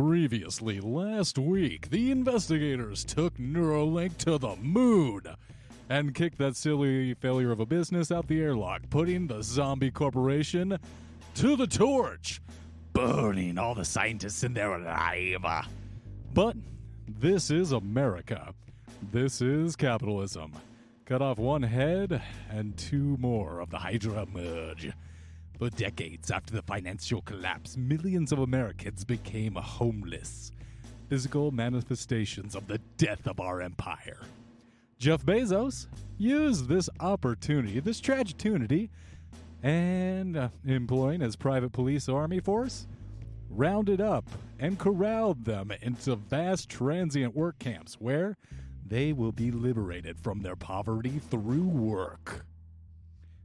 Previously, last week, the investigators took Neuralink to the moon and kicked that silly failure of a business out the airlock, putting the zombie corporation to the torch, burning all the scientists in there alive. But this is America. This is capitalism. Cut off one head, and two more of the Hydra emerge. For decades after the financial collapse, millions of Americans became homeless. Physical manifestations of the death of our empire. Jeff Bezos used this opportunity, this tragedy, and uh, employing his private police army force, rounded up and corralled them into vast transient work camps where they will be liberated from their poverty through work.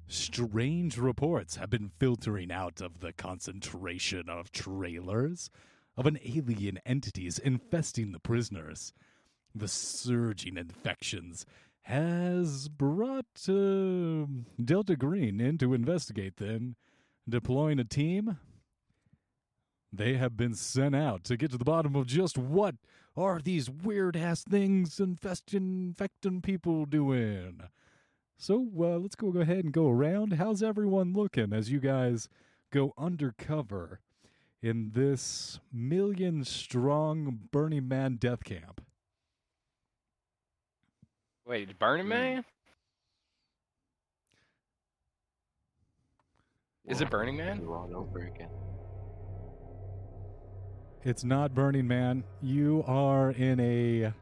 Strange reports have been filtering out of the concentration of trailers of an alien entities infesting the prisoners. The surging infections has brought uh, Delta Green in to investigate them, deploying a team. They have been sent out to get to the bottom of just what are these weird ass things infesting, infecting people doing. So uh, let's go, go ahead and go around. How's everyone looking as you guys go undercover in this million strong Burning Man death camp? Wait, Burning Man? Is it Burning Man? Do all over again. It's not Burning Man. You are in a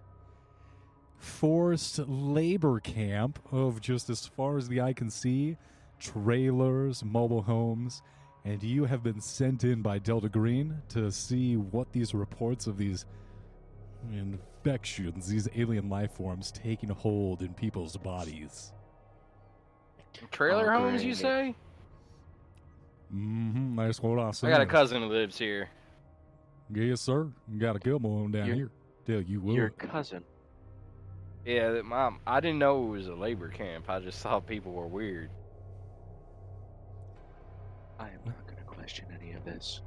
forced labor camp of just as far as the eye can see trailers, mobile homes, and you have been sent in by Delta Green to see what these reports of these infections, these alien life forms taking hold in people's bodies. Trailer Oh, homes, you say? Mm-hmm. That's what I I got a cousin who lives here. Yes, sir. You got a Gilmore down You're- here. Tell you what. Your cousin. Yeah, that mom. I didn't know it was a labor camp. I just thought people were weird. I am not going to question any of this.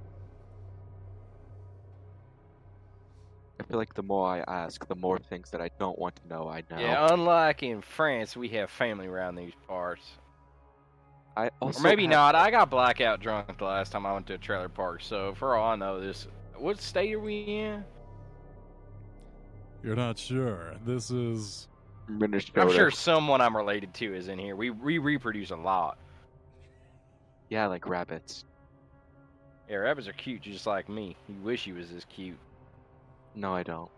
I feel like the more I ask, the more things that I don't want to know I know. Yeah, unlike in France, we have family around these parts. I also or maybe have- not. I got blackout drunk the last time I went to a trailer park. So for all I know, this. What state are we in? You're not sure. This is. Minnesota. I'm sure someone I'm related to is in here. We we reproduce a lot. Yeah, like rabbits. Yeah, rabbits are cute, just like me. You wish he was this cute. No, I don't.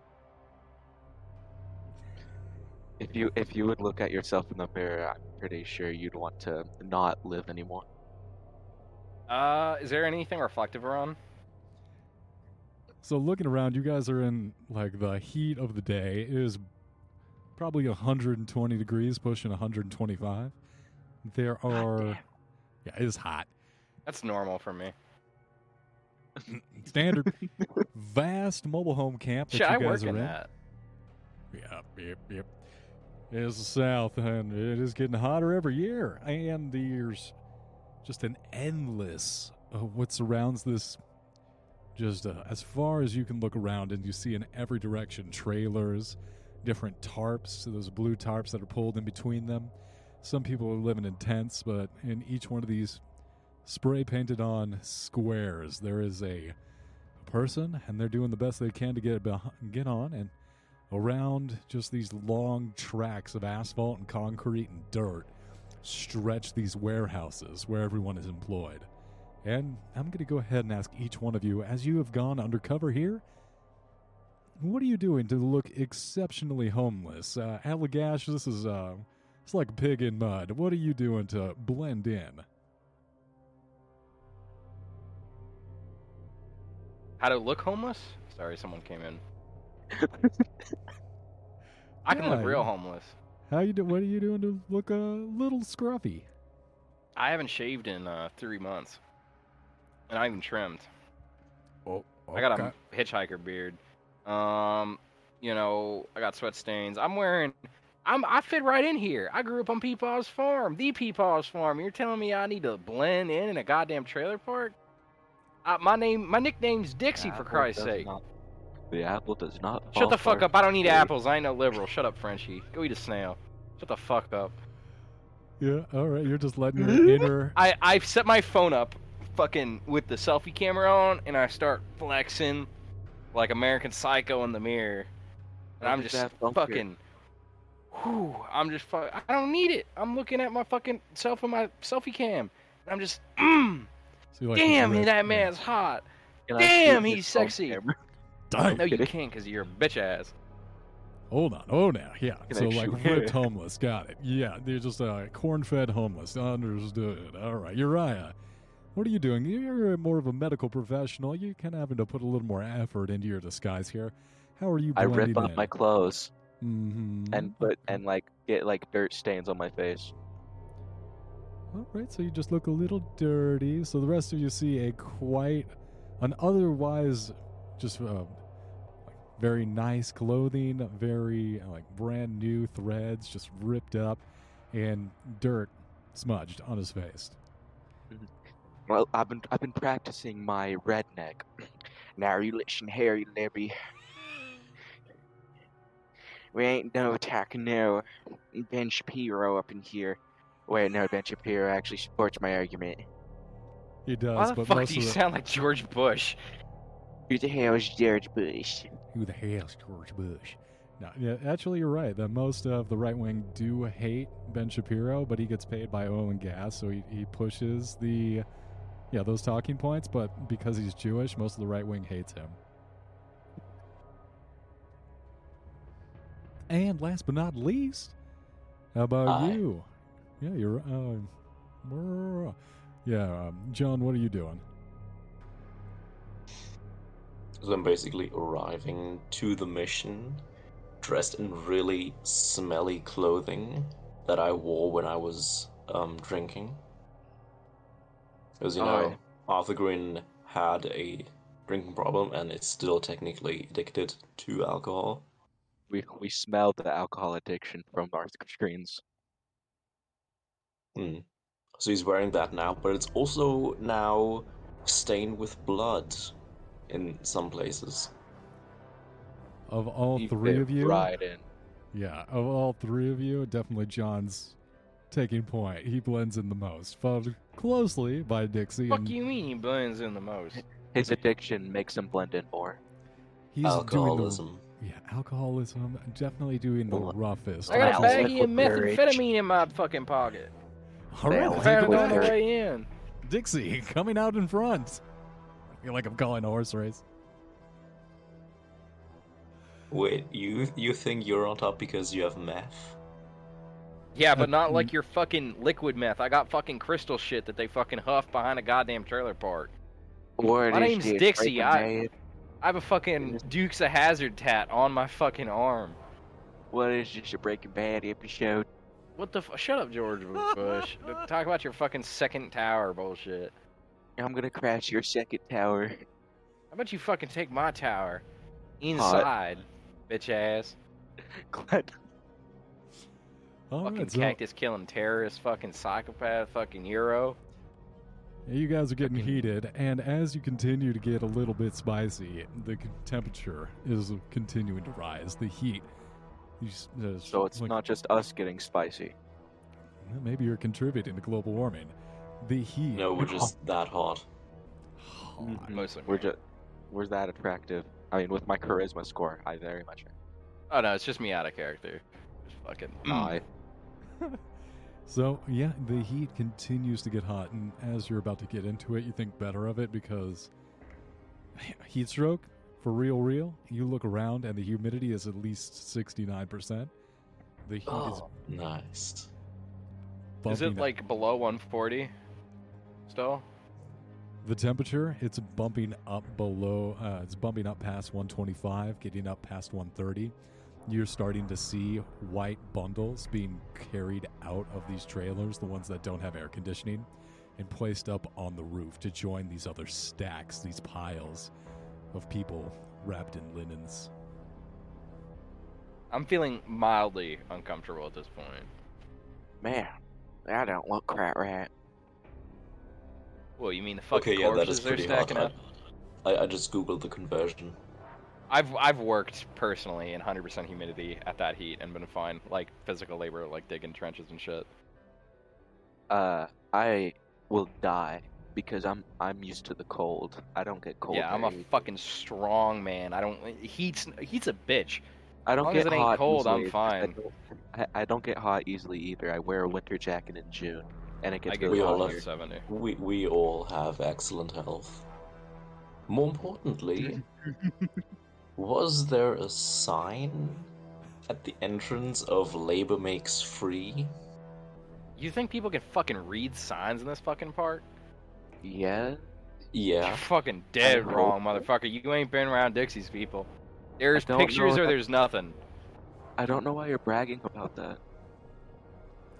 If you if you would look at yourself in the mirror, I'm pretty sure you'd want to not live anymore. Uh, is there anything reflective around? So looking around, you guys are in like the heat of the day. It is probably 120 degrees, pushing 125. There are, yeah, it is hot. That's normal for me. Standard, vast mobile home camp that Shit, you I guys work are in in. that. Yep, yep, yep. It is the South, and it is getting hotter every year. And there's just an endless of what surrounds this. Just uh, as far as you can look around, and you see in every direction trailers, different tarps, those blue tarps that are pulled in between them. Some people are living in tents, but in each one of these spray painted on squares, there is a person, and they're doing the best they can to get it beh- get on. And around just these long tracks of asphalt and concrete and dirt stretch these warehouses where everyone is employed. And I'm going to go ahead and ask each one of you, as you have gone undercover here, what are you doing to look exceptionally homeless? Uh, Allagash, this is uh, it's like a pig in mud. What are you doing to blend in? How to look homeless? Sorry, someone came in. I can look real homeless. How you do? What are you doing to look a little scruffy? I haven't shaved in uh, three months, and I even trimmed. Oh, I got a hitchhiker beard. Um, you know, I got sweat stains. I'm wearing. I'm. I fit right in here. I grew up on Peepaw's farm, the Peepaw's farm. You're telling me I need to blend in in a goddamn trailer park? Uh, my name, my nickname's Dixie, That for Christ's sake. not- The apple does not. Shut the fuck up. I don't need from tree. apples. I ain't no liberal. Shut up, Frenchie. Go eat a snail. Shut the fuck up. Yeah, all right. You're just letting your inner. I I set my phone up, fucking with the selfie camera on, and I start flexing like American Psycho in the mirror, and I'm Look just fucking. Whew, I'm just fuck. I don't need it. I'm looking at my fucking self in my selfie cam, and I'm just. Mm, So like damn, that yeah. man's hot. Can Damn, he's sexy. camera? Dang. No, you can't, cause you're a bitch ass. Hold on. Oh, now. Yeah. Can so, like, ripped homeless. Got it. Yeah. They're just uh, corn fed homeless. Understood. All right. Uriah, what are you doing? You're more of a medical professional. You're kind of having to put a little more effort into your disguise here. How are you I rip up in? my clothes mm-hmm. and put and like get like dirt stains on my face. All right, so you just look a little dirty. So the rest of you see a quite, an otherwise, just uh, like very nice clothing, very uh, like brand new threads, just ripped up, and dirt smudged on his face. Well, I've been I've been practicing my redneck. Now you listen here, you Libby. We ain't no attacking no Ben Shapiro up in here. Wait, no, Ben Shapiro actually supports my argument. He does, Why the but fuck most do you of the, sound like George Bush? Who the hell is George Bush? who the hell's George Bush? No, yeah, actually, you're right. That most of the right wing do hate Ben Shapiro, but he gets paid by oil and gas, so he, he pushes the, yeah, those talking points. But because he's Jewish, most of the right wing hates him. And last but not least, how about Hi. you? Yeah, you're. Uh, yeah, um, John, what are you doing? So I'm basically arriving to the mission dressed in really smelly clothing that I wore when I was um, drinking. Because, you know, Arthur Green had a drinking problem and is still technically addicted to alcohol. We we smelled the alcohol addiction from our screens. Hmm. So he's wearing that now, but it's also now stained with blood in some places. Of all You three of you, right in. Yeah, of all three of you, definitely John's taking point. He blends in the most, followed closely by Dixie. Fuck and you mean he blends in the most? His addiction makes him blend in more. He's Alcoholism. doing the yeah, alcoholism. Definitely doing the Well, roughest. I got a Well, baggie of methamphetamine in my fucking pocket. All right, let's I had take it it the way in. Dixie coming out in front. I feel like I'm calling a horse race. Wait, you you think you're on top because you have meth? Yeah, but not like mm. your fucking liquid meth. I got fucking crystal shit that they fucking huff behind a goddamn trailer park. What My name's this, Dixie, I- I have a fucking Dukes of Hazzard tat on my fucking arm. What is this, a Breaking Bad episode? What the? F- Shut up, George Bush. Talk about your fucking second tower bullshit. I'm gonna crash your second tower. How about you fucking take my tower inside, bitch ass? Glad. All fucking right, so cactus killing terrorist, fucking psychopath, fucking Euro. you guys are getting fucking- heated, and as you continue to get a little bit spicy, the temperature is continuing to rise. The heat. You uh, So it's like- not just us getting spicy. Maybe you're contributing to global warming. The heat. No, we're just that hot. hot. Mhm. Mostly. We're just we're that attractive. I mean, with my charisma score, I very much am. Oh no, it's just me out of character. Just fucking. I So yeah, the heat continues to get hot, and as you're about to get into it, you think better of it because heat stroke for real, real. You look around, and the humidity is at least sixty nine percent. The heat is Oh, nice. Is it up. like below 140? Still? the temperature? It's bumping up below. Uh, it's bumping up past one twenty five, getting up past one thirty. You're starting to see white bundles being carried out of these trailers, the ones that don't have air conditioning, and placed up on the roof to join these other stacks, these piles of people wrapped in linens. I'm feeling mildly uncomfortable at this point. man, that don't look quite rat. Well, you mean the fucking Okay, yeah, that corpses is they're pretty hot. stacking up? I, I, I just googled the conversion. I've I've worked personally in 100% humidity at that heat and been fine, like physical labor, like digging trenches and shit. Uh, I will die because I'm I'm used to the cold. I don't get cold. yeah, I'm a fucking strong man. I don't heat's heat's a bitch. I don't long get as it ain't hot cold, I'm easily. I fine. don't, I, I don't get hot easily either. I wear a winter jacket in June, and it I gets get We really all hot have- here. 70. We we all have excellent health. More importantly, was there a sign at the entrance of labor makes free? You think people can fucking read signs in this fucking park? Yeah, Yeah. You're fucking dead wrong, motherfucker. You ain't been around Dixie's people. There's pictures or there's nothing. I don't know why you're bragging about that.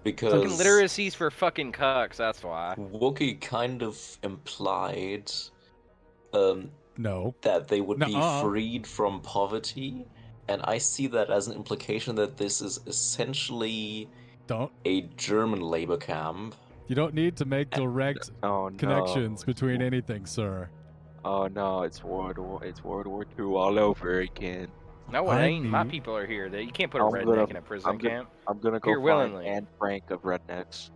Because Fucking literacy's for fucking cucks, that's why. Wookie kind of implied um, No. that they would be Nuh-uh. freed from poverty, and I see that as an implication that this is essentially Don't. a German labor camp. You don't need to make direct Oh no. connections between anything, sir. Oh no, it's World War it's World War Two all over again. No, it I ain't. My people are here. They- You can't put a I'm redneck gonna- in a prison I'm gonna- camp. I'm gonna go Here find willingly. Anne Frank of rednecks.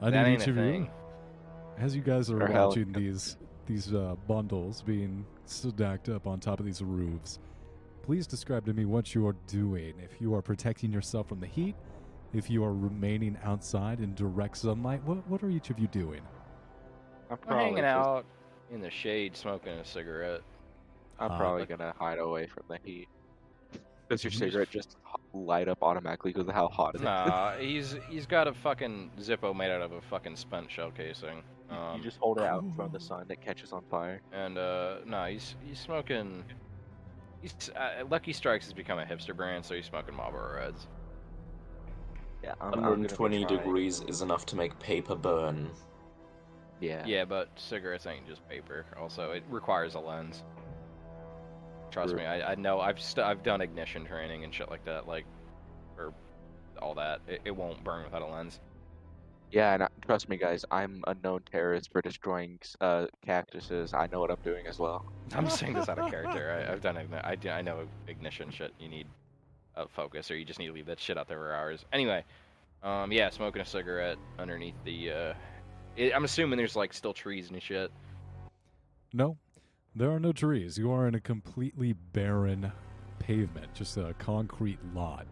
I That need ain't each a of you, thing. as you guys are Or hell- watching these these uh, bundles being stacked up on top of these roofs, please describe to me what you are doing. If you are protecting yourself from the heat, if you are remaining outside in direct sunlight, what what are each of you doing? I'm I'm hanging just- out in the shade smoking a cigarette. I'm Uh, probably gonna hide away from the heat. Does your cigarette just light up automatically because of how hot it is? Nah, he's he's got a fucking Zippo made out of a fucking spent shell casing. Um, you just hold it out in front of the sun, that catches on fire. and uh, no, he's he's smoking. He's uh, Lucky Strikes has become a hipster brand, so he's smoking Marlboro Reds. Yeah, I'm, I'm 120 degrees is enough to make paper burn. Yeah. Yeah, but cigarettes ain't just paper. Also, it requires a lens. Trust me, I, I know. I've st- I've done ignition training and shit like that, like, or all that. It, it won't burn without a lens. Yeah, and uh, trust me, guys, I'm a known terrorist for destroying uh, cactuses. I know what I'm doing as well. I'm saying this out of character. I, I've done igni- I, do- I know ignition shit. You need a focus, or you just need to leave that shit out there for hours. Anyway, um, yeah, smoking a cigarette underneath the. Uh, it, I'm assuming there's like still trees and shit. No, there are no trees. You are in a completely barren pavement, just a concrete lot.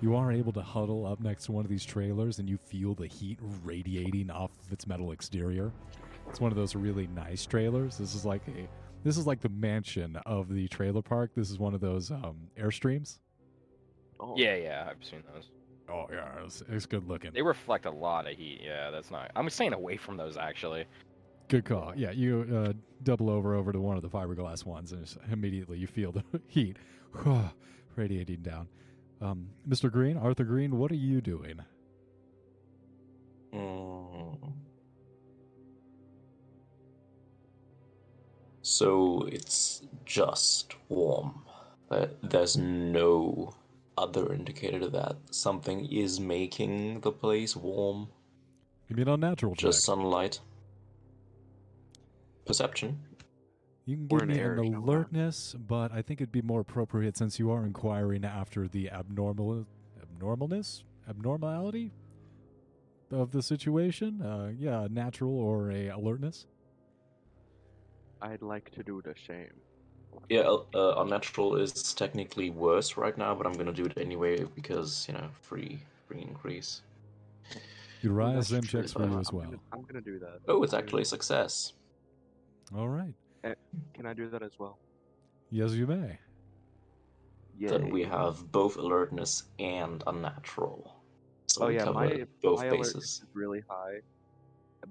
You are able to huddle up next to one of these trailers and you feel the heat radiating off of its metal exterior. It's one of those really nice trailers. This is like a this is like the mansion of the trailer park. This is one of those um, airstreams. Oh, Yeah, yeah, I've seen those. Oh yeah, it's, it's good looking. They reflect a lot of heat. Yeah, that's not. I'm staying away from those actually. Good call. Yeah, you uh, double over over to one of the fiberglass ones, and it's- immediately you feel the heat radiating down. Um, Mr. Green, Arthur Green, what are you doing? Mm. So it's just warm. There's no other indicator that something is making the place warm. Give me an unnatural check. Just sunlight. Perception. You can give in me an Arizona. alertness, but I think it'd be more appropriate since you are inquiring after the abnormal abnormalness, abnormality of the situation. Uh, yeah, natural or a alertness. I'd like to do the same. Yeah, uh, uh, unnatural is technically worse right now, but I'm gonna do it anyway because you know, free, free increase. You rise That's them true, checks for you I'm as well. Gonna, I'm gonna do that. Oh, it's actually a success. All right. Can I do that as well? Yes, you may. Yeah. Then we have both alertness and unnatural. So Oh we yeah, cover my both my alertness bases. is really high,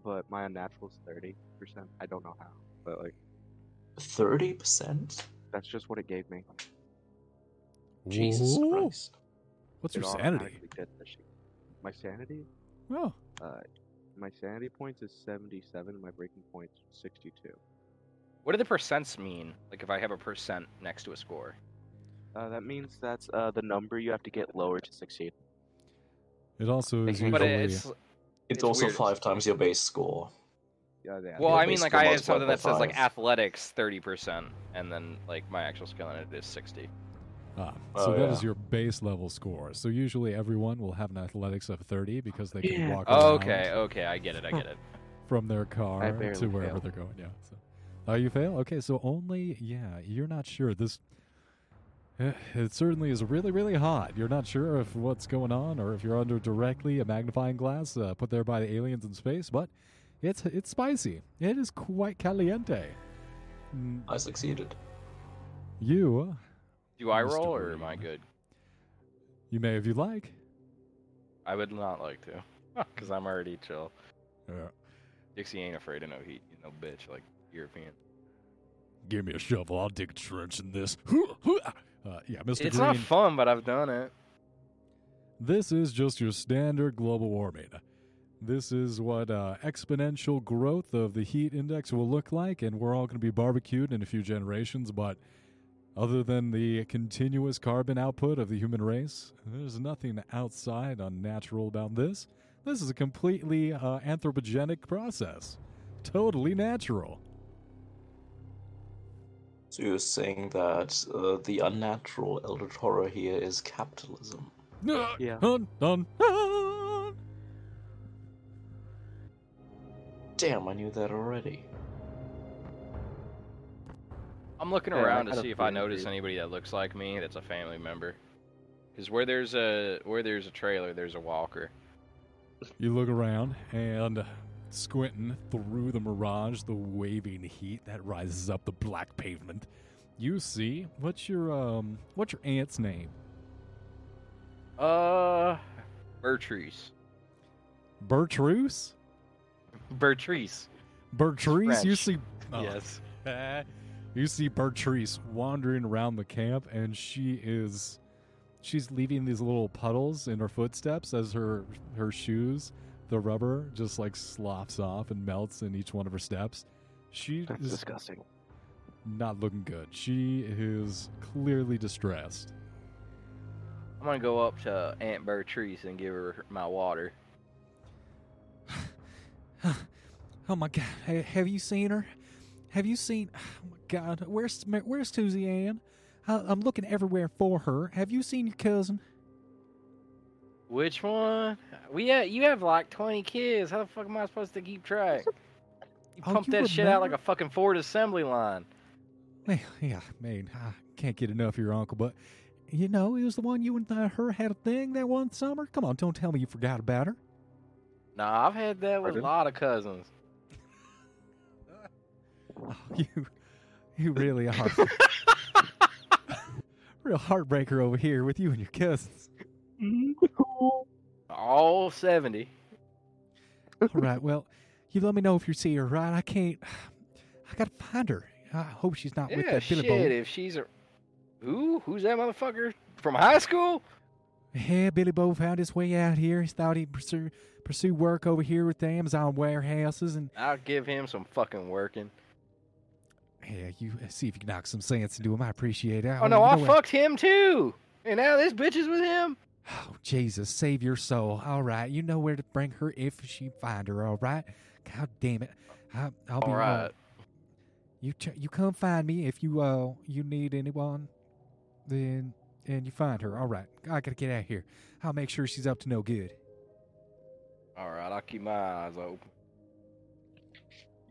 but my unnatural is thirty percent. I don't know how, but like Thirty percent. that's just what it gave me. Jesus Ooh. Christ. What's It your sanity? automatically gets that shit. My sanity, Oh, uh, my sanity points is seventy-seven. My breaking points sixty-two. What do the percents mean? Like if I have a percent next to a score. Uh, that means that's uh the number you have to get lower to succeed. it also is But But usually it's It's, It's also weird. five times your base score. uh, yeah, Well, Yeah, I mean, like I have something by that says like athletics thirty percent, and then like my actual skill in it is sixty. Ah, Oh, so that is yeah. your base level score. So usually everyone will have an athletics of 30 because they can Yeah. walk around okay, okay, I get it, I get it. from their car to wherever fail. they're going. Yeah. So, oh, you fail? Okay, so only yeah, you're not sure this. eh, It certainly is really, really hot. You're not sure if what's going on or if you're under directly a magnifying glass uh, put there by the aliens in space, but it's it's spicy. It is quite caliente. I succeeded. You, Do I roll or am I good? you may if you like. I would not like to, because I'm already chill. Yeah. Dixie ain't afraid of no heat, you know, bitch, like European. Give me a shovel. I'll dig a trench in this. Uh, yeah, Mr. It's Green. not fun, but I've done it. This is just your standard global warming. This is what uh, exponential growth of the heat index will look like, and we're all going to be barbecued in a few generations. But other than the continuous carbon output of the human race, there's nothing outside unnatural about this. This is a completely uh, anthropogenic process, totally natural. So you're saying that uh, the unnatural eldritch horror here is capitalism? Yeah. Dun, dun, dun. Damn, I knew that already. I'm looking Yeah, I around to see if I figured. notice anybody that looks like me that's a family member. Because where there's a where there's a trailer, there's a walker. You look around and squinting through the mirage, the waving heat that rises up the black pavement. You see what's your um what's your aunt's name? Uh, Bertrice. Bertruce? Bertrice. Bertrice? You see oh, Yes. You see Bertrice wandering around the camp and she is she's leaving these little puddles in her footsteps as her her shoes, the rubber just like sloughs off and melts in each one of her steps. She That's is disgusting. not looking good. She is clearly distressed. I'm gonna go up to Aunt Bertrice and give her my water. oh my god, have you seen her? Have you seen? Oh my god, where's where's Susie Ann? I, I'm looking everywhere for her. Have you seen your cousin? Which one? We ha- you have like 20 kids. How the fuck am I supposed to keep track? You Oh, pump you that shit out like a fucking Ford assembly line. Well, yeah, man, I can't get enough of your uncle, but you know, he was the one you and uh, her had a thing that one summer. Come on, don't tell me you forgot about her. Nah, I've had that with a lot of cousins. Oh, you, you really are real heartbreaker over here with you and your cousins. All 70. All right, well, you let me know if you see her, right? I can't. I gotta find her. I hope she's not with Yeah, that Billy shit. If she's a. Who? Who's that motherfucker? From high school? Yeah, Billy Bo found his way out here. He thought he'd pursue pursue work over here with the Amazon warehouses, and I'll give him some fucking working. yeah, you uh, see if you can knock some sense into him. I appreciate it. Oh, no, I fucked him too. And now this bitch is with him? Oh, Jesus, save your soul. All right, you know where to bring her if she find her. All right. God damn it. I, I'll be All right. You ch- you come find me if you uh you need anyone, then and you find her. All right, I gotta get out of here. I'll make sure she's up to no good. All right, I'll keep my eyes open.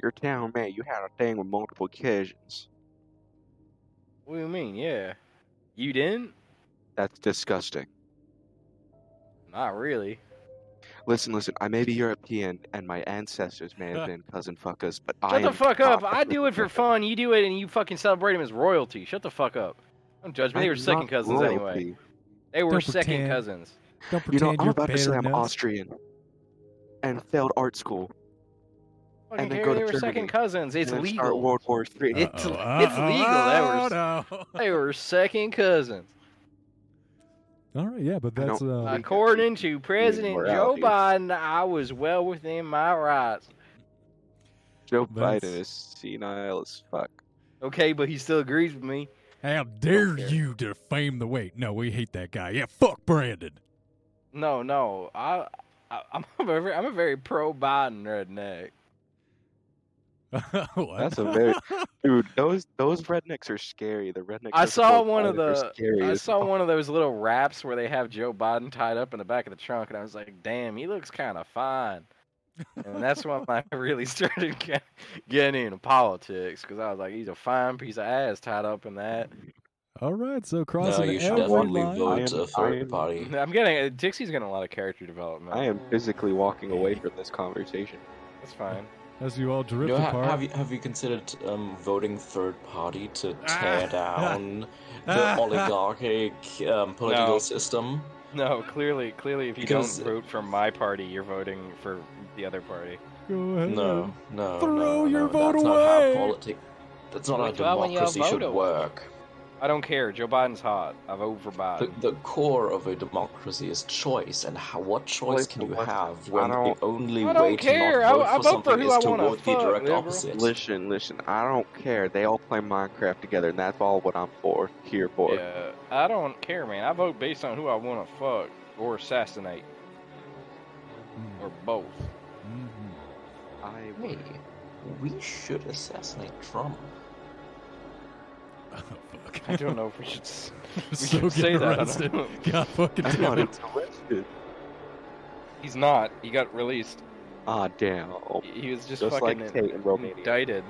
Your town, man, you had a thing with multiple cousins. What do you mean? Yeah. You didn't? That's disgusting. Not really. Listen, listen, I may be European and my ancestors may have been cousin fuckers, but I Shut the fuck up. not a I do it for fun. You do it and you fucking celebrate him as royalty. Shut the fuck up. Don't judge me. They I'm were second not cousins anyway. They were Don't second pretend. cousins. Don't pretend You know, I'm are about to say I'm than. Austrian and failed art school Fucking And then go to they were second cousins. It's legal. World War Three. It's- oh, it's uh-oh, legal. That oh, no. They were second cousins. All right, yeah, but that's uh, According to President Joe. Biden, I was well within my rights. Joe That's- Biden is senile as fuck. Okay, but he still agrees with me. how dare care. you defame the weight? No, we hate that guy. Yeah, fuck Brandon. No, no, I, I I'm a very, I'm a very pro Biden redneck. What? That's a very- Dude, those those rednecks are scary. The rednecks. I saw one of the scary I saw fuck. one of those little wraps where they have Joe Biden tied up in the back of the trunk, and I was like, "Damn, he looks kind of fine." And that's when I really started getting into politics because I was like, "He's a fine piece of ass tied up in that." All right, so No, crossing you should definitely line. I vote am- a third I am- party. I'm getting uh, Dixie's getting a lot of character development. I am physically walking away from this conversation. That's fine. As you all You know, ha- apart. have you have you considered um, voting third party to tear Ah. down the oligarchic um, political No. system? No, clearly, clearly, if you Because- don't vote for my party, you're voting for the other party. Go ahead. No, no, Throw no, your no. vote That's away. not how politics. That's not how Withdraw democracy should away. work. I don't care. Joe Biden's hot. I vote for The, Biden. the core of a democracy is choice, and how, what choice can you have when the only I don't way care. to I- not vote I for vote for something who is I to vote the direct liberal. opposite? Listen, listen. I don't care. They all play Minecraft together, and that's all what I'm for. Here for. Yeah, I don't care, man. I vote based on who I want to fuck or assassinate Mm, or both. mhm. I Hey, we should assassinate Trump. Oh, fuck. I don't know if we should. We so should say getting that. I arrested. God fucking damn it. arrested. He's not. He got released. Ah, damn. He he was just, Just fucking like Tate in indicted.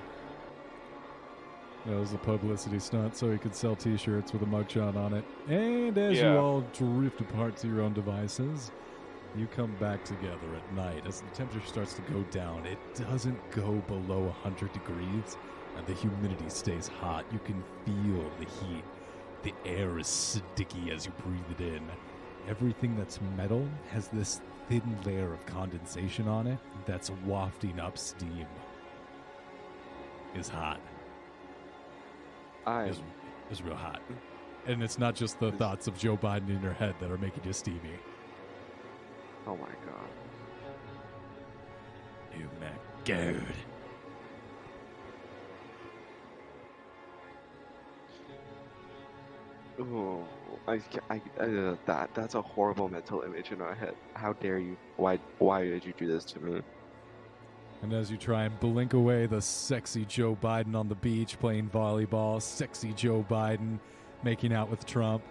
That was a publicity stunt so he could sell T-shirts with a mugshot on it. And as you all drift apart to your own devices, you come back together at night. As the temperature starts to go down, it doesn't go below 100 degrees, and the humidity stays hot. You can feel the heat. The air is sticky as you breathe it in. Everything that's metal has this thin layer of condensation on it that's wafting up steam. It's hot. I It's, it's real hot. And it's not just the thoughts of Joe Biden in your head that are making you steamy. Oh my god. Oh my god. Ooh, I, ca- I, uh, that that's a horrible mental image in my head. How dare you? Why why did you do this to me? And as you try and blink away the sexy Joe Biden on the beach playing volleyball, sexy Joe Biden making out with Trump,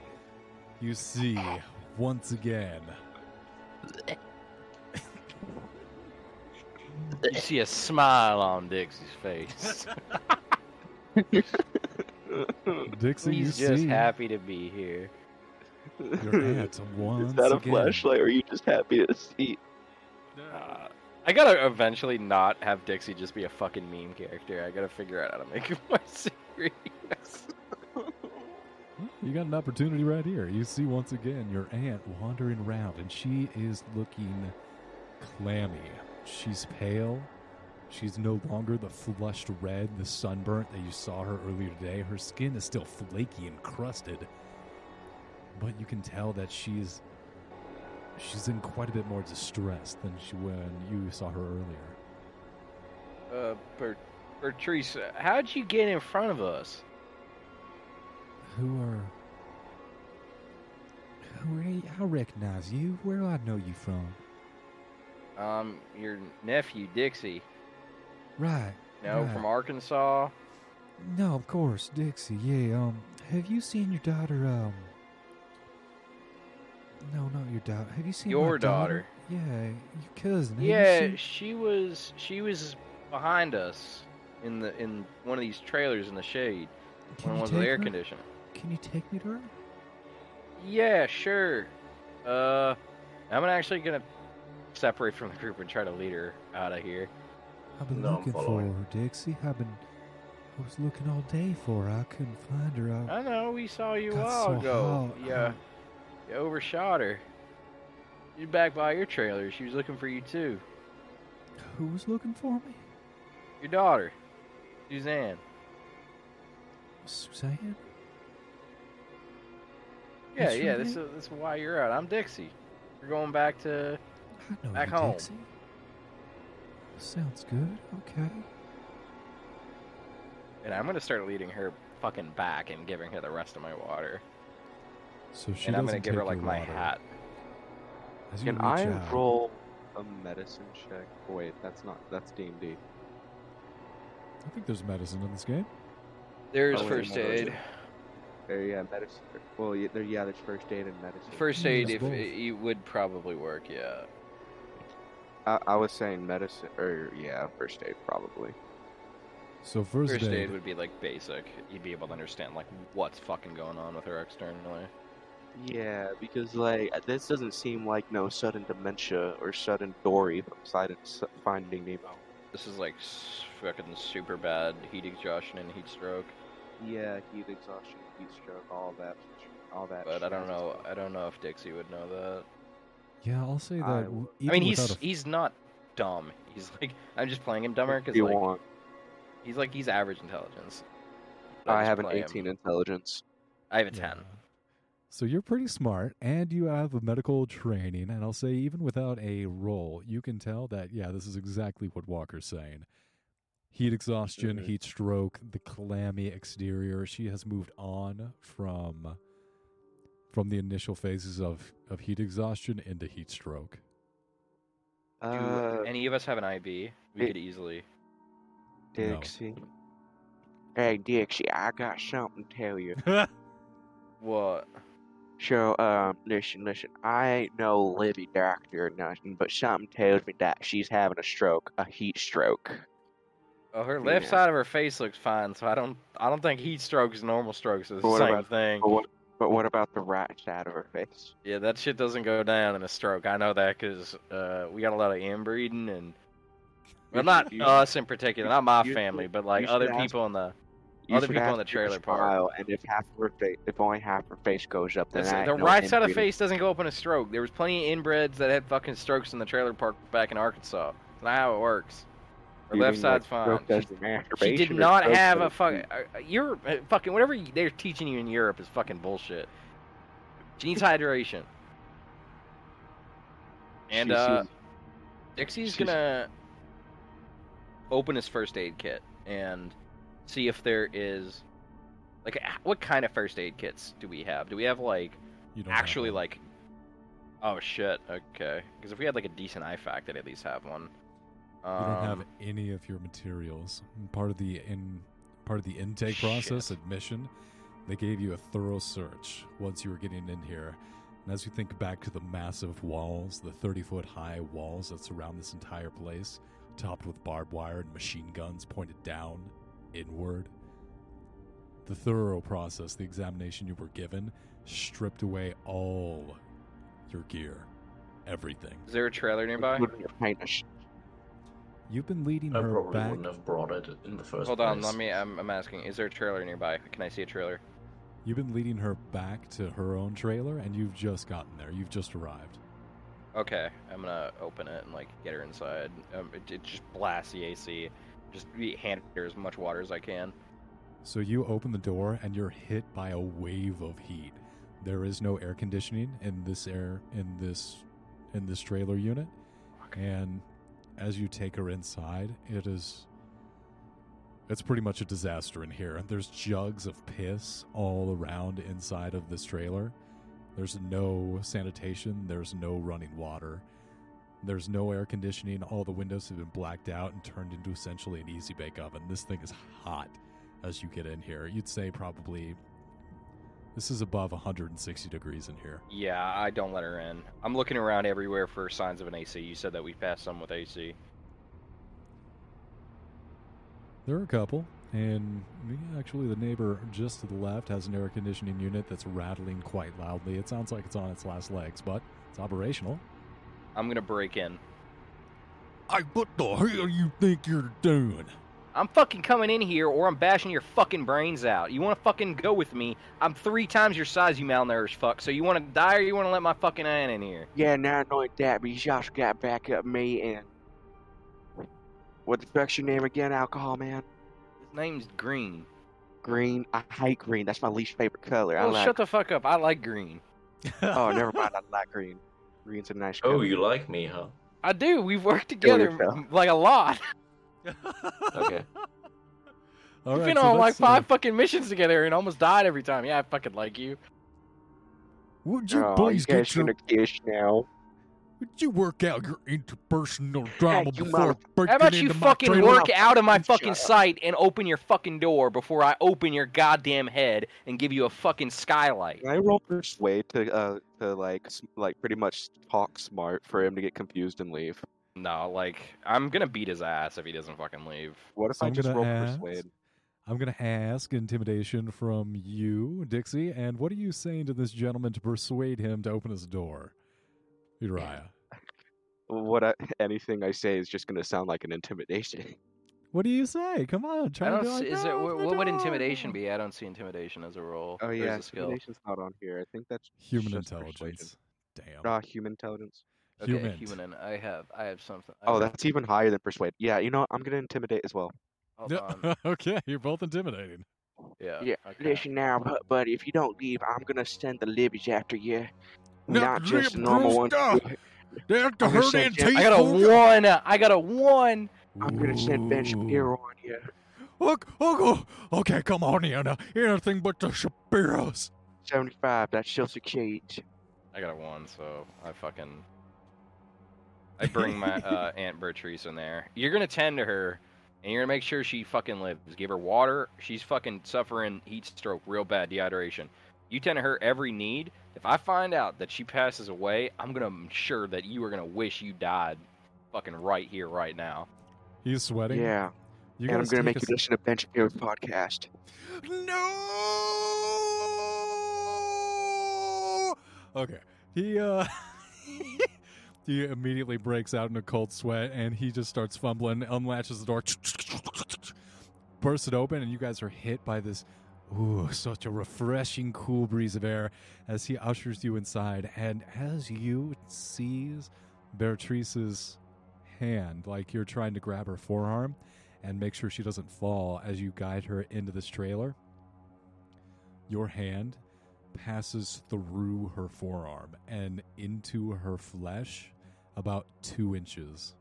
you see once again You see a smile on Dixie's face. Dixie. you He's just see happy to be here. your aunt once Is that a again. flashlight, or are you just happy to see? Uh, I gotta eventually not have Dixie just be a fucking meme character. I gotta figure out how to make him more serious. You got an opportunity right here. You see once again your aunt wandering around, and she is looking clammy. She's pale. She's no longer the flushed red, the sunburnt that you saw her earlier today. Her skin is still flaky and crusted, but you can tell that she's she's in quite a bit more distress than she when you saw her earlier. Uh, Bert, Bertrice, how'd you get in front of us? Who are? Who are you? I recognize you. Where do I know you from? Um, your nephew Dixie, Right. No, right. from Arkansas. No, of course, Dixie. Yeah. Um, have you seen your daughter? Um, no, not your daughter. Have you seen Your daughter. Yeah, your cousin. Have you Yeah, seen- she was she was behind us in the in one of these trailers in the shade. Can One you was the air conditioner. Can you take me to her? Yeah, sure. Uh, I'm actually gonna separate from the group and try to lead her out of here. I've been No, looking for her, Dixie. I've been. I was looking all day for her. I couldn't find her. I, I know we saw you a got while so ago. hot. Yeah, you overshot her. You back by your trailer. She was looking for you too. Who was looking for me? Your daughter, Suzanne. Suzanne. Yeah, What's yeah. This is this is why you're out. I'm Dixie. We're going back to. I know Back you, home. Dixie. Sounds good. Okay. And I'm gonna start leading her fucking back and giving her the rest of my water. So she and I'm gonna give her like my water. hat. As you Can reach I out- roll a medicine check? Wait, that's not. That's D and D. I think there's medicine in this game. There's Oh, first aid. There, yeah, medicine. Well, yeah, there, yeah, there's first aid and medicine. First hmm, aid, there's if both. it, it would probably work, yeah. I, I was saying medicine, or yeah, first aid probably. So first, First, aid. aid would be like basic. You'd be able to understand like what's fucking going on with her externally. Yeah, because like uh, this doesn't seem like no sudden dementia or sudden Dory from Side Finding Nemo. This is like fucking super bad heat exhaustion and heat stroke. Yeah, heat exhaustion, heat stroke, all that, all that. But I don't know. I don't know if Dixie would know that. Yeah, I'll say that. I w- I even mean, he's without a- he's not dumb. He's like I'm just playing him dumber because like want? he's like he's average intelligence. But I have an play him. 18 intelligence. I have a Yeah. ten. So you're pretty smart, and you have a medical training, and I'll say even without a roll, you can tell that yeah, this is exactly what Walker's saying. Heat exhaustion, Mhm. heat stroke, the clammy exterior. She has moved on from from the initial phases of of heat exhaustion into heat stroke. Do Uh, any of us have an IV? We it- could easily. No. Dixie. Hey, Dixie, I got something to tell you. What? So, um, listen, listen. I ain't no Libby doctor or nothing, but something tells me that she's having a stroke, a heat stroke. Oh, her left Yeah. side of her face looks fine, so I don't. I don't think heat strokes and normal strokes is the what same about- thing. What, but what about the right side of her face? Yeah, that shit doesn't go down in a stroke. I know that because uh, we got a lot of inbreeding and. Well, not you- us in particular, not my you family, but like other ask- people in the. You Other people in the trailer park. And if half her face, if only half her face goes up, then I the no right side of face doesn't go up in a stroke. There was plenty of inbreds that had fucking strokes in the trailer park back in Arkansas. That's not how it works. Her left side's fine. She- She did not have a does fucking. Uh, you're uh, fucking whatever you, they're teaching you in Europe is fucking bullshit. She needs hydration. And uh, Dixie's gonna open his first aid kit and see if there is like what kind of first aid kits do we have? Do we have like You don't have actually like? Oh shit. Okay. Because if we had like a decent IFAK, I'd at least have one. You don't have Um, any of your materials. Part of the in part of the intake process, admission, they gave you a thorough search once you were getting in here. And as you think back to the massive walls, the 30 foot high walls that surround this entire place, topped with barbed wire and machine guns pointed down, inward, the thorough process, the examination you were given, stripped away all your gear, everything. Is there a trailer nearby? You've been leading I her probably back. wouldn't have brought it in the first Hold place. on. Let me. I'm, I'm asking. Is there a trailer nearby? Can I see a trailer? You've been leading her back to her own trailer, and you've just gotten there. You've just arrived. Okay, I'm gonna open it and like get her inside. Um, it, it just blasts the AC. Just be- hand her as much water as I can. So you open the door, and you're hit by a wave of heat. There is no air conditioning in this air in this in this trailer unit, and as you take her inside, it is it's pretty much a disaster in here. There's jugs of piss all around inside of this trailer. There's no sanitation, there's no running water. There's no air conditioning. All the windows have been blacked out and turned into essentially an easy bake oven. This thing is hot as you get in here. You'd say probably this is above 160 degrees in here. Yeah, I don't let her in. I'm looking around everywhere for signs of an AC. You said that we passed some with AC. There are a couple, and actually, the neighbor just to the left has an air conditioning unit that's rattling quite loudly. It sounds like it's on its last legs, but it's operational. I'm gonna break in. I what the hell you think you're doing? I'm fucking coming in here, or I'm bashing your fucking brains out. You want to fucking go with me? I'm three times your size, you malnourished fuck. So you want to die, or you want to let my fucking iron in here? Yeah, not only that, but you also got back up me and what the fuck's your name again, alcohol man? His name's Green. Green. I hate green. That's my least favorite color. I Oh, like. shut the fuck up. I like green. oh, never mind. I like green. Green's a nice green. Oh, you like me, huh? I do. We've worked together like a lot. Okay. All We've right, been so on like that's, uh, five fucking missions together and almost died every time. Yeah, I fucking like you. would you Oh, please you get your gonna kiss now? Would you work out your interpersonal drama before you before mother- breaking How about you into fucking trailer? work out of my Shut fucking up. sight and open your fucking door before I open your goddamn head and give you a fucking skylight? Can I roll persuade to uh to like like pretty much talk smart for him to get confused and leave? No, like I'm gonna beat his ass if he doesn't fucking leave. What if So I I'm just gonna roll ask- persuade? I'm going to ask intimidation from you, Dixie. And what are you saying to this gentleman to persuade him to open his door? Uriah. What I, anything I say is just gonna sound like an intimidation. What do you say? Come on, try to don't. see, like, is "No, it what, what would intimidation be? I don't see intimidation as a role. Oh yeah, a skill. intimidation's not on here. I think that's Human just intelligence. persuasion. Damn. Ah, human intelligence. Okay, Human. human. And I have. I have something. I Oh, that's even higher than persuade. Yeah, you know what? I'm gonna intimidate as well. Hold Yeah, um okay, you're both intimidating. Yeah. Yeah, okay. Listen now, bu- buddy. If you don't leave, I'm gonna send the libbies after you. No, Not just leave, normal ones. They have to I'm hurt send Jim- I got a one. I got a one. I'm gonna send Ben Shapiro on you. Look, oh, oh, okay, come on, Anna. Uh, anything but the Shapiros. 75. That's still succeeds. I got a one, so I fucking. I bring my uh, Aunt Bertrice in there. You're gonna tend to her, and you're gonna make sure she fucking lives. Give her water. She's fucking suffering heat stroke, real bad dehydration. You tend to her every need. If I find out that she passes away, I'm gonna ensure that you are gonna wish you died, fucking right here, right now. He's sweating. Yeah. You and I'm gonna make a you listen to Ben Shapiro's podcast. No. Okay. He uh he immediately breaks out in a cold sweat and he just starts fumbling, unlatches the door, bursts it open, and you guys are hit by this ooh, such a refreshing cool breeze of air as he ushers you inside. And as you seize Beatrice's hand, like you're trying to grab her forearm and make sure she doesn't fall as you guide her into this trailer, your hand passes through her forearm and into her flesh about two inches.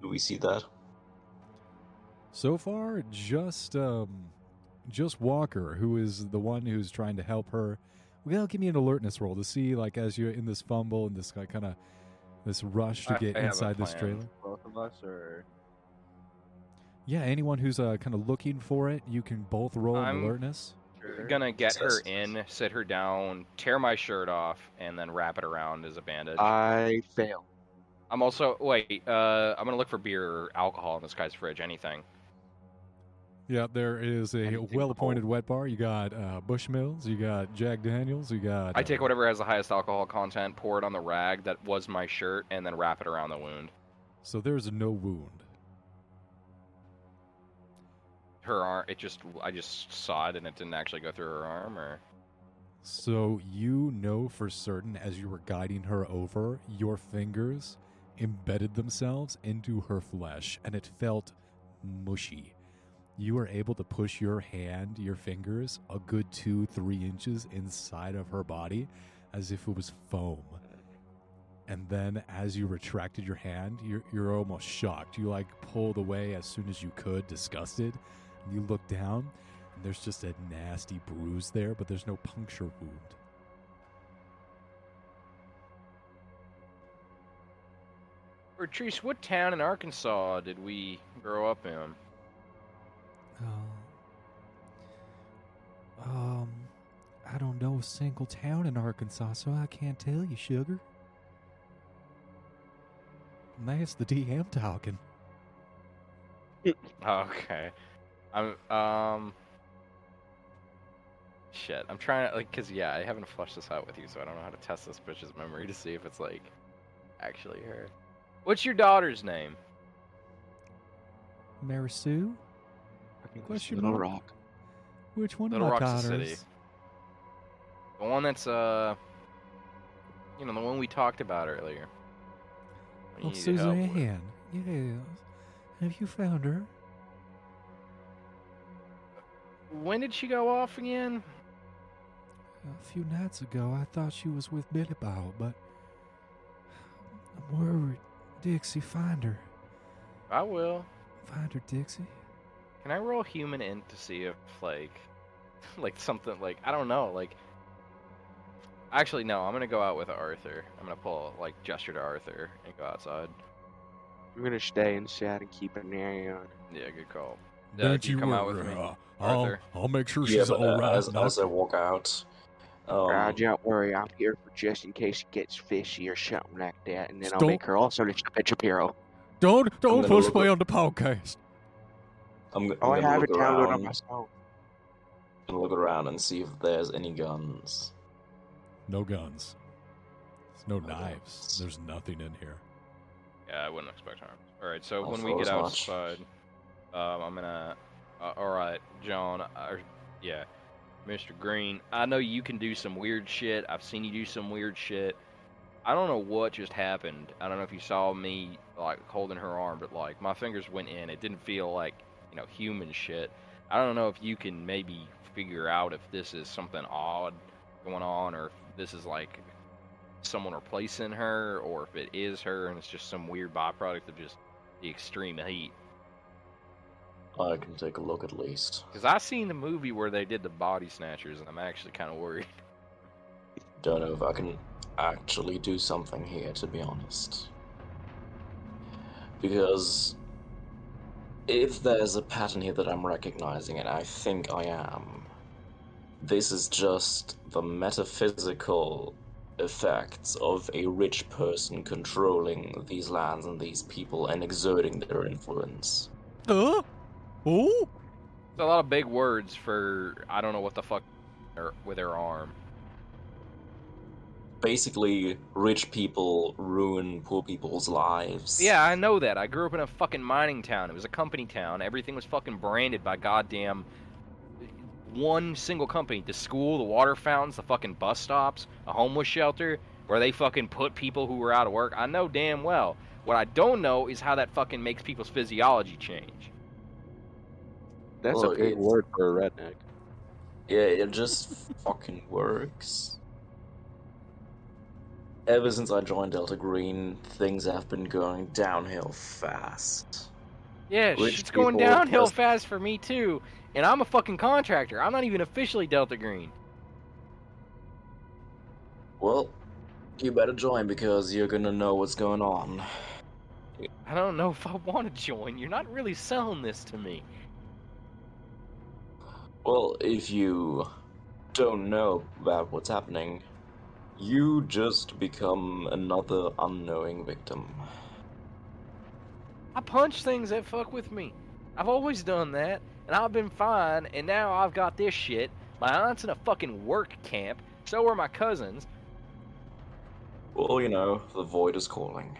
Do we see that? So far, just um, just Walker, who is the one who's trying to help her. Well, give me an alertness roll to see, like, as you're in this fumble and this kind of this rush to get I have a inside this trailer. Both of us, or Yeah, anyone who's uh, kind of looking for it, you can both roll an I'm- alertness. Gonna get her in, sit her down, tear my shirt off, and then wrap it around as a bandage. I fail. I'm also wait. Uh, I'm gonna look for beer or alcohol in this guy's fridge. Anything. Yeah, there is a Anything well-appointed wet bar. You got uh, Bushmills, you got Jack Daniels, you got. I take uh, whatever has the highest alcohol content, pour it on the rag that was my shirt, and then wrap it around the wound. So there's no wound. Her arm. It just. I just saw it, and it didn't actually go through her arm. Or So you know for certain as you were guiding her over, your fingers embedded themselves into her flesh and it felt mushy. You were able to push your hand, your fingers, a good two, three inches inside of her body as if it was foam. And then as you retracted your hand, you're, you're almost shocked. You like pulled away as soon as you could, disgusted. And you look down, and there's just a nasty bruise there, but there's no puncture wound. Patrice, what town in Arkansas did we grow up in? Uh, um, I don't know a single town in Arkansas, so I can't tell you, sugar. And that's the DM talking. Okay. I'm um. Shit, I'm trying to like, cause yeah, I haven't flushed this out with you, so I don't know how to test this bitch's memory to see if it's like actually her. What's your daughter's name? Mary Sue? I think Question Little mark? Rock. Which one Little of my Rock's a daughters? city. The one that's uh, you know, the one we talked about earlier. You Oh, needed help with. Suzanne. Yes. Have you found her? When did she go off again? A few nights ago, I thought she was with Billy Bob, but I'm worried. Dixie, find her. I will. Find her, Dixie. Can I roll HUMINT to see if like, like something like I don't know like. Actually, no. I'm gonna go out with Arthur. I'm gonna pull like gesture to Arthur and go outside. I'm gonna stay inside and keep an eye on. Yeah, good call. Uh, Don't do you come out with worry, me, uh, I'll, I'll make sure yeah, she's but all uh, right. as, as I walk out, um, Uh, don't worry, I'm here for just in case it gets fishy or something like that, and then I'll make her also to jump at Shapiro. don't don't gonna push play up- on the podcast. Oh, I'm, g- I'm I gonna have it look downloaded on around my phone. and look around and see if there's any guns. No guns. There's no No knives. guns. There's nothing in here. Yeah, I wouldn't expect harm. All right, so I when we get outside, much. Um, I'm gonna. Uh, all right, John. Uh, yeah, Mr. Green. I know you can do some weird shit. I've seen you do some weird shit. I don't know what just happened. I don't know if you saw me like holding her arm, but like my fingers went in. It didn't feel like you know human shit. I don't know if you can maybe figure out if this is something odd going on, or if this is like someone replacing her, or if it is her and it's just some weird byproduct of just the extreme heat. I can take a look at least. Because I seen the movie where they did the body snatchers, and I'm actually kind of worried. Don't know if I can actually do something here, to be honest. Because if there's a pattern here that I'm recognizing, and I think I am, this is just the metaphysical effects of a rich person controlling these lands and these people and exerting their influence. Uh? Oh? It's a lot of big words for I don't know what the fuck with her arm. Basically, rich people ruin poor people's lives. Yeah, I know that. I grew up in a fucking mining town. It was a company town. Everything was fucking branded by goddamn one single company. The school, the water fountains, the fucking bus stops, a homeless shelter where they fucking put people who were out of work. I know damn well. What I don't know is how that fucking makes people's physiology change. That's Well, a big word for a redneck. Yeah, it just fucking works. Ever since I joined Delta Green, things have been going downhill fast. Yeah, Rich shit's going downhill just- fast for me too. And I'm a fucking contractor. I'm not even officially Delta Green. Well, you better join because you're gonna know what's going on. I don't know if I want to join. You're not really selling this to me. Well, if you don't know about what's happening, you just become another unknowing victim. I punch things that fuck with me. I've always done that, and I've been fine, and now I've got this shit. My aunt's in a fucking work camp, so are my cousins. Well, you know, the void is calling.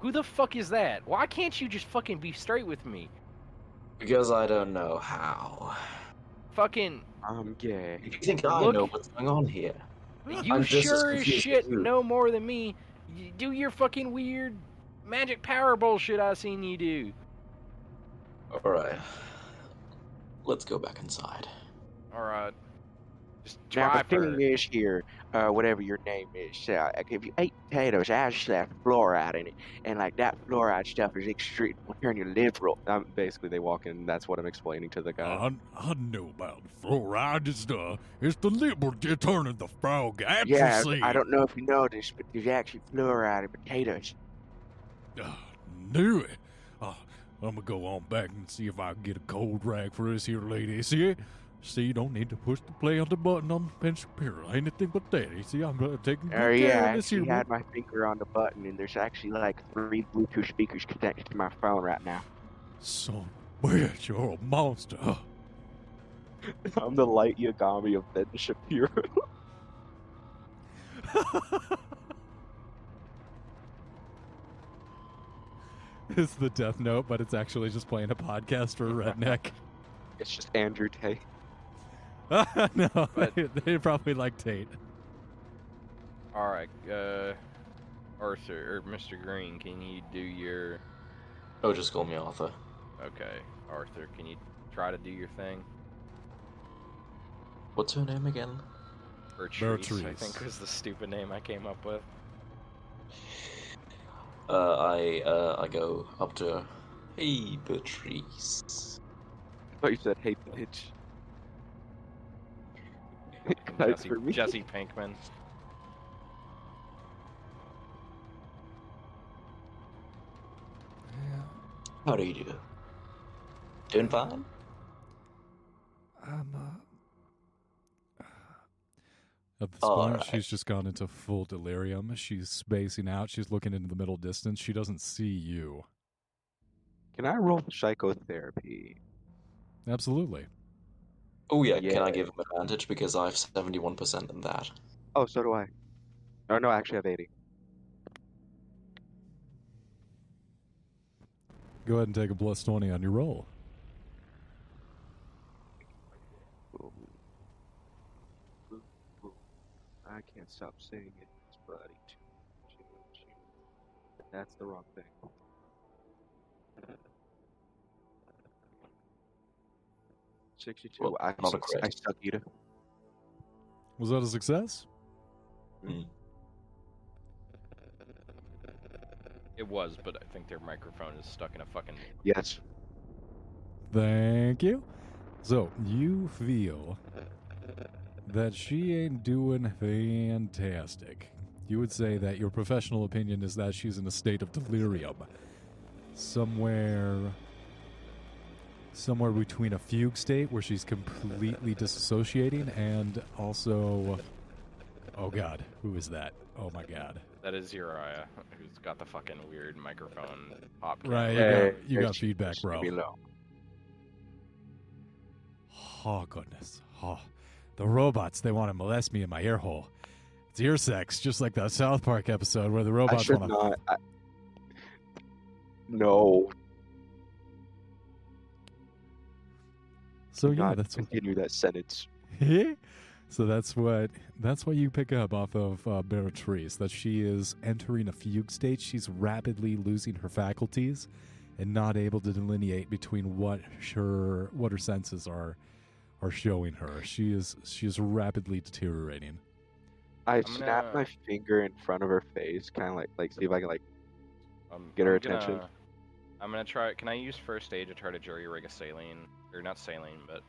Who the fuck is that? Why can't you just fucking be straight with me? Because I don't know how. Fucking, I'm gay. You think I Look- know what's going on here? you I'm just as sure as as shit you. know more than me. You do your fucking weird magic power bullshit I seen you do. Alright. Let's go back inside. Alright. Just Now drive the her. thing is here, uh, whatever your name is, uh, if you ate potatoes, I just left fluoride in it, and like that fluoride stuff is extreme, will turn you liberal. Um, basically, they walk in. That's what I'm explaining to the guy. I, I know about fluoride. It's the, it's the liberal turning the frog yeah, atrophy. I don't know if you know this, but there's actually fluoride in potatoes. Uh, knew it. Uh, I'm gonna go on back and see if I can get a cold rag for this here lady. See? See, you don't need to push the play on the button on the pencil here. Anything but that. You see, I'm uh, taking good Oh care yeah, I of this had my finger on the button, and there's actually like three Bluetooth speakers connected to my phone right now. Son, bitch, you're a monster. I'm the light Yagami of Ben Shapiro. it's the Death Note, but it's actually just playing a podcast for a redneck. it's just Andrew Tate. no, But- they, they probably like Tate. Alright, uh, Arthur, or Mr. Green, can you do your. Oh, just call me Arthur. Okay, Arthur, can you try to do your thing? What's her name again? Bertrice, I think was the stupid name I came up with. Uh, I, uh, I go up to her. Hey, Patrice. I thought you said, "Hey, bitch." Guys, Jesse, for me. Jesse Pinkman. Yeah, How do you do? Doing fine? I'm uh, At this All point, right. she's just gone into full delirium. She's spacing out. She's looking into the middle distance. She doesn't see you. Can I roll psychotherapy? Absolutely. Oh yeah, can I give him advantage because I have 71% in that? Oh, so do I. Oh no, I actually have 80. Go ahead and take a plus 20 on your roll. I can't stop saying it, buddy. Choo, choo, choo. That's the wrong thing. Sixty-two. Well, I, not a I crit. suck you to. Was that a success? It was, but I think their microphone is stuck in a fucking. Yes. Thank you. So, you feel that she ain't doing fantastic. You would say that your professional opinion is that she's in a state of delirium. Somewhere somewhere between a fugue state where she's completely disassociating and also Oh god, who is that? Oh my god. That is Uriah, who's got the fucking weird microphone pop. Right, you Hey, got, you got feedback, bro. leave me. Oh goodness. Oh, the robots, they want to molest me in my ear hole. It's ear sex, just like that South Park episode where the I robots should want to. not. I... No. So yeah, not that's what, continue that sentence. so that's what that's what you pick up off of uh, Beatrice that she is entering a fugue state. She's rapidly losing her faculties and not able to delineate between what her what her senses are are showing her. She is she is rapidly deteriorating. I I'm snap gonna- my finger in front of her face, kind of like like see if I can like. Um, Get her I'm gonna- attention. I'm gonna try. Can I use first aid to try to jury rig a saline, or not saline, but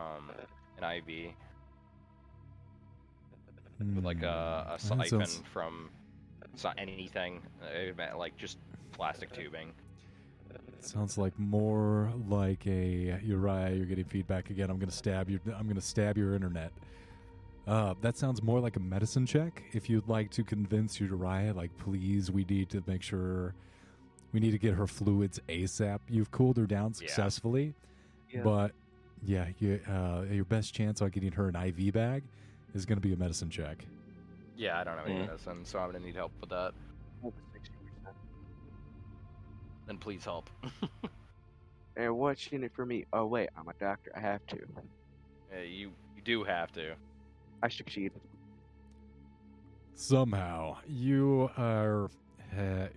um, an IV with like a, a Hmm, siphon sounds- from so anything, uh, like just plastic tubing. Sounds like more like a Uriah. You're getting feedback again. I'm gonna stab you. I'm gonna stab your internet. Uh, that sounds more like a medicine check. If you'd like to convince Uriah, like, please, we need to make sure we need to get her fluids ASAP. You've cooled her down successfully, Yeah. But yeah, you, uh, your best chance on getting her an IV bag is gonna be a medicine check. Yeah, I don't have any Mm. medicine, so I'm gonna need help with that. Then please help. And what's in it for me? Oh wait, I'm a doctor. I have to. Yeah, you you do have to. I succeed. somehow you are uh,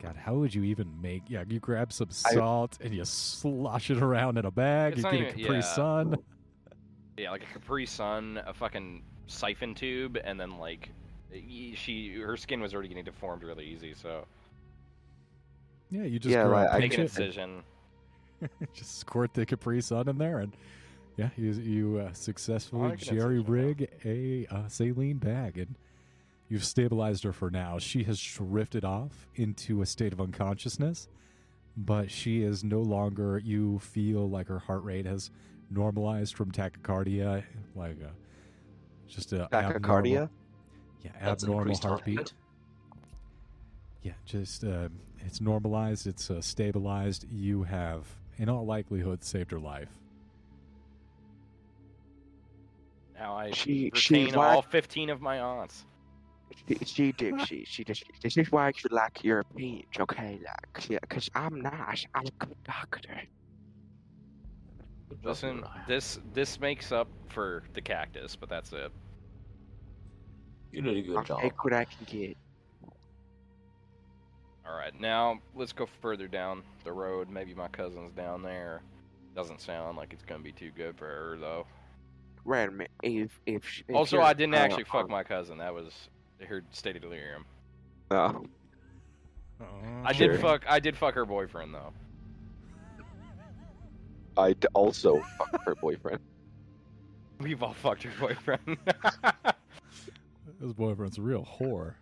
god how would you even make yeah you grab some I- salt and you slosh it around in a bag It's you not get a even- capri yeah. sun Yeah, like a Capri Sun, a fucking siphon tube, and then like she her skin was already getting deformed really easy, so yeah you just Yeah, grab, like, I make pinch an it, incision. just squirt the capri sun in there and yeah you, you uh, successfully Make jerry rig a uh, saline bag and you've stabilized her for now. She has drifted off into a state of unconsciousness but she is no longer you feel like her heart rate has normalized from tachycardia like a, just a abnormal- Tachycardia. yeah That's abnormal increased heart heartbeat. Yeah just uh, it's normalized it's uh, stabilized. You have in all likelihood saved her life. Now I She she retain all like 15 of my aunts. She, she Dixie. She just this is why you like your page, okay? Like yeah, cause I'm nice. I'm a good doctor. Listen, this this makes up for the cactus, but that's it. You did a good job. I'll job. take what I can get. All right, now let's go further down the road. Maybe my cousin's down there. Doesn't sound like it's gonna be too good for her though. Wait a. If if, if Also, I didn't uh, actually fuck um, my cousin. That was her state of delirium. No. I Sure. did fuck. I did fuck her boyfriend though. I d- also fucked her boyfriend. We've all fucked her boyfriend. His boyfriend's a real whore.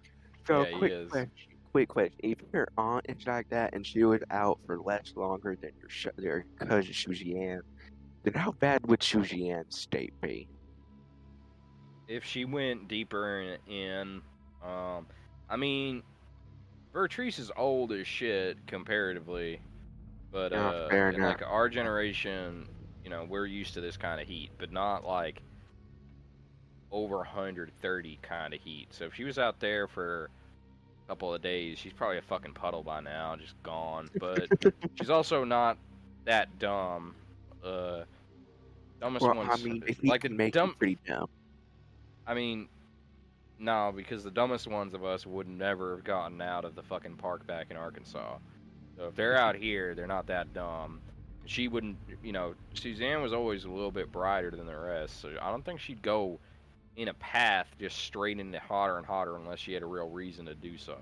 So Yeah, he quick is. question, quick question. If your aunt is like that and she was out for less longer than your sh- your cousin Suzanne, then how bad would Suzanne's state be? If she went deeper in, in um, I mean, Bertrice is old as shit comparatively, but Yeah, uh, in like our generation, you know, we're used to this kind of heat, but not like over 130 kind of heat. So if she was out there for a couple of days, she's probably a fucking puddle by now, just gone. But she's also not that dumb. Uh, dumbest well, ones, I mean, if he like can make dumb, pretty dumb. I mean, no, because the dumbest ones of us would never have gotten out of the fucking park back in Arkansas. So if they're out here, they're not that dumb. She wouldn't, you know, Suzanne was always a little bit brighter than the rest, so I don't think she'd go in a path just straight into hotter and hotter unless she had a real reason to do so.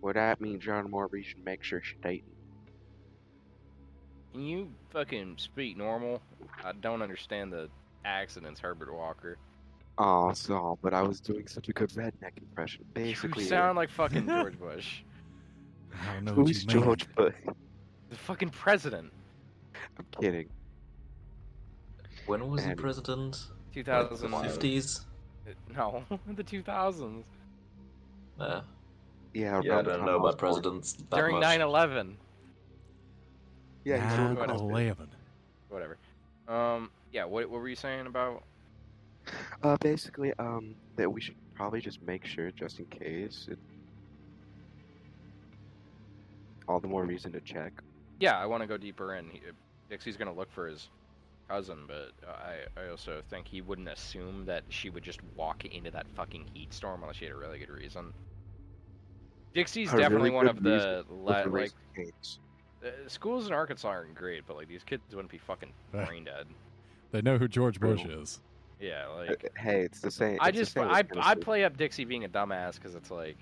Well, that means John reason to make sure she's dating. Can you fucking speak normal? I don't understand the accidents, Herbert Walker. Oh, so, but I was doing such a good redneck impression. Basically, you sound like fucking George Bush, I don't know what who's you. George Bush? the fucking president. I'm kidding. When was he And- president? 2000 Fifties. No, the 2000s. Uh, Yeah, yeah, I don't know I about presidents that During 9 11. Yeah, he's the Nine one who was- eleven. Whatever. Um, yeah, what, what were you saying about? Uh, basically, um, that we should probably just make sure, just in case. It... All the more reason to check. Yeah, I want to go deeper in. He, Dixie's going to look for his cousin, but I, I also think he wouldn't assume that she would just walk into that fucking heat storm unless she had a really good reason. Dixie's A really definitely one of the, reason le- With the like, Raising uh, schools in Arkansas aren't great, but like these kids wouldn't be fucking brain dead. They know who George Bush True. is. Yeah, like Hey, it's the same. I just same I I play up Dixie being a dumbass because it's like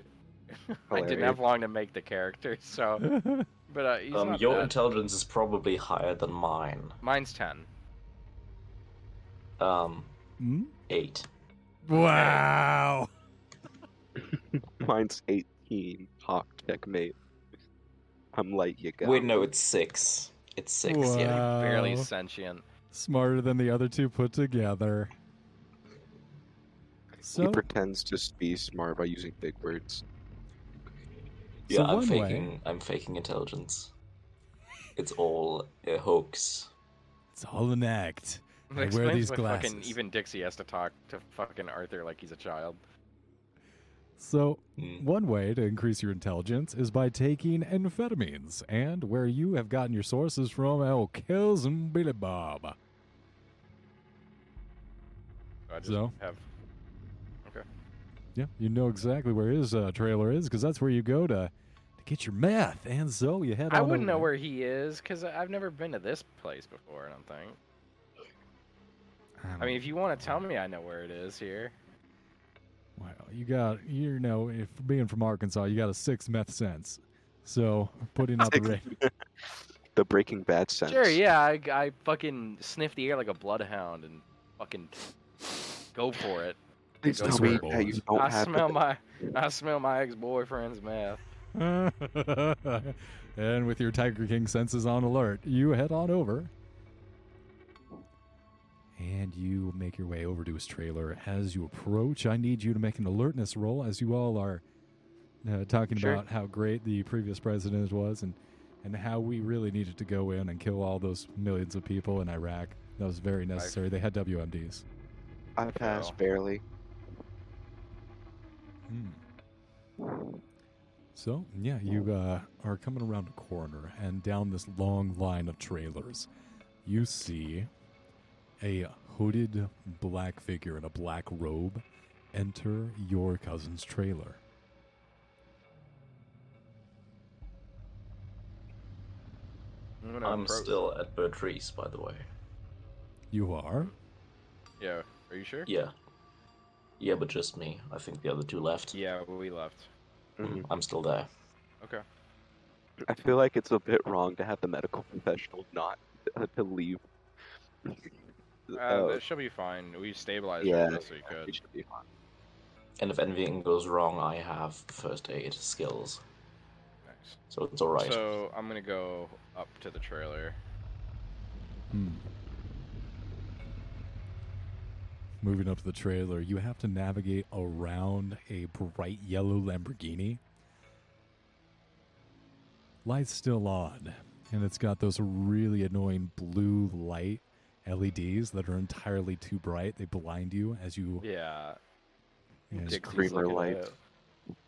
I didn't have long to make the character, so but uh, he's Um, not your that- intelligence is probably higher than mine. Mine's ten. Um, Hmm? eight. Wow. Mine's 18. Hawk checkmate. I'm light you go. Wait, no, it's six. It's six. Yeah. Wow. barely sentient. Smarter than the other two put together. He pretends to be smart by using big words. Yeah, so I'm faking. way, I'm faking intelligence. It's all a hoax. it's all an act. It I wear these why fucking glasses. even Dixie has to talk to fucking Arthur like he's a child. So, Hmm. one way to increase your intelligence is by taking amphetamines, and where you have gotten your sources from, El Cousin Billy Bob. So I just So? have Okay. Yeah, you know exactly where his uh, trailer is because that's where you go to to get your meth. And so you head I on wouldn't know over. where he is because I've never been to this place before. I don't think. I mean, if you want to tell me, I know where it is here. Well, you got you know, if being from Arkansas, you got a six meth sense. So putting out the rate. The Breaking Bad sense. Sure, yeah, I, I fucking sniff the air like a bloodhound and fucking go for it. Please Go tell for me that you don't I have smell the- my I smell my ex boyfriend's meth. and with your Tiger King senses on alert, you head on over. And you make your way over to his trailer. As you approach, I need you to make an alertness roll as you all are uh, talking Sure. about how great the previous president was and, and how we really needed to go in and kill all those millions of people in Iraq. That was very necessary. They had WMDs. I passed Oh. barely. Hmm. So, yeah, you uh, are coming around a corner, and down this long line of trailers, you see a hooded black figure in a black robe enter your cousin's trailer. I'm, I'm still at Bertrice, by the way. You are? Yeah, are you sure? Yeah. Yeah, but just me. I think the other two left. Yeah, we left. Mhm. I'm still there. Okay. I feel like it's a bit wrong to have the medical professional not uh, to leave. Uh, that should be fine. We stabilized Yeah, it the best we could. should be fine. And if anything goes wrong, I have first aid skills, Nice. so it's alright. So I'm gonna go up to the trailer. Hmm. Moving up to the trailer, you have to navigate around a bright yellow Lamborghini. Light's still on, and it's got those really annoying blue light LEDs that are entirely too bright. They blind you as you. Yeah. as- Dixie's Screamer looking lights.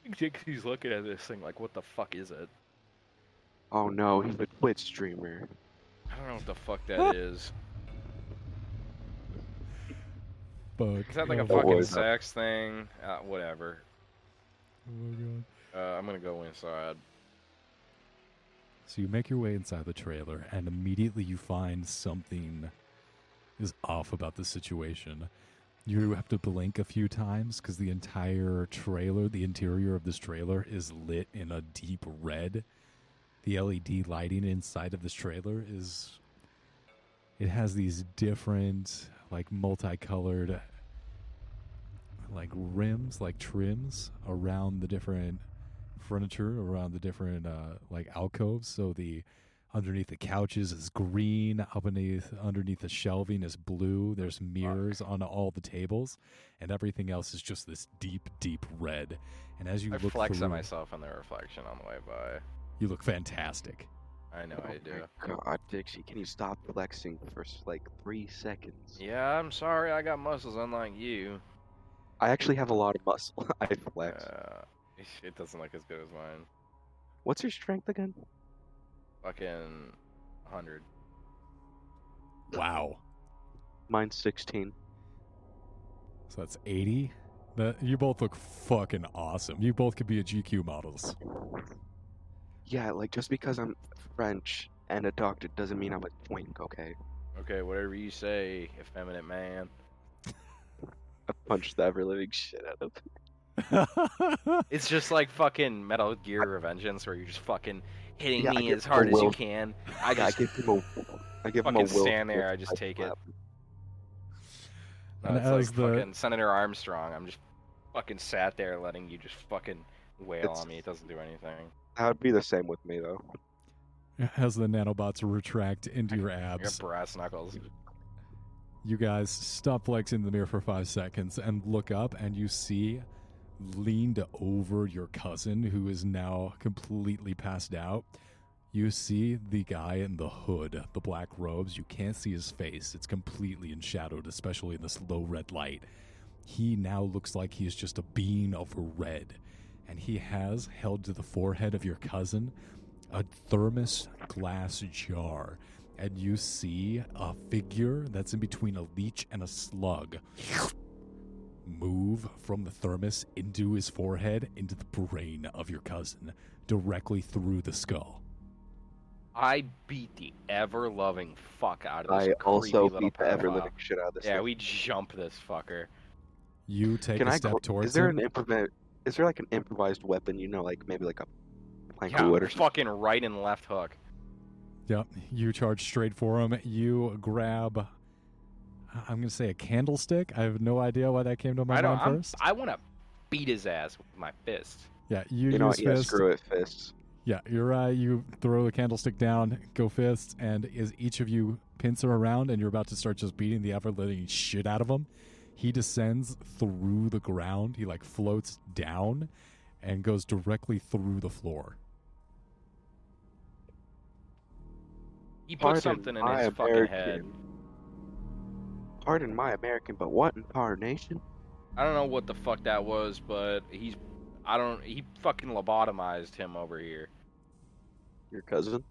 it. Dixie's looking at this thing like, what the fuck is it? Oh no, he's a Twitch streamer. I don't know what the fuck that is. Fuck. Is that like a fucking boys. sex thing? Uh, whatever. oh my god. Uh, I'm gonna go inside. So you make your way inside the trailer, and immediately you find something is off about the situation. You have to blink a few times because the entire trailer, the interior of this trailer, is lit in a deep red. The LED lighting inside of this trailer is. It has these different, like, multicolored, like, rims, like trims around the different furniture around the different uh, like alcoves. So the underneath the couches is green, up underneath underneath the shelving is blue. There's mirrors on all the tables, and everything else is just this deep, deep red. And as you I look flex through, at myself in the reflection on the way by. you look fantastic. I know I do. Oh God, Dixie, can you stop flexing for like three seconds? Yeah, I'm sorry. I got muscles unlike you. I actually have a lot of muscle. I flex. Uh, it doesn't look as good as mine. What's your strength again? Fucking 100. Wow. Mine's 16. So that's 80. That you both look fucking awesome. You both could be a GQ models. Yeah, like just because I'm French and a doctor doesn't mean I'm a twink, okay? Okay, whatever you say, effeminate man. I punched the ever living shit out of him. It's just like fucking Metal Gear Revengeance, where you're just fucking hitting Yeah, me as hard as you can. I Yeah, I just give him a, I give him a fucking will. stand there, I just side take it. No, And it's like the- fucking Senator Armstrong. I'm just fucking sat there letting you just fucking wail It's- on me. It doesn't do anything. That would be the same with me though. As the nanobots retract into your abs. got brass knuckles. You guys stop flexing in the mirror for five seconds and look up, and you see leaned over your cousin, who is now completely passed out. You see the guy in the hood, the black robes. You can't see his face, it's completely enshadowed, especially in this low red light. He now looks like he is just a being of red, and he has held to the forehead of your cousin a thermos glass jar and you see a figure that's in between a leech and a slug move from the thermos into his forehead into the brain of your cousin directly through the skull. I beat the ever loving fuck out of this I also beat the ever pedophile. living shit out of this. Yeah, thing. we jump this fucker. You take Can a I step go, towards Is there him. an improv? Is there like an improvised weapon? You know, like maybe like a plank Yeah, of wood or something. fucking right and left hook. Yep, you charge straight for him. You grab I'm going to say a candlestick. I have no idea why that came to my I don't. mind I'm, first. I want to beat his ass with my fist. yeah, you, You know use what? Yeah, screw it, fists. Yeah, you're right. You throw the candlestick down, go fists, and as each of you pincer around and you're about to start just beating the ever living shit out of him, he descends through the ground. He like floats down and goes directly through the floor. He put Pardon something in my his fucking head. Pardon my American, but what in tarnation? I don't know what the fuck that was, but he's. I don't. He fucking lobotomized him over here. Your cousin?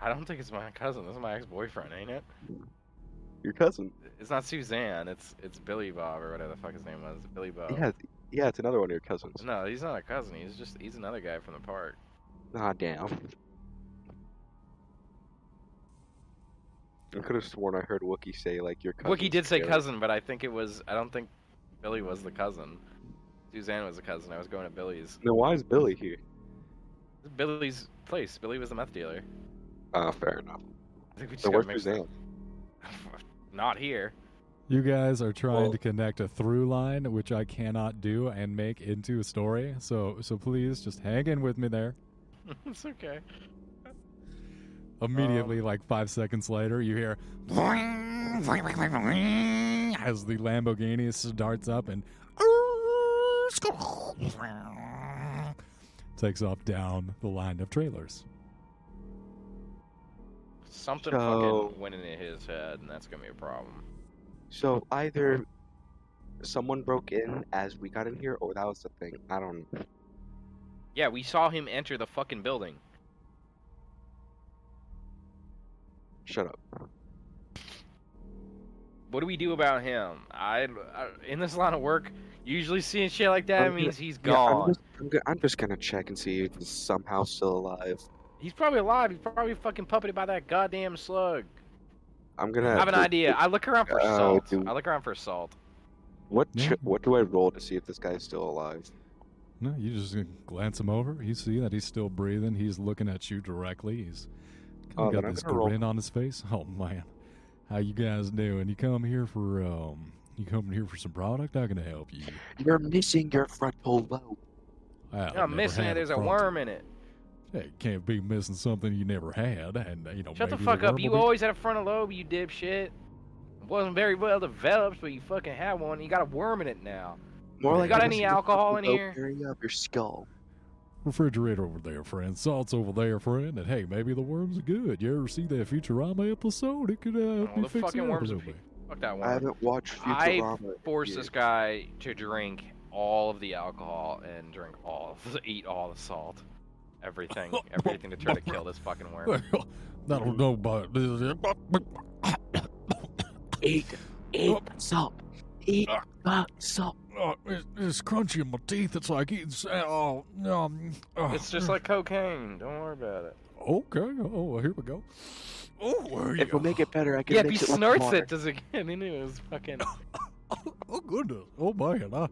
I don't think it's my cousin. This is my ex-boyfriend, ain't it? Hmm. Your cousin? It's not Suzanne. It's it's Billy Bob or whatever the fuck his name was. Billy Bob. Yeah, yeah, it's another one of your cousins. No, he's not a cousin. He's just he's another guy from the park. Ah, damn. I could have sworn I heard Wookie say like your cousin. Wookie did say cousin, but I think it was. I don't think Billy was the cousin. Suzanne was the cousin. I was going to Billy's. Then why is Billy here? Billy's place. Billy was the meth dealer. Ah, fair enough. I think we just So where's Suzanne? up. Not here. You guys are trying Well- to connect a through line, which I cannot do, and make into a story. So, so please just hang in with me there. it's okay. Immediately, Um, like five seconds later, you hear as the Lamborghini starts up and takes off down the line of trailers. Something So- fucking went into his head, and that's gonna be a problem. So either someone broke in as we got in here, or that was the thing. I don't. Yeah, we saw him enter the fucking building. Shut up. What do we do about him? I, I in this line of work, usually seeing shit like that I'm means he's Yeah, I'm gone. just, I'm, I'm just gonna check and see if he's somehow still alive. He's probably alive. He's probably fucking puppeted by that goddamn slug. I'm gonna. I have an idea. I look around for Uh, salt. do- I look around for salt. What Yeah. ch- what do I roll to see if this guy's still alive? No, you just glance him over. You see that he's still breathing. He's looking at you directly. He's Oh, got this gonna roll. grin on his face. Oh man, how you guys doing? You come here for um, you coming here for some product? How can I help you? You're missing your frontal lobe. I've I'm missing it. There's a worm in it. Hey, can't be missing something you never had, and you know. Shut the maybe fuck up. You be- always had a frontal lobe, you dipshit. It wasn't very well developed, but you fucking had one. You got a worm in it now. More You like got you're any alcohol in here? Area of your skull. refrigerator over there, friend. Salt's over there, friend. And hey, maybe the worms are good. You ever see that Futurama episode? It could uh, help Oh, you the fix fucking it up a worms are little. Fuck that one. I haven't watched I Futurama. in Force this guy to drink all of the alcohol and drink all, eat all the salt. Everything, everything to try to kill this fucking worm. Well, I don't know about this. Eat, eat salt. Eat the salt. Oh, it's, it's crunchy in my teeth. It's like eating. sa- Oh, um, oh. It's just like cocaine. Don't worry about it. Okay. Oh, here we go. Oh, there you If we'll make it better, I can Yeah, if he it snorts it, does it get into his fucking? Oh goodness! Oh man, I,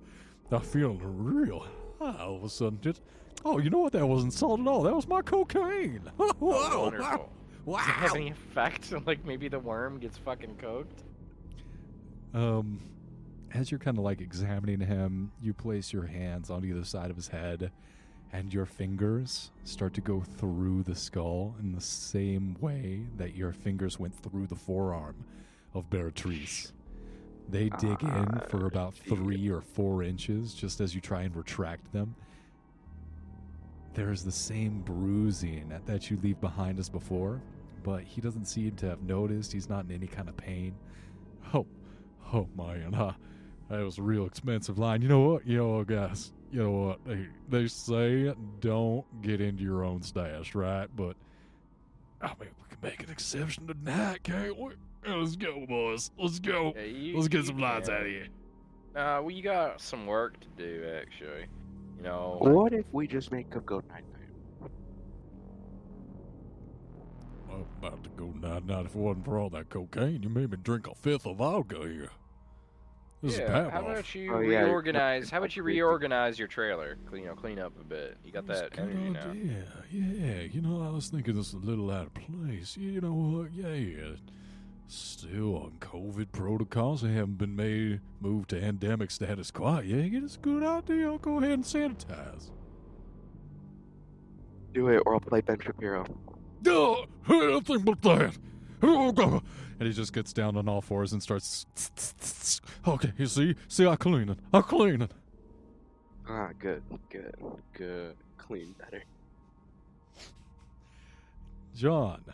I'm feeling real. high all of a sudden, just oh, you know what? That wasn't salt at all. That was my cocaine. Oh, Whoa, wonderful. Wow. Does it have any effect? Like maybe the worm gets fucking coked? Um, as you're kind of like examining him, you place your hands on either side of his head, and your fingers start to go through the skull in the same way that your fingers went through the forearm of Beatrice. They dig in for Ah, about three or four inches just as you try and retract them. There's the same bruising that you leave behind us before, but he doesn't seem to have noticed. He's not in any kind of pain. Oh, oh man, huh? That was a real expensive line. You know what? You know what, guys? You know what? They, they say don't get into your own stash, right? But, I mean, we can make an exception tonight, can't we? Let's go, boys. Let's go. Yeah, you, Let's get some lines out of here. Uh, we got some work to do, actually. You know, What if we just make him go night night? I'm about to go night night if it wasn't for all that cocaine. You made me drink a fifth of vodka here. This is yeah. How about you Oh, yeah, reorganize? fucking How about you reorganize your trailer? Clean, you know, clean up a bit. You got That's that a good energy now. idea. Yeah, you know, I was thinking this was a little out of place. You know what? Yeah, yeah. Still on COVID protocols. They haven't been made moved to endemic status quite yet. It's a good idea. I'll go ahead and sanitize. Do it, or I'll play Ben Shapiro. Oh, nothing but that. And he just gets down on all fours and starts. Okay, you see? See, I clean it. I clean it. Ah, good, good, good. Clean better. John.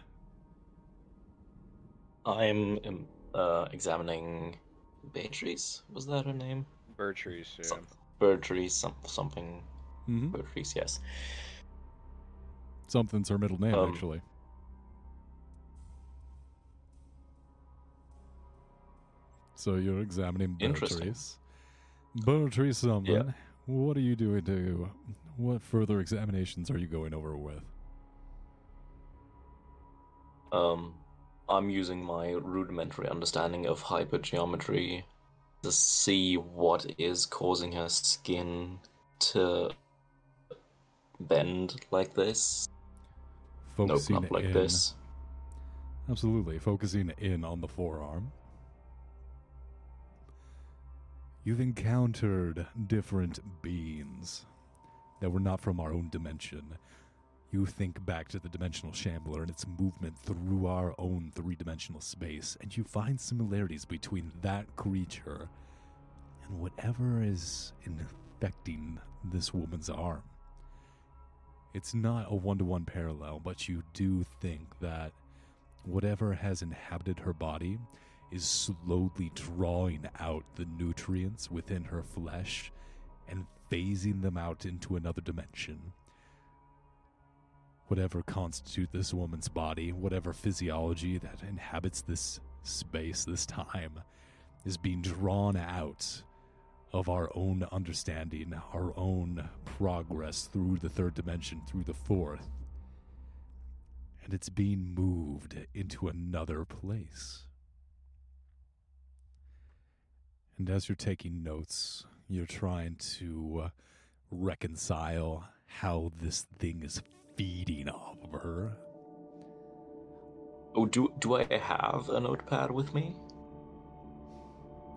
I'm um, uh, examining Beatrice. Was that her name? Bertrude, yeah. Some, Beatrice, some, something. hmm Beatrice, yes. Something's her middle name, Um, actually. So you're examining Interesting. Beatrice. Beatrice something. What are you doing to. What further examinations are you going over with? Um, I'm using my rudimentary understanding of hypergeometry to see what is causing her skin to bend like this. Focusing like in. this. Absolutely, focusing in on the forearm. You've encountered different beings that were not from our own dimension. You think back to the dimensional shambler and its movement through our own three dimensional space, and you find similarities between that creature and whatever is infecting this woman's arm. It's not a one to one parallel, but you do think that whatever has inhabited her body is slowly drawing out the nutrients within her flesh and phasing them out into another dimension. Whatever constitutes this woman's body, whatever physiology that inhabits this space, this time, is being drawn out of our own understanding, our own progress through the third dimension, through the fourth. And it's being moved into another place. And as you're taking notes, you're trying to uh, reconcile how this thing is feeding off of her. Oh, do do I have a notepad with me?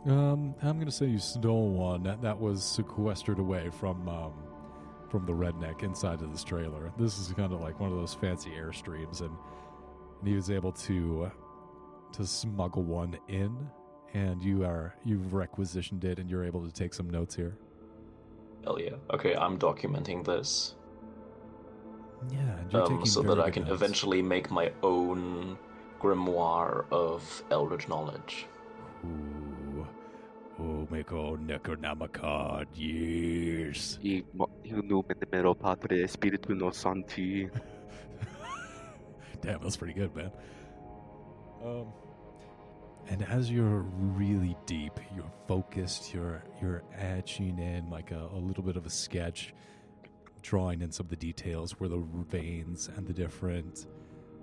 Um, I'm gonna say you stole one that, that was sequestered away from um, from the redneck inside of this trailer. This is kind of like one of those fancy airstreams, and, and he was able to to smuggle one in, and you are you've requisitioned it, and you're able to take some notes here. Hell yeah. Okay, I'm documenting this Yeah, you're um, so that I can notes. eventually make my own grimoire of Eldritch knowledge. Ooh, oh, make all Necronomicon, yes. E mo- o nome de meu Padre Espírito no Santi. Damn, that's pretty good, man. Um, and as you're really deep, you're focused, you're you're etching in like a, a little bit of a sketch, drawing in some of the details where the veins and the different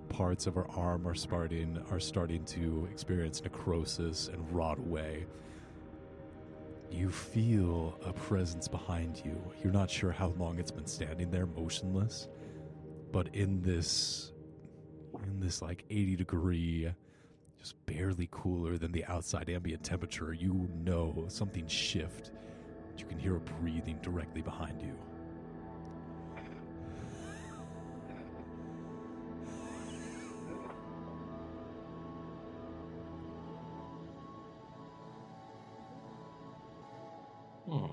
parts of her arm are starting are starting to experience necrosis and rot away. You feel a presence behind you. You're not sure how long it's been standing there motionless, but in this in this like 80 degree just barely cooler than the outside ambient temperature, you know something shift. You can hear her breathing directly behind you. Hmm.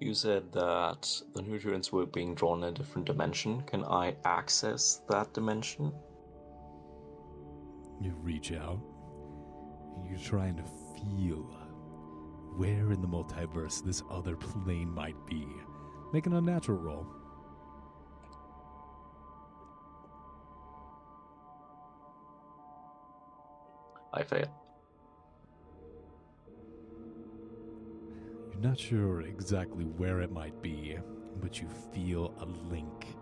You said that the nutrients were being drawn in a different dimension. Can I access that dimension? You reach out and you're trying to feel where in the multiverse this other plane might be. Make an unnatural roll. I fail. Not sure exactly where it might be, but you feel a link.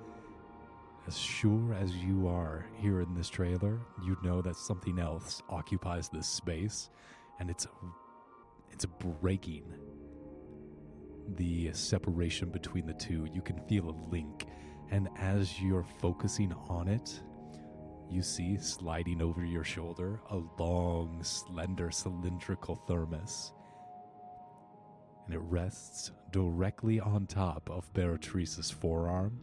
As sure as you are here in this trailer, you know that something else occupies this space, and it's it's breaking the separation between the two. You can feel a link, and as you're focusing on it, you see sliding over your shoulder a long, slender, cylindrical thermos and it rests directly on top of Beatrice's forearm,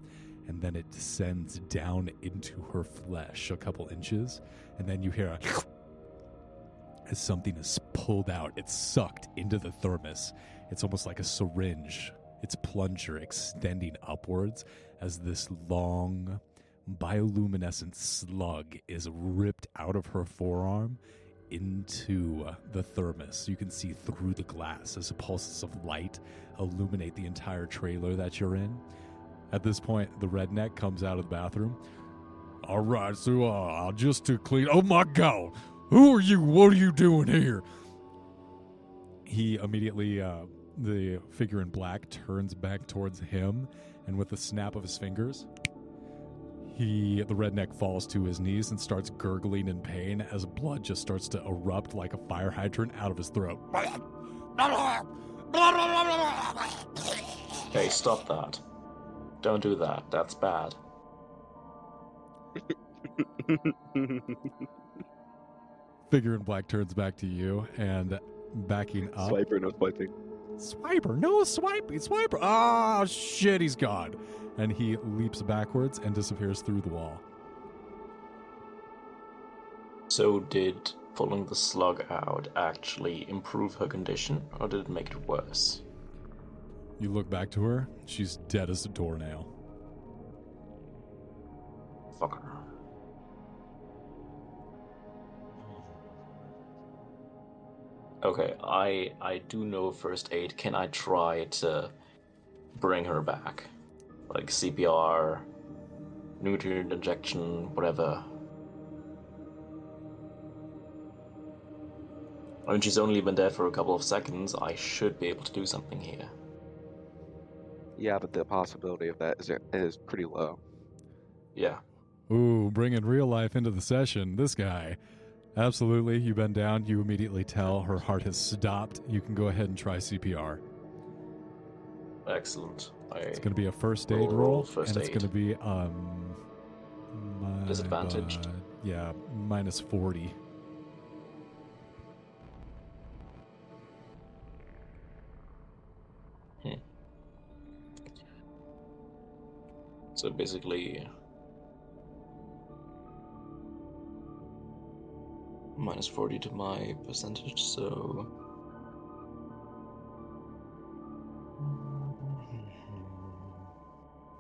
and then it descends down into her flesh a couple inches, and then you hear a as something is pulled out. It's sucked into the thermos. It's almost like a syringe. Its plunger extending upwards as this long bioluminescent slug is ripped out of her forearm into the thermos. You can see through the glass as the pulses of light illuminate the entire trailer that you're in. At this point, the redneck comes out of the bathroom. All right, so uh, I'll just to clean. Oh my god, who are you? What are you doing here? He immediately, uh, the figure in black, turns back towards him, and with a snap of his fingers, he, the redneck, falls to his knees and starts gurgling in pain as blood just starts to erupt like a fire hydrant out of his throat. Hey, stop that. Don't do that. That's bad. Figure in black turns back to you, and backing up. Swiper, no swiping. Swiper, no swiping, swiper. Oh shit, he's gone. And he leaps backwards and disappears through the wall. So did pulling the slug out actually improve her condition, or did it make it worse? You look back to her, she's dead as a doornail. Fuck her. Okay, I I do know first aid. Can I try to bring her back? Like CPR, nutrient injection, whatever. I mean, she's only been there for a couple of seconds. I should be able to do something here. Yeah, but the possibility of that is is pretty low. Yeah. Ooh, bringing real life into the session. This guy. Absolutely. You bend down, you immediately tell her heart has stopped. You can go ahead and try CPR. Excellent. I It's going to be a first aid Roll, roll, first and it's going to be um my Disadvantaged? bud- yeah, minus 40. So basically, minus 40 to my percentage, so.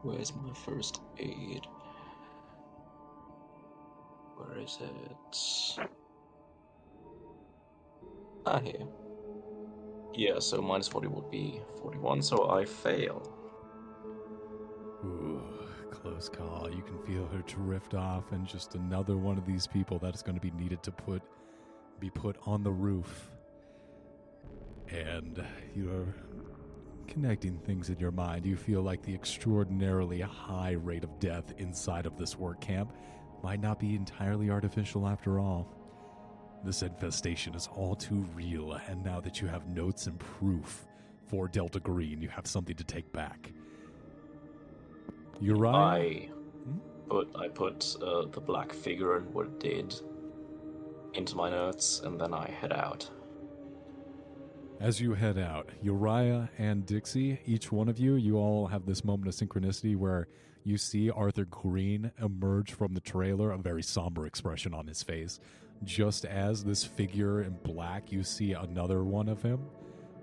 Where's my first aid? Where is it? Ah, here. Yeah, so minus 40 would be 41, so I fail. Ooh, close call. You can feel her drift off, and just another one of these people that is going to be needed to put be put on the roof. And you're connecting things in your mind. You feel like the extraordinarily high rate of death inside of this work camp might not be entirely artificial after all. This infestation is all too real, and now that you have notes and proof for Delta Green, you have something to take back. Uriah? I put I put uh, the black figure and what it did into my notes, and then I head out. As you head out, Uriah and Dixie, each one of you, you all have this moment of synchronicity where you see Arthur Green emerge from the trailer, a very somber expression on his face. Just as this figure in black, you see another one of him.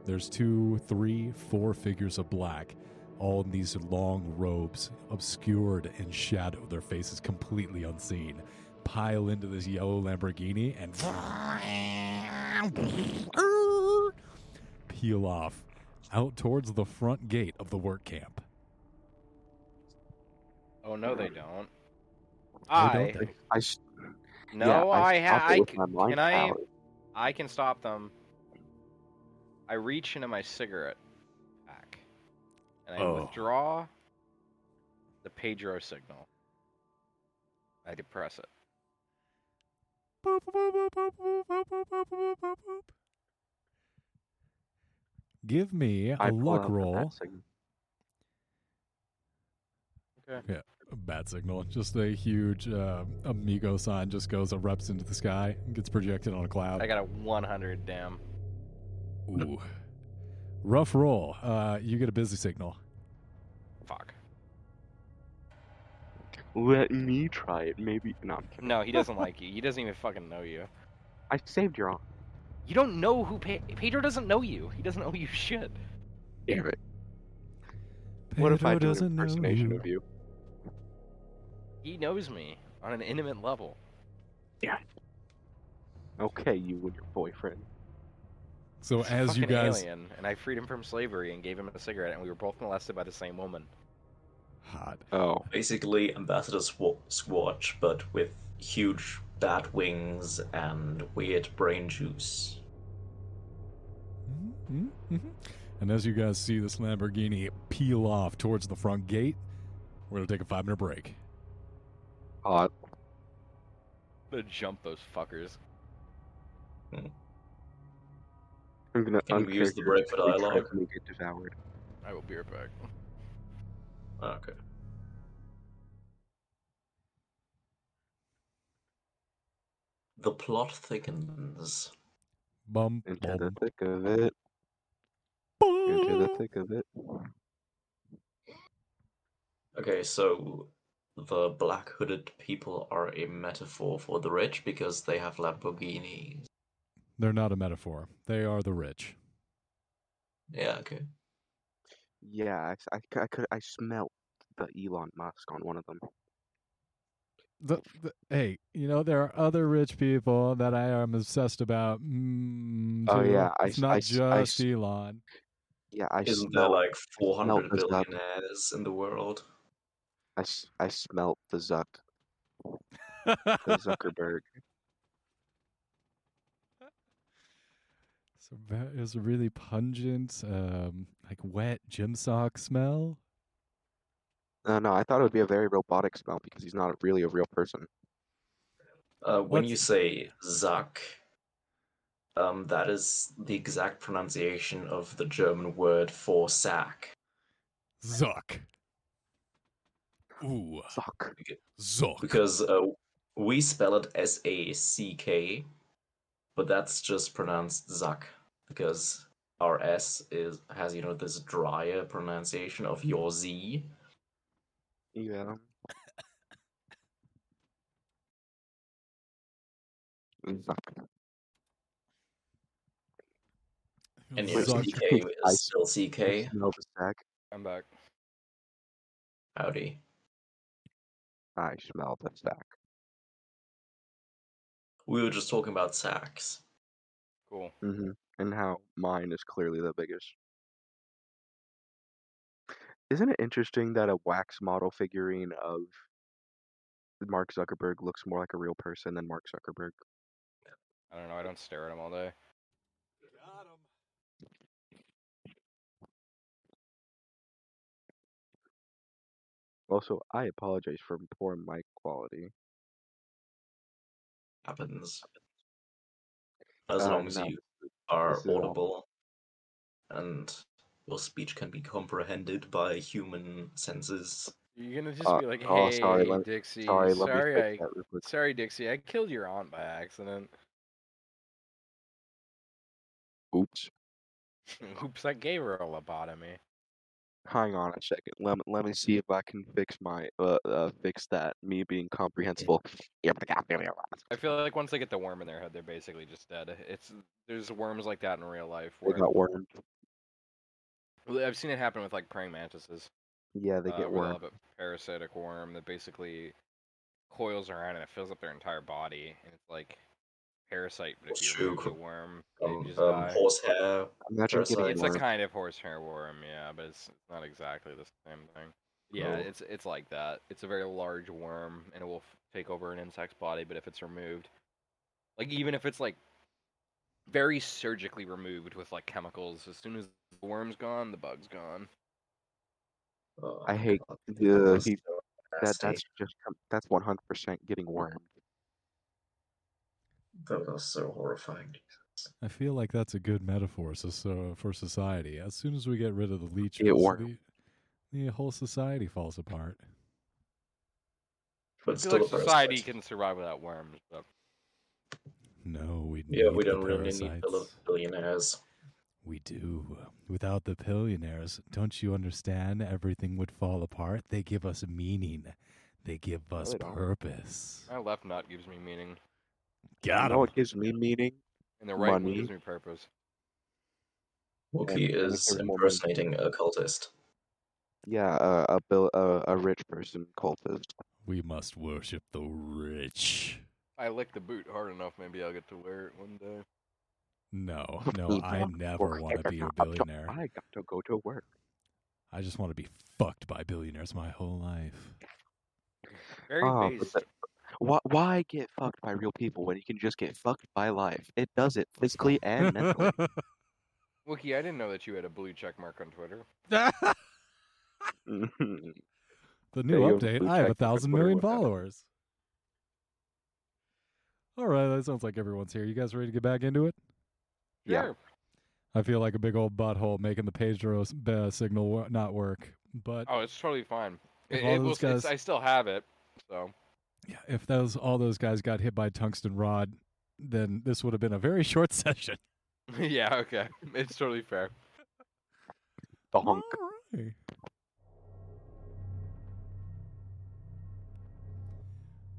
There's two, three, four figures of black, all in these long robes, obscured in shadow, their faces completely unseen, pile into this yellow Lamborghini and peel off out towards the front gate of the work camp. Oh no, they don't. I don't they? I s- no, yeah, I stopped ha- I with c- my mind can I power. I can stop them. I reach into my cigarette pack and I Oh. withdraw the Pedro signal. I depress it. Give me a I luck roll. bat signal. Okay. A bat signal. Just a huge uh, amigo sign just goes erupts into the sky and gets projected on a cloud. I got a 100. Damn. Ooh. Rough roll. Uh, you get a busy signal. Fuck. Let me try it. Maybe. No, I'm kidding. No, he doesn't like you. He doesn't even fucking know you. I saved your arm. You don't know who Pe- Pedro doesn't know you. He doesn't know you shit. Damn it. What if I do an doesn't impersonation you. of you? He knows me on an intimate level. Yeah. Okay, you and your boyfriend. So He's a as you fucking guys alien, and I freed him from slavery and gave him a cigarette, and we were both molested by the same woman. hot. Oh, Basically, Ambassador Swa- Squatch, but with huge bat wings and weird brain juice. And as you guys see this Lamborghini peel off towards the front gate, we're gonna take a five minute break. hot. To jump those fuckers. Hmm. I'm gonna Can we use the break for uncharacteristically dialogue? try get devoured. I will be right back. Ah, okay. The plot thickens. Bum, Into the thick of it. Into the thick of it. Okay, so the black hooded people are a metaphor for the rich because they have Lamborghinis. They're not a metaphor. They are the rich. Yeah, okay. Yeah, I could I smelt the Elon Musk on one of them. The, the, hey, you know there are other rich people that I am obsessed about. Mm, Oh, yeah, it's s- not I s- I just s- Elon. Yeah, I Isn't there smelt like 400 the Zuck. billionaires in the world? I, I smelt the Zuck the Zuckerberg. so that is a really pungent, um, like wet gym sock smell. Uh, no, I thought it would be a very robotic smell because he's not really a real person. Uh, when What's- you say Zuck, um, that is the exact pronunciation of the German word for sack. Zuck. Ooh, Zuck. Zuck. Because uh, we spell it S A C K, but that's just pronounced Zuck because our S is has you know this drier pronunciation of your Z. Yeah. Zuck. And your Zuck. CK I is still CK. smell the sack. I'm back. Howdy. I smell the sack. We were just talking about sacks. Cool. hmm And how mine is clearly the biggest. Isn't it interesting that a wax model figurine of Mark Zuckerberg looks more like a real person than Mark Zuckerberg? I don't know. I don't stare at him all day. Also, I apologize for poor mic quality. Happens. As Uh, long as no, you are this is all- audible and your speech can be comprehended by human senses. You're gonna just Uh, be like, oh, "Hey, sorry, let- Dixie, Sorry, let me sorry, fix I, that real quick. sorry, Dixie, I killed your aunt by accident. Oops. Oops, I gave her a lobotomy." Hang on a second. Let me, let me see if I can fix my uh, uh fix that me being comprehensible. I feel like once they get the worm in their head, they're basically just dead. It's there's worms like that in real life. They got wormed. Well, I've seen it happen with like praying mantises. Yeah, they uh, get where they'll a parasitic worm that basically coils around and it fills up their entire body, and it's like parasite. But if That's you true, remove the worm, Um, just um, die. horsehair. Imagine getting parasite. It's a kind of horsehair worm, yeah, but it's it's not exactly the same thing. Yeah, Cool. it's it's like that. It's a very large worm, and it will f- take over an insect's body. But if it's removed, like even if it's like very surgically removed with like chemicals, as soon as the worm's gone, the bug's gone. Oh, I hate God, the that's he, so that. That's just that's one hundred percent getting wormed. That was so horrifying. I feel like that's a good metaphor so, so for society. As soon as we get rid of the leeches, Get the, the whole society falls apart. But I feel still, like society can survive without worms, but No, we Yeah, need we the don't really need parasites. bill- billionaires. We do. Without the billionaires, don't you understand? Everything would fall apart. They give us meaning. They give us they don't. purpose. my left nut gives me meaning, Got you know him. what gives me meaning? and the right one Money. gives me purpose. Wookie and is impersonating a cultist. Yeah, uh, a bill, uh, a rich person cultist. We must worship the rich. I lick the boot hard enough, maybe I'll get to wear it one day. No, no, I never want to be a billionaire. I got to go to work. I just want to be fucked by billionaires my whole life. Very Ah, but Why, why get fucked by real people when you can just get fucked by life? It does it physically and mentally. Wookie, I didn't know that you had a blue check mark on Twitter. the new you update. I have a check mark on thousand Twitter, million followers. All right, that sounds like everyone's here. You guys ready to get back into it? Yeah. I feel like a big old butthole making the pager os- uh, signal not work. But Oh, it's totally fine. It, all it will, those guys- I still have it, so yeah, if those all those guys got hit by tungsten rod, then this would have been a very short session. yeah, okay. It's totally fair. Donk. Alright.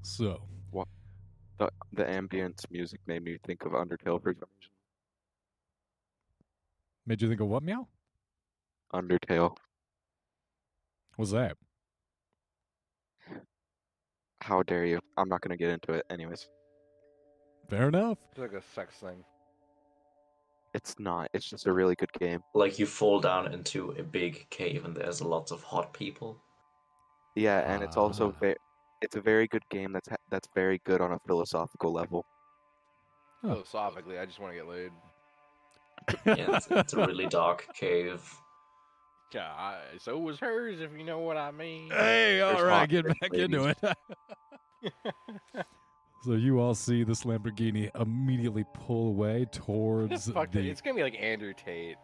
So, The, the ambience music made me think of Undertale for some reason. made you think of what meow? Undertale. What's that? How dare you? I'm not gonna get into it anyways. Fair enough. It's like a sex thing. It's not. It's just a really good game. Like you fall down into a big cave and there's lots of hot people. Yeah, and it's also Ah. Very. It's a very good game. That's ha- that's very good on a philosophical level. Philosophically, I just want to get laid. Yeah, it's, it's a really dark cave. Yeah, I, so was hers, if you know what I mean. Hey, all There's right, hot get French back into it. so you all see this Lamborghini immediately pull away towards Fuck that. the. It's gonna be like Andrew Tate.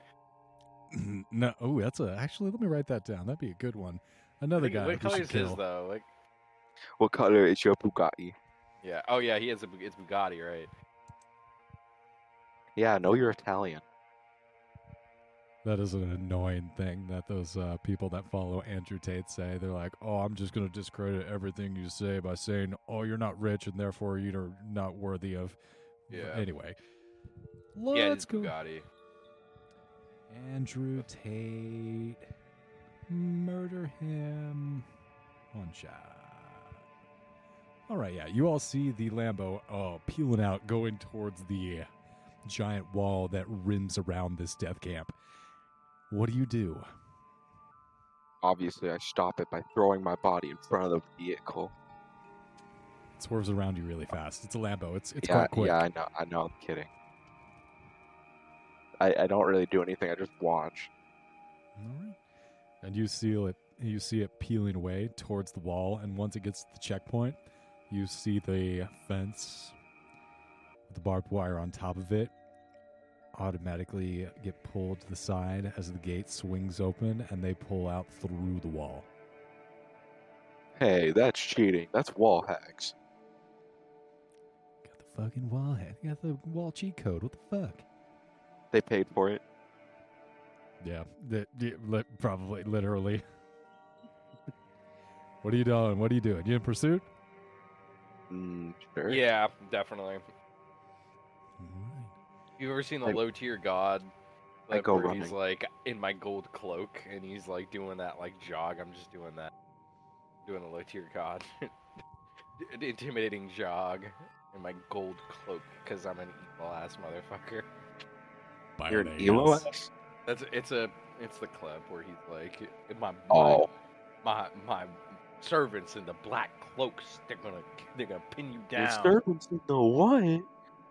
Mm-hmm, no, oh, that's a. Actually, let me write that down. That'd be a good one. Another What- guy. What color should is his kill. though? Like, What color is your Bugatti? yeah. Oh yeah, he has a. It's Bugatti, right? Yeah, I know you're Italian. That is an annoying thing that those uh, people that follow Andrew Tate say. They're like, "Oh, I'm just going to discredit everything you say by saying, oh, you're not rich and therefore you're not worthy of." Yeah. Anyway, yeah, let's yeah, it's go. Bugatti. Andrew Tate, murder him. One shot. All right, yeah. You all see the Lambo uh, peeling out, going towards the giant wall that rims around this death camp. What do you do? Obviously, I stop it by throwing my body in front of the vehicle. It swerves around you really fast. It's a Lambo. It's it's yeah, quite quick. yeah, I know. I know. I'm kidding. I, I don't really do anything. I just watch. All right. And you see it you see it peeling away towards the wall, and once it gets to the checkpoint, you see the fence with the barbed wire on top of it automatically get pulled to the side as the gate swings open and they pull out through the wall. Hey, that's cheating. That's wall hacks. Got the fucking wall hack. Got the wall cheat code. What the fuck? They paid for it. Yeah, that yeah, li- probably literally. what are you doing? What are you doing? You in pursuit? Mm, sure. Yeah, definitely. Alright. You ever seen the I- low tier god? I Like, go where He's like in my gold cloak, and he's like doing that like jog. I'm just doing that, doing the low tier god, intimidating jog in my gold cloak because I'm an evil ass motherfucker. You're an Bionagas. emo ass? That's it's a it's the clip where he's like my my Oh. my, my servants in the black cloaks. They're gonna they're gonna pin you down. Your servants in the what?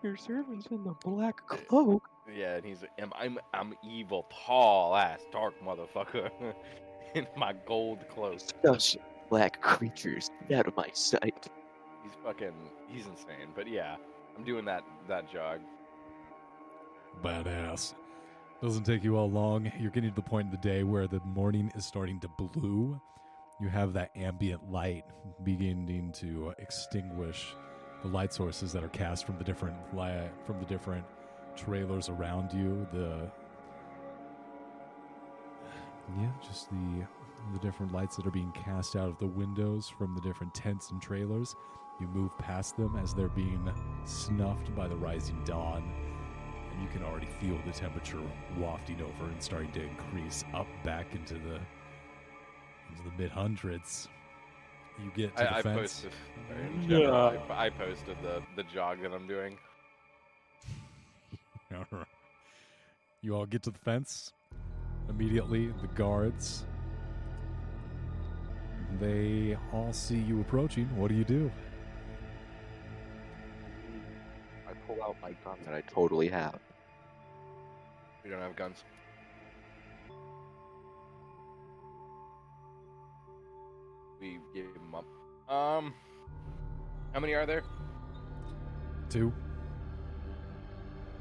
Your servants in the black uh, cloak. Yeah, and he's I'm I'm, I'm evil, tall ass, dark motherfucker in my gold cloak. Those black creatures, get out of my sight. He's fucking he's insane. But yeah, I'm doing that that jog. Badass. Doesn't take you all long. You're getting to the point of the day where the morning is starting to blue. You have that ambient light beginning to extinguish the light sources that are cast from the different from the different trailers around you. The yeah, just the the different lights that are being cast out of the windows from the different tents and trailers. You move past them as they're being snuffed by the rising dawn and you can already feel the temperature wafting over and starting to increase up back into the into the mid hundreds. You get to the I, I fence. posted uh, in general, I, I posted the the jog that I'm doing. you all get to the fence. Immediately, the guards they all see you approaching. What do you do? I pull out my gun that I totally have. We don't have guns. We give him up. Um, how many are there? Two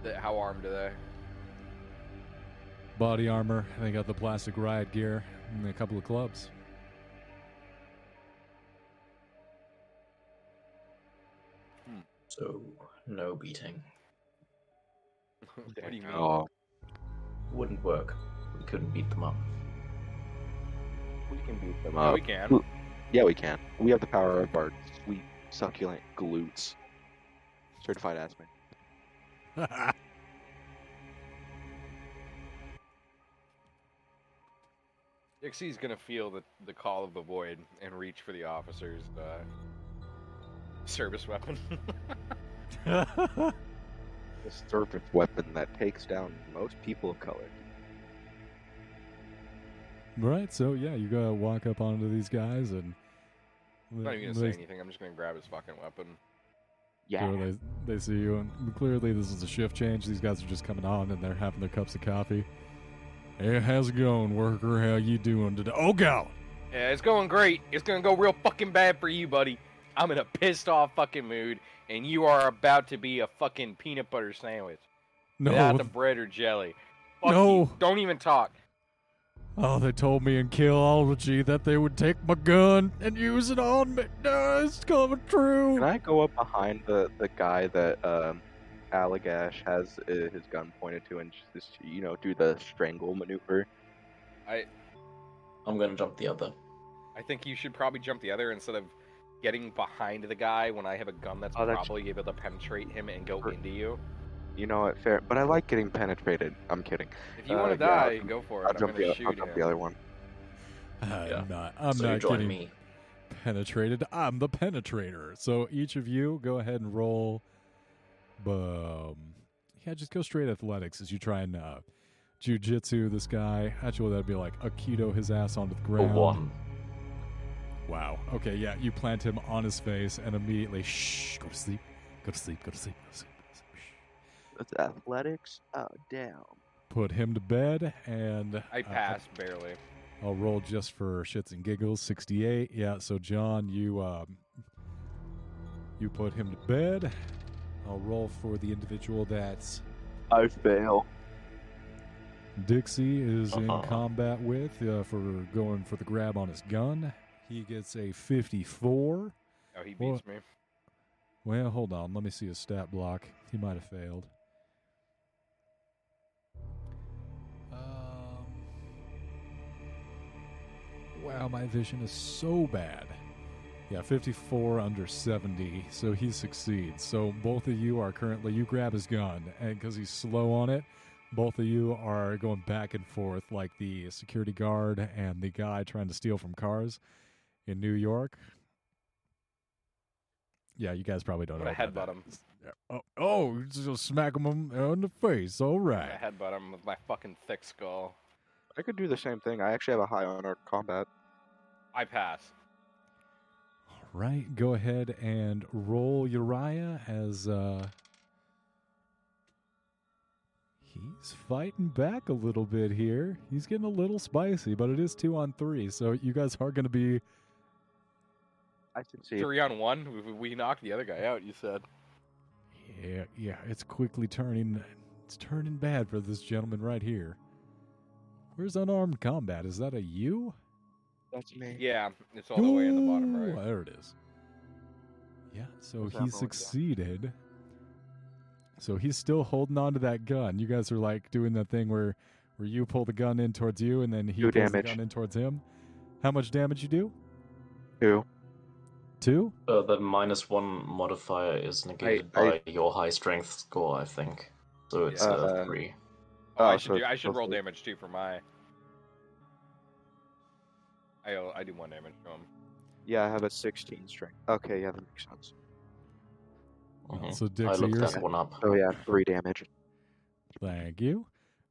Th- How armed are they? body armor. They got the plastic riot gear and a couple of clubs. So no beating. what do you mean? Oh, Wouldn't work. We couldn't beat them up. we can beat them No, up. we can. Yeah, we can. We have the power of our sweet, succulent glutes. Certified ass man. Dixie's gonna feel the, the call of the void and reach for the officer's uh, service weapon. The surface weapon that takes down most people of color. Right, so yeah, you gotta walk up onto these guys and. I'm not even gonna they- say anything. I'm just gonna grab his fucking weapon. Yeah. Sure, they, they see you, and clearly this is a shift change. These guys are just coming on, and they're having their cups of coffee. Hey, how's it going, worker? How you doing today? Oh, God! Yeah, it's going great. It's gonna go real fucking bad for you, buddy. I'm in a pissed off fucking mood, and you are about to be a fucking peanut butter sandwich No, without the bread or jelly. Fuck No. you. Don't even talk. Oh, they told me in Killology that they would take my gun and use it on me. No, it's coming true. Can I go up behind the, the guy that um, Allagash has uh, his gun pointed to and just, you know, do the strangle maneuver? I. I'm gonna jump the other. I think you should probably jump the other instead of getting behind the guy when I have a gun that's Oh, that's- probably able to penetrate him and go Per- into you. You know what? Fair. But I like getting penetrated. I'm kidding. If you Uh, want to die, jump- go for it. I'll I'm jump, gonna the, shoot I'll jump him. the other one. I'm Yeah. not. I'm so not join getting me. penetrated. I'm the penetrator. So each of you go ahead and roll. Um, yeah, just go straight athletics as you try and uh, jujitsu this guy. Actually, that'd be like Aikido his ass onto the ground. one. Wow. Okay, yeah, you plant him on his face and immediately shh, go to sleep, go to sleep, go to sleep, go to sleep. Go to sleep. Shh. It's athletics. Oh, damn. Put him to bed, and I uh, passed barely. I'll roll just for shits and giggles. Sixty-eight. Yeah. So John, you um, you put him to bed. I'll roll for the individual that's I fail. Dixie is in Uh-huh. combat with uh, for going for the grab on his gun. He gets a fifty-four. Oh, he Well- beats me. Well, hold on. Let me see his stat block. He might have failed. Wow, my vision is so bad. Yeah, 54 under 70, so he succeeds. So both of you are currently, you grab his gun, and because he's slow on it, both of you are going back and forth like the security guard and the guy trying to steal from cars in New York. Yeah, you guys probably don't I'm know. about headbutt him. Oh, oh, just smack him on the face. All right. Gonna headbutt him with my fucking thick skull. I could do the same thing. I actually have a high honor combat. I pass. All right. Go ahead and roll Uriah as uh he's fighting back a little bit here. He's getting a little spicy, but it is two on three, so you guys are going to be. I succeed. Three on one. We, we knocked the other guy out. You said. Yeah, yeah. It's quickly turning. It's turning bad for this gentleman right here. Where's unarmed combat? Is that a you? That's me. Yeah, it's all the way in the bottom Ooh, right. There it is. Yeah, so What's that he for, yeah. succeeded. So he's still holding on to that gun. You guys are like doing that thing where where you pull the gun in towards you and then he Two pulls damage. the gun in towards him. How much damage you do? Two. Two? Uh, the minus one modifier is negated I- by your high strength score, I think. So it's uh, Uh, three. Oh, I Oh, should so do. I should roll supposed to- damage too for my. I I do one damage to him. Yeah, I have a 16 strength. Okay, yeah, that makes sense. Mhm. So I Dixie, looked you're that one up. So yeah, three damage. thank you.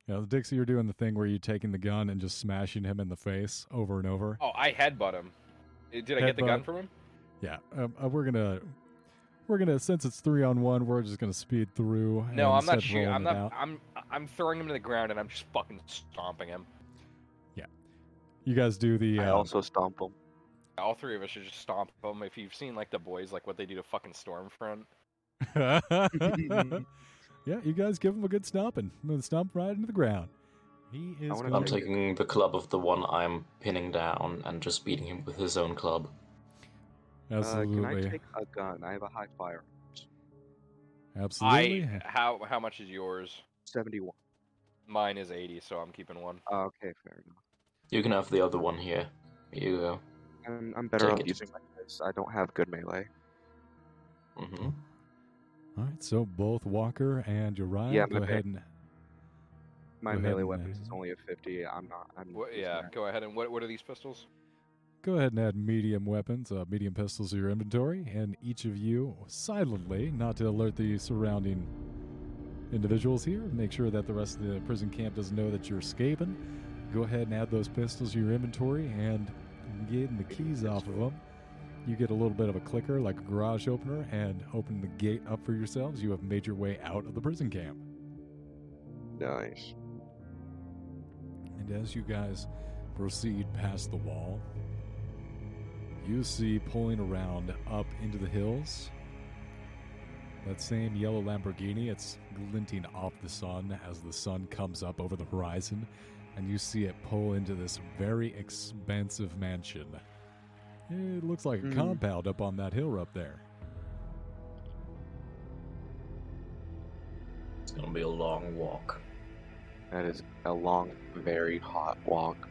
Now, Dixie, you're doing the thing where you're taking the gun and just smashing him in the face over and over. Oh, I headbutt him. Uh, Did I get the gun from him? Yeah, um, uh, we're gonna we're gonna since it's three on one, we're just gonna speed through. No, I'm not instead shooting. I'm not. out. I'm I'm throwing him to the ground and I'm just fucking stomping him. Yeah. You guys do the. I um, also stomp him. All three of us should just stomp him. If you've seen like the boys, like what they do to fucking Stormfront. yeah, you guys give him a good stomping. I'm gonna stomp right into the ground. He is. going I'm take taking the club of the one I'm pinning down and just beating him with his own club. Uh, absolutely, can I take a gun? I have a high fire. absolutely. I how how much is yours? 71. Mine is 80, so I'm keeping one. Oh, okay, fair enough. You can have the other one here. Here you go. I'm, I'm better Take off it. using my dice. I don't have good melee. Mm-hmm. All right, so both Walker and Uriah, Yeah, go ahead and My Go melee and, weapons is only a 50. I'm not. I'm What, yeah, that. go ahead and what? What are these pistols? go ahead and add medium weapons, uh, medium pistols to your inventory, and each of you silently, not to alert the surrounding individuals here, make sure that the rest of the prison camp doesn't know that you're escaping. Go ahead and add those pistols to your inventory and getting the keys off of them. You get a little bit of a clicker like a garage opener and open the gate up for yourselves. You have made your way out of the prison camp. Nice. And as you guys proceed past the wall, you see pulling around up into the hills that same yellow Lamborghini. It's glinting off the sun as the sun comes up over the horizon, and you see it pull into this very expansive mansion. It looks like a Hmm. compound up on that hill up there. It's gonna be a long walk. That is a long, very hot walk.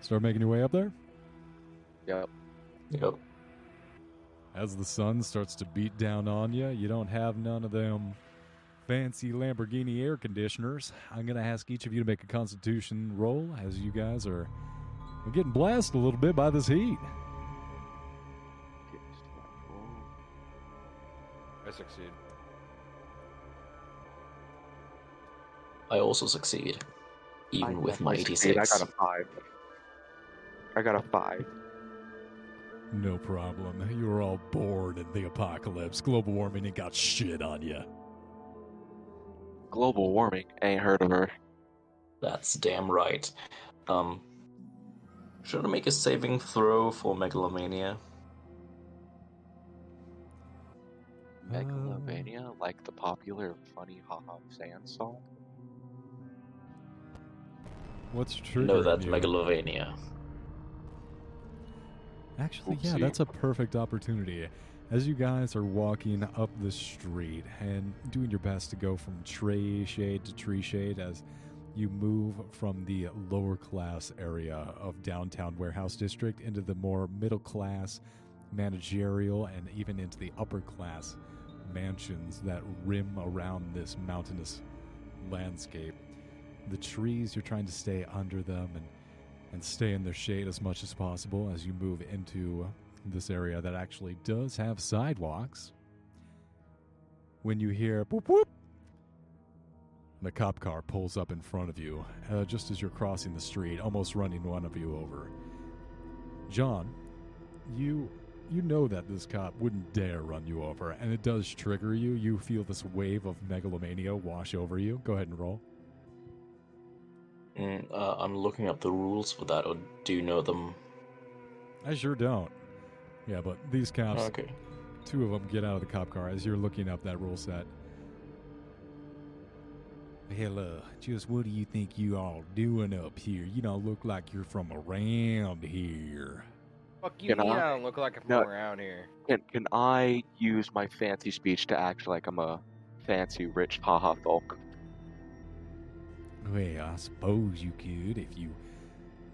Start making your way up there. Yep. Yep. As the sun starts to beat down on you, you don't have none of them fancy Lamborghini air conditioners. I'm going to ask each of you to make a constitution roll as you guys are getting blasted a little bit by this heat. I succeed. I also succeed, even I with my succeed. 86. I got a five. I got a five. No problem. You were all born in the apocalypse. Global warming ain't got shit on you. Global warming. Ain't heard of her. That's damn right. Um, should I make a saving throw for megalomania? Megalomania, like the popular funny Ha Ha Sans song. What's true? No, that's megalovania. Actually, yeah, that's a perfect opportunity. As you guys are walking up the street and doing your best to go from tree shade to tree shade as you move from the lower class area of downtown warehouse district into the more middle class managerial and even into the upper class mansions that rim around this mountainous landscape. The trees, you're trying to stay under them and and stay in the shade as much as possible as you move into this area that actually does have sidewalks. When you hear boop and a cop car pulls up in front of you, uh, just as you're crossing the street, almost running one of you over. John, you you know that this cop wouldn't dare run you over, and it does trigger you. You feel this wave of megalomania wash over you. Go ahead and roll. Mm, uh, I'm looking up the rules for that, or do you know them? I sure don't. Yeah, but these cops, Okay. two of them get out of the cop car as you're looking up that rule set. Hell, uh, just what do you think you all doing up here? You don't look like you're from around here. Fuck you, You know? I don't look like I'm No. from around here. Can can I use my fancy speech to act like I'm a fancy rich haha folk? Well, I suppose you could if you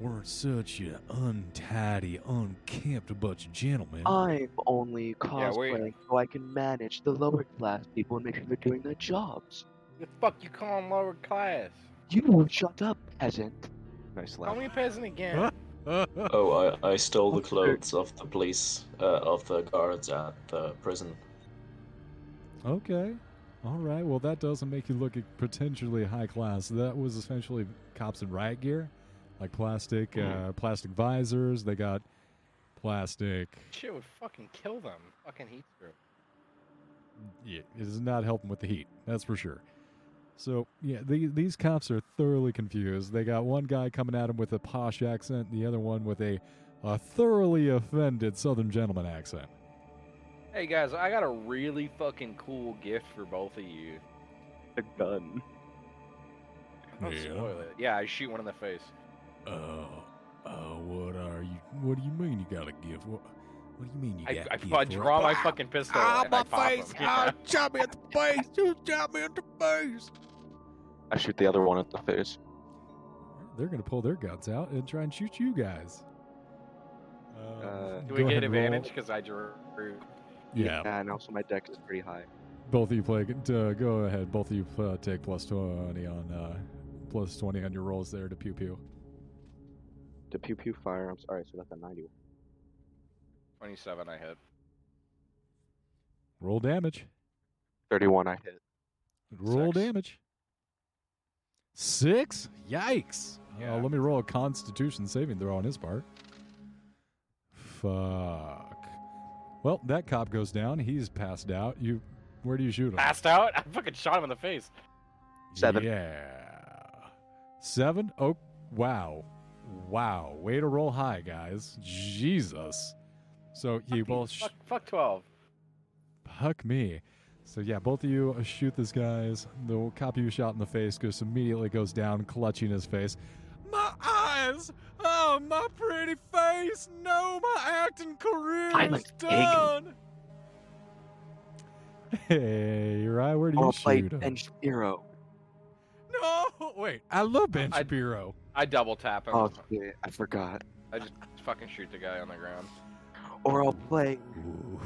weren't such an untidy, unkempt bunch of gentlemen. I'm only Yeah, cosplaying we- so I can manage the lower class people and make sure they're doing their jobs. The fuck you call 'em lower class? You won't shut up, peasant. Nice laugh. Call laugh. me peasant again. Oh, I, I stole the clothes of the police, uh, of the guards at the prison. Okay. All right. Well, that doesn't make you look potentially high class. That was essentially cops in riot gear, like plastic, Mhm. uh, plastic visors. They got plastic. Shit would fucking kill them. Fucking heat stroke. Yeah, it is not helping with the heat. That's for sure. So yeah, the, these cops are thoroughly confused. They got one guy coming at him with a posh accent, the other one with a, a thoroughly offended Southern gentleman accent. Hey guys, I got a really fucking cool gift for both of you. A gun. Don't Yeah. spoil it. Yeah, I shoot one in the face. Oh, oh, what are you? What do you mean you got a gift? What, What do you mean you I, get I, hit I draw it? my fucking pistol. Ah, and I my pop face! him. Ah, shot me at the face! You shot me in the face! I shoot the other one in the face. They're gonna pull their guns out and try and shoot you guys. Um, Uh, Do we ahead get advantage because I drew? Yeah, And also my deck is pretty high. both of you play. Uh, go ahead. Both of you uh, take plus twenty on uh, plus twenty on your rolls there to pew pew. The pew pew firearms. Alright, so that's a 91. 27 I hit. Roll damage. 31 I hit. Roll Six. damage. Six? Yikes. Yeah. Uh, let me roll a constitution saving throw on his part. Fuck. Well, that cop goes down. He's passed out. You where do you shoot him? Passed out? I fucking shot him in the face. Seven. Yeah. Seven? Oh wow. Wow. Way to roll high, guys. Jesus. So he Fuck, will you- sh- fuck, fuck 12. Huck me. So yeah, both of you uh, shoot this guy's. The cop you shot in the face just immediately goes down, clutching his face. My eyes! Oh, my pretty face! No, my acting career I'm is a pig. done. Hey, right? Where do you I'll play shoot him? Ben Shapiro. No, wait. I love Ben I- Shapiro. I double tap him. Oh shit, I forgot. I just fucking shoot the guy on the ground. Or I'll play.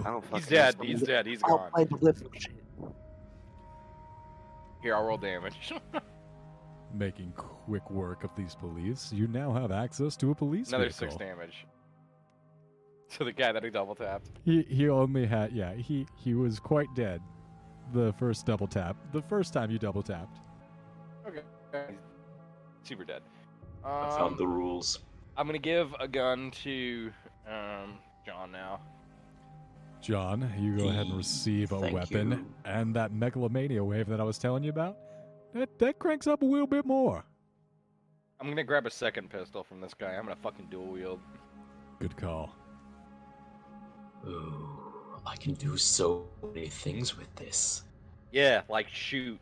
I don't fucking He's dead. know. He's dead. He's I'll gone. play the flip shit. Here, I'll roll damage. Making quick work of these police. You now have access to a police Another vehicle. six damage. So the guy that he double tapped. He he only had yeah he he was quite dead. The first double tap. The first time you double tapped. Okay. He's super dead. I Um, found the rules. I'm gonna give a gun to um, John now. John, you go ahead and receive a Thank weapon, you. and that megalomania wave that I was telling you about, that that cranks up a little bit more. I'm gonna grab a second pistol from this guy. I'm gonna fucking dual wield. Good call. Ooh, I can do so many things with this. Yeah, like shoot.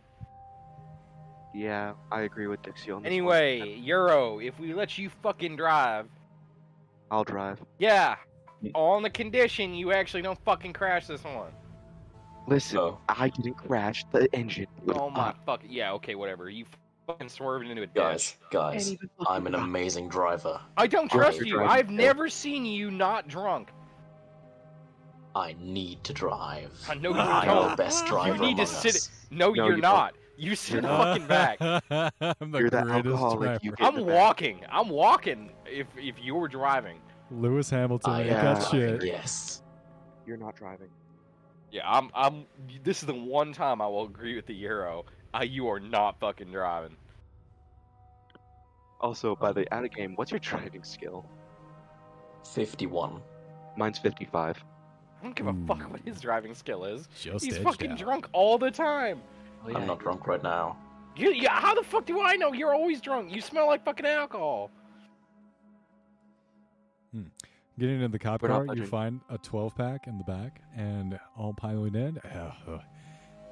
Yeah, I agree with Dixie on this one. Anyway, Euro, if we let you fucking drive, I'll drive. yeah, on the condition you actually don't fucking crash this one. Listen, Oh, I didn't crash the engine. Oh my Uh, fuck. Yeah, okay, whatever. You fucking swerved into a ditch. guys, can't guys, I'm an amazing driver. I don't trust you're you. driving I've never seen you not drunk. I need to drive. I know you I'm don't. the best driver You need to sit- us. No, No, you're you not. You sit fucking back. I'm the You're the greatest alcoholic, you I'm the back. walking. I'm walking. If if you were driving, Lewis Hamilton I ain't am got shit. Yes. You're not driving. Yeah, I'm. I'm. This is the one time I will agree with the Euro. Uh, you are not fucking driving. Also, by the out of game, what's your driving skill? 51. Mine's 55. I don't give a fuck what his driving skill is. Just He's fucking out. drunk all the time. Oh, I'm not drunk right now. You, yeah, how the fuck do I know? You're always drunk. You smell like fucking alcohol. Getting in the cop We're car, you find a 12 pack in the back, and all piling in. uh, uh,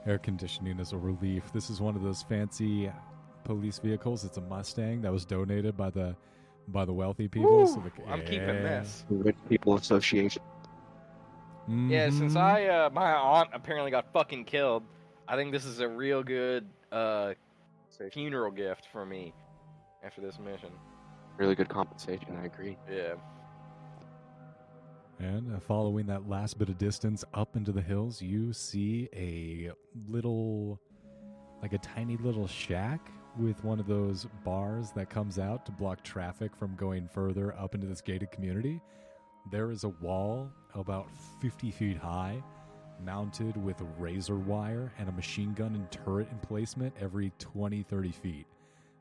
air conditioning is a relief. This is one of those fancy police vehicles. It's a Mustang that was donated by the by the wealthy people. so the, I'm keeping this. Rich People Association. Yeah, since. I uh, my aunt apparently got fucking killed, I think this is a real good uh, funeral gift for me after this mission. Really good compensation, I agree. Yeah. And uh, following that last bit of distance up into the hills, you see a little, like a tiny little shack with one of those bars that comes out to block traffic from going further up into this gated community. There is a wall about 50 feet high, mounted with razor wire and a machine gun and turret emplacement every 20, 30 feet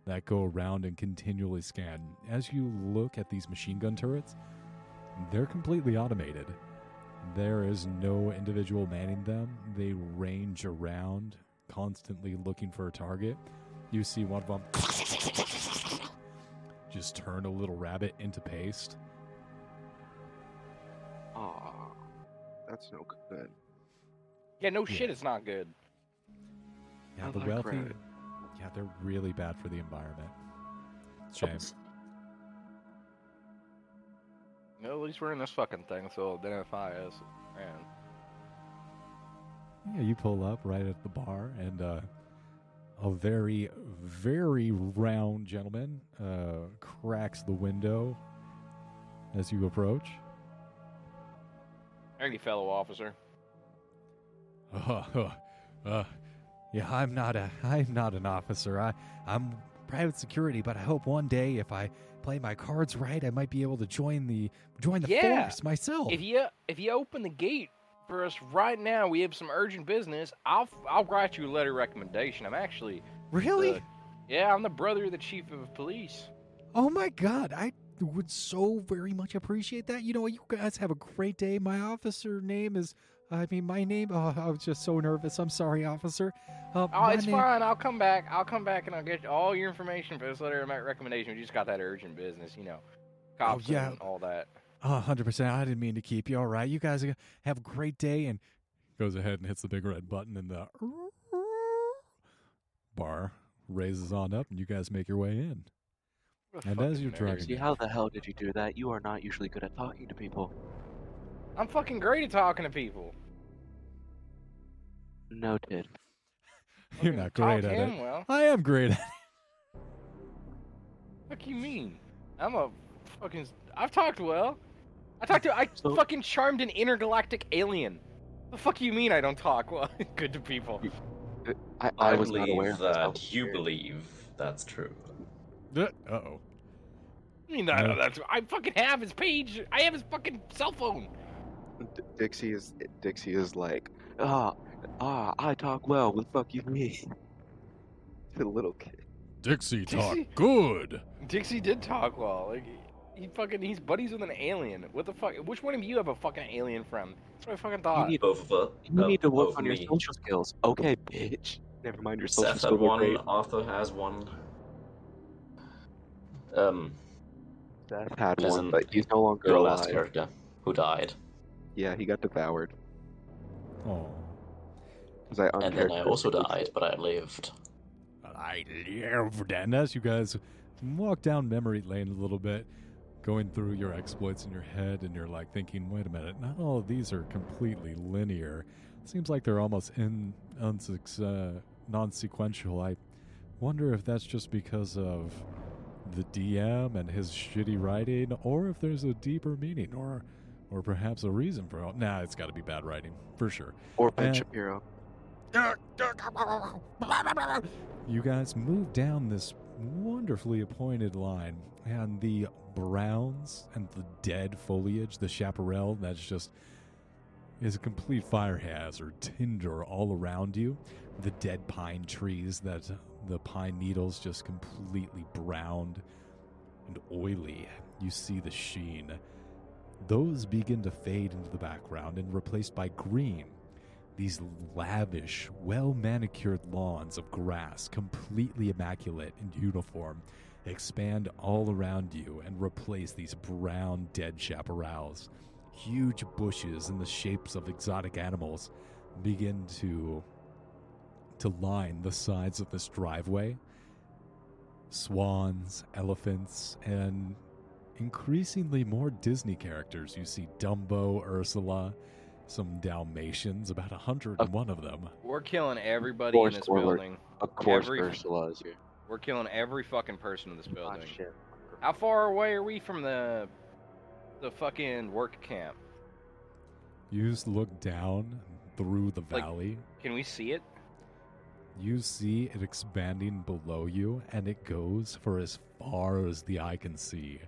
that go around and continually scan. As you look at these machine gun turrets, they're completely automated. There is no individual manning them. They range around, constantly looking for a target. You see one of them just turn a little rabbit into paste. Aw, that's no good. Yeah, no Yeah. shit, it's not good. Yeah, I the like wealthy. rabbit. Yeah, they're really bad for the environment. Shame. Well, at least we're in this fucking thing, so it'll identify us. Man. Yeah, you pull up right at the bar, and uh, a very, very round gentleman uh, cracks the window as you approach. Any fellow officer. Uh, uh, yeah, I'm not a, I'm not an officer. I, I'm private security, but I hope one day, if I play my cards right, I might be able to join the, join the Yeah. force myself. If you if you open the gate for us right now, we have some urgent business. I'll I'll write you a letter of recommendation. I'm actually really? uh, yeah, I'm the brother of the chief of police. Oh my god, I would so very much appreciate that. You know, you guys have a great day. My officer name is, I mean, my name. Oh, I was just so nervous. I'm sorry, officer. Uh, Oh, it's name- fine. I'll come back. I'll come back and I'll get all your information for this letter of recommendation. We just got that urgent business, you know, cops yeah. and all that. Oh, 100%. I didn't mean to keep you. All right. You guys have a great day. And goes ahead and hits the big red button, and the bar raises on up, and you guys make your way in. What And as you're nerd. driving- See, how the hell did you do that? You are not usually good at talking to people. I'm fucking great at talking to people. Noted. You're Fucking not talk great at him it. Well, I am great at it. what you mean? I'm a fucking. I've talked well. I talked to. I So- fucking charmed an intergalactic alien. The fuck you mean I don't talk well? Good to people. I, I, I was not believe aware of this. I that you weird. believe that's true. Uh oh. I mean, I, Yeah. that's I fucking have his page. I have his fucking cell phone. D- Dixie is Dixie is like, ah, ah, I talk well. What the fuck you mean? The little kid. Dixie talk Dixie- good. Dixie did talk well. Like he fucking he's buddies with an alien. What the fuck? Which one of you have a fucking alien friend? That's what I fucking thought. You need, Both of us. you uh, need to work on your social skills. Okay, bitch. Never mind your social Seth had skills. are one. great. Arthur has one. Um, Seth had one, in but he's no longer your last character who died, Yeah, he got devoured. Oh. Because I and then I also died, but I lived. I lived. And as you guys walk down memory lane a little bit, going through your exploits in your head, and you're like thinking, wait a minute, not all of these are completely linear. Seems like they're almost in unsex- uh, non-sequential. I wonder if that's just because of the DM and his shitty writing, or if there's a deeper meaning, or or perhaps a reason for all. Nah, it's got to be bad writing for sure. Or Ben And- Shapiro. You guys move down this wonderfully appointed line, and the browns and the dead foliage, the chaparral, that's just is a complete fire hazard, tinder all around you. The dead pine trees that the pine needles just completely browned and oily. You see the sheen. Those begin to fade into the background and replaced by green. These lavish, well manicured lawns of grass, completely immaculate and uniform, expand all around you and replace these brown, dead chaparrals. Huge bushes in the shapes of exotic animals begin to to line the sides of this driveway. Swans, elephants, and increasingly more Disney characters. You see Dumbo, Ursula, some Dalmatians, about a hundred and one of them. We're killing everybody in this Warlord. building. Of course, Every- Ursula is here. We're killing every fucking person in this Ah, building. shit. How far away are we from the the fucking work camp? You just look down through the Like- valley. Can we see it? You see it expanding below you, and it goes for as far as the eye can see,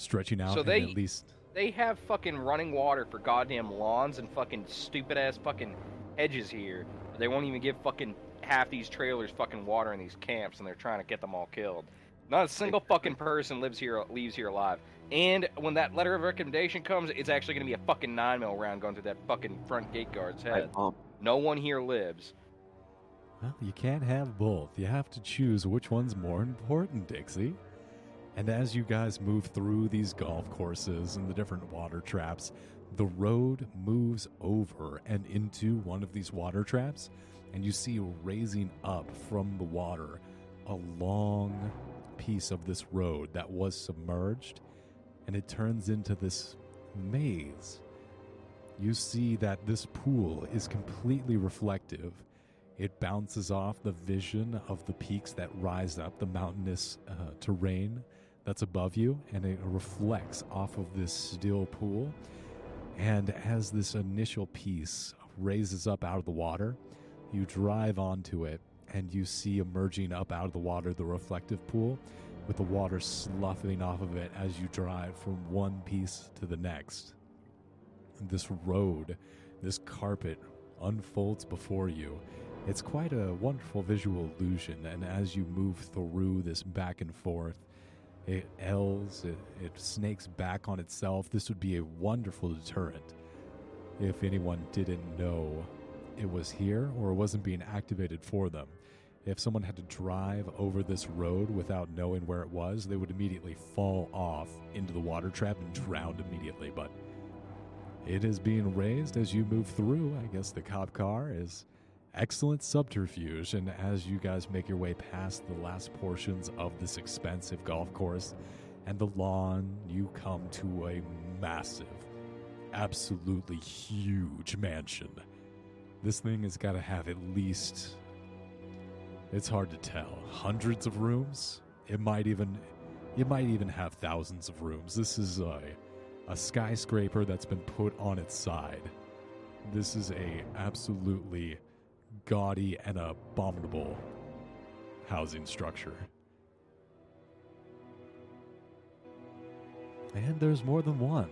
stretching out So they- at least. They have fucking running water for goddamn lawns and fucking stupid ass fucking hedges here. They won't even give fucking half these trailers fucking water in these camps, and they're trying to get them all killed. Not a single fucking person lives here, leaves here alive. And when that letter of recommendation comes, it's actually gonna be a fucking nine mil round going through that fucking front gate guard's head. No one here lives. Well, you can't have both. You have to choose which one's more important, Dixie. And as you guys move through these golf courses and the different water traps, the road moves over and into one of these water traps, and you see raising up from the water a long piece of this road that was submerged and it turns into this maze. You see that this pool is completely reflective. It bounces off the vision of the peaks that rise up, the mountainous uh, terrain that's above you, and it reflects off of this still pool. And as this initial piece raises up out of the water, you drive onto it and you see emerging up out of the water the reflective pool with the water sloughing off of it as you drive from one piece to the next. And this road, this carpet unfolds before you. It's quite a wonderful visual illusion, and as you move through this back and forth, it L's, it, it snakes back on itself. This would be a wonderful deterrent if anyone didn't know it was here or it wasn't being activated for them. If someone had to drive over this road without knowing where it was, they would immediately fall off into the water trap and drown immediately. But it is being raised as you move through. I guess the cop car is excellent subterfuge. And as you guys make your way past the last portions of this expensive golf course and the lawn, you come to a massive, absolutely huge mansion. This thing has got to have at least, it's hard to tell, hundreds of rooms. It might even, it might even have thousands of rooms. This is a, a skyscraper that's been put on its side. This is a absolutely gaudy and abominable housing structure. And there's more than one.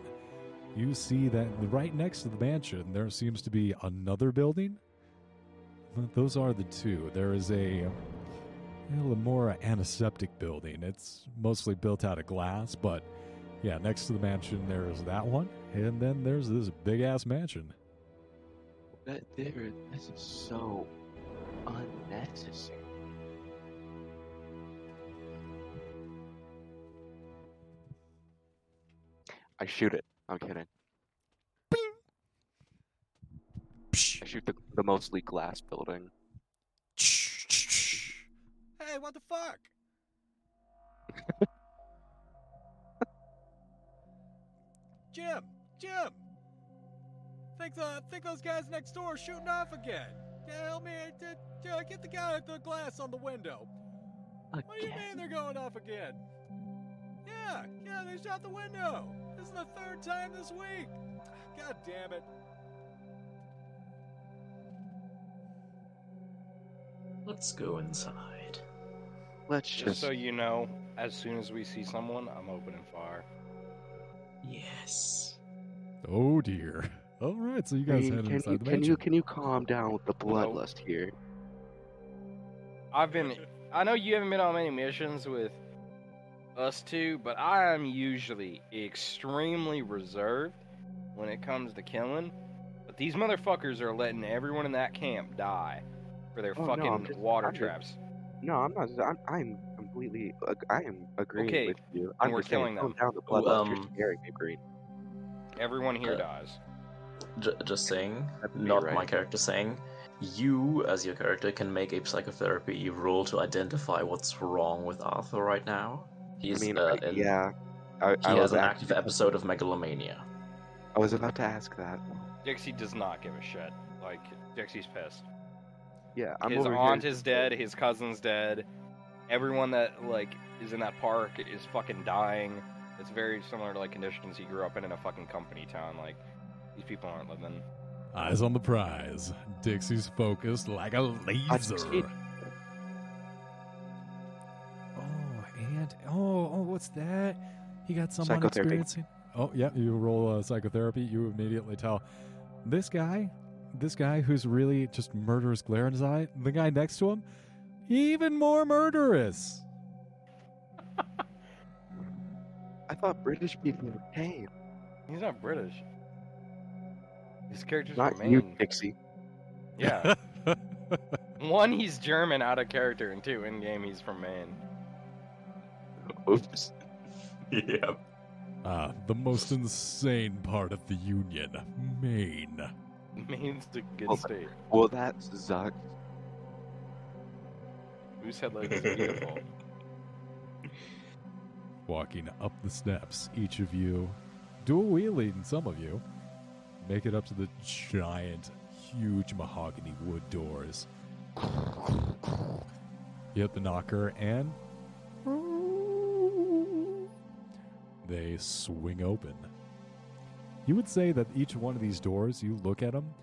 You see that right next to the mansion, there seems to be another building. Those are the two. There is a, well, a more antiseptic building. It's mostly built out of glass, but yeah, next to the mansion, there's that one. And then there's this big ass mansion. That there, this is so unnecessary. I shoot it. I'm kidding. I shoot the, the mostly glass building. Hey, what the fuck? Jim, Jim. Think the think those guys next door are shooting off again. Yeah, help me. Uh, uh, get the guy with the glass on the window. What do you mean they're going off again? Yeah, yeah, they shot the window. This is the third time this week. God damn it. Let's go inside. Let's Just just. so you know, as soon as we see someone, I'm opening fire. Yes. Oh dear. All right, so you guys mean, head can, inside you, the can you can you calm down with the bloodlust here? I've been. I know you haven't been on many missions with us two, but I am usually extremely reserved when it comes to killing. But these motherfuckers are letting everyone in that camp die for their Oh, no, fucking just- water I'm just- traps. No, I'm not. I'm, I'm completely. I am agreeing Okay, with you. I'm we're just saying, killing them. down the Well, bloodlust. You're um, scaring me, Green. Everyone here Uh, dies. J- just saying, That'd be not my character saying. You, as your character, can make a psychotherapy roll to identify what's wrong with Arthur right now. He's I mean, uh, I- in- yeah. I, he I has an active episode of megalomania. I was about to ask that. Dixie does not give a shit. Like Dixie's pissed. Yeah, I'm his over aunt here. is dead. His cousin's dead. Everyone that like is in that park is fucking dying. It's very similar to like conditions he grew up in in a fucking company town. Like these people aren't living. Eyes on the prize. Dixie's focused like a laser. see. Oh, and oh, oh, what's that? He got someone Psychotherapy. experiencing. Oh, yeah. You roll uh, psychotherapy. You immediately tell this guy, this guy who's really just murderous glare in his eye. The guy next to him, even more murderous. I thought British people were tame. He's not British. His character's Not from you, Maine. Dixie. Yeah. One, he's German out of character, and two, in game he's from Maine. Oops. yeah. Ah, the most insane part of the Union, Maine. Maine's a good Well, state. Well, that's Zuck. Who said is beautiful? walking up the steps. Each of you, dual wheeling, some of you, make it up to the giant, huge mahogany wood doors. You hit the knocker and they swing open. You would say that each one of these doors, you look at them,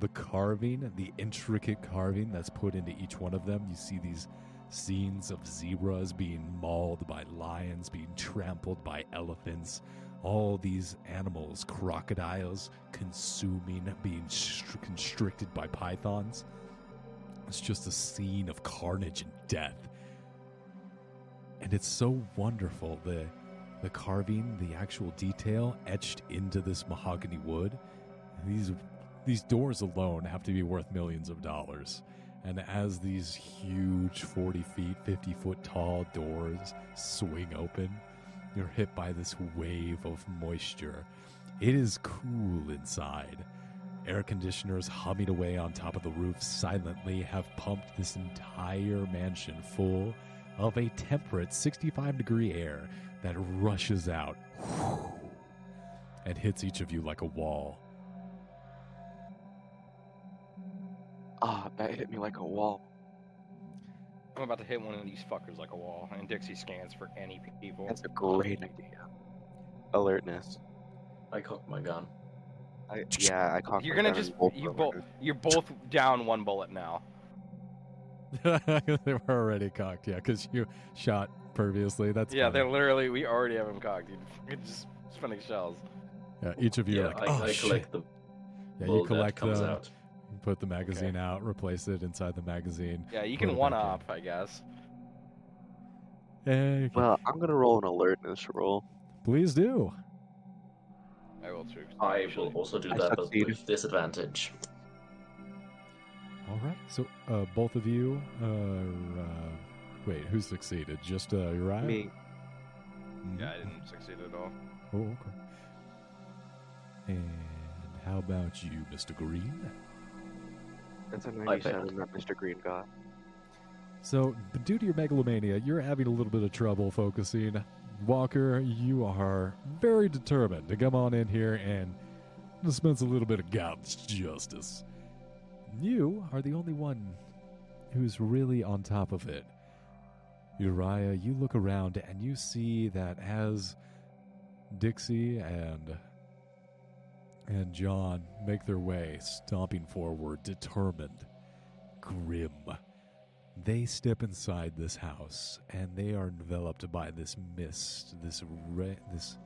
the carving, the intricate carving that's put into each one of them, you see these scenes of zebras being mauled by lions, being trampled by elephants, all these animals, crocodiles consuming, being str- constricted by pythons. It's just a scene of carnage and death. And it's so wonderful the the carving, the actual detail etched into this mahogany wood. These these doors alone have to be worth millions of dollars. And as these huge 40 feet, 50 foot tall doors swing open, you're hit by this wave of moisture. It is cool inside. Air conditioners humming away on top of the roof silently have pumped this entire mansion full of a temperate 65 degree air that rushes out and hits each of you like a wall. Ah, that hit me like a wall. I'm about to hit one of these fuckers like a wall, and Dixie scans for any people. That's a great idea. Alertness. I cocked my gun. I, yeah, I cocked You're gonna gun just both you both you're both down one bullet now. they were already cocked, yeah, because you shot previously. That's yeah, funny. they're literally we already have them cocked. Dude. We're just spinning shells. yeah. Each of you yeah, are like, I, oh I shit. collect the yeah, you collect that comes them, out. Put the magazine out, replace it inside the magazine. Yeah, you can one back in. I guess. Hey, Well, I'm gonna roll an alertness roll. please do. I will too. I will also do I that, but with disadvantage. All right. So uh, both of you are. Uh, wait, who succeeded? Just uh, Uriah? Me, Mhm. Yeah, I didn't succeed at all. Oh, okay. And how about you, Mr. Green? That's a failed. 97 that Mr. Green got. So, due to your megalomania, you're having a little bit of trouble focusing. Walker, you are very determined to come on in here and dispense a little bit of God's justice. You are the only one who's really on top of it. Uriah, you look around and you see that as Dixie and and John make their way, stomping forward, determined, grim. They step inside this house, and they are enveloped by this mist, this re- this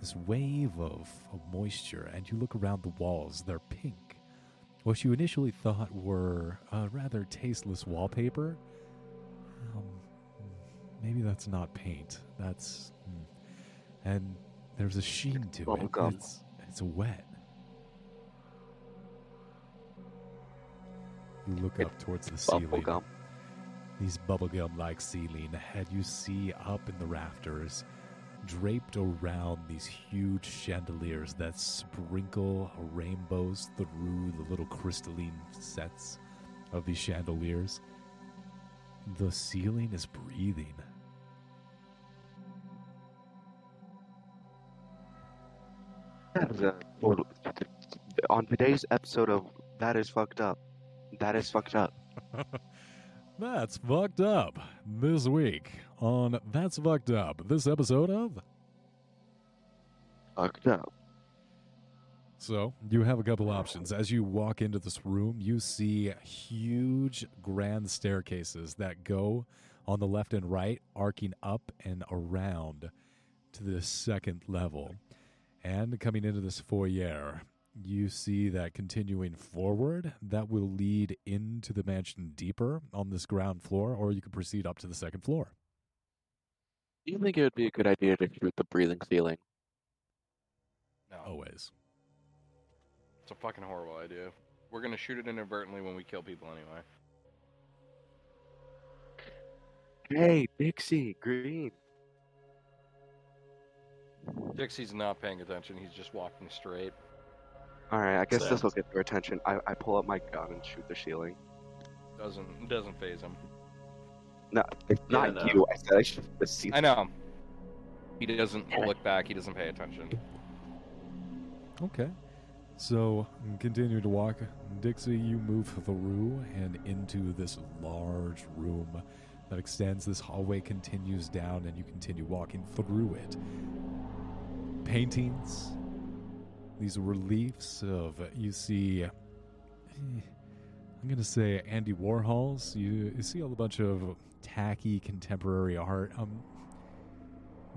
this wave of, of moisture. And you look around the walls; they're pink. What you initially thought were a rather tasteless wallpaper, um, maybe that's not paint. That's hmm. and there's a sheen to it. It's, it's wet. You look It- up towards the ceiling Bubblegum. these bubblegum like ceiling and you see up in the rafters draped around these huge chandeliers that sprinkle rainbows through the little crystalline sets of these chandeliers the ceiling is breathing That is a- on today's episode of That Is Fucked Up. That is fucked up. that's fucked up this week on that's fucked up this episode of Fucked up. So, you have a couple options. As you walk into this room, you see huge grand staircases that go on the left and right, arcing up and around to the second level. And coming into this foyer, you see that continuing forward, that will lead into the mansion deeper on this ground floor, or you can proceed up to the second floor. Do you think it would be a good idea to shoot the breathing ceiling? No, Always. it's a fucking horrible idea. We're gonna shoot it inadvertently when we kill people anyway. Hey, Dixie, Green. Dixie's not paying attention. He's just walking straight. Alright, I guess Sad. this will get their attention. I, I pull up my gun and shoot the ceiling. Doesn't doesn't faze him. No, it's Yeah, not no. you. I said I shoot the ceiling. I know. He doesn't look back. He doesn't pay attention. Okay. So, continue to walk. Dixie, you move through and into this large room that extends. This hallway continues down, and you continue walking through it. Paintings, these reliefs of, you see, I'm going to say Andy Warhol's. You, you see a bunch of tacky contemporary art. Um,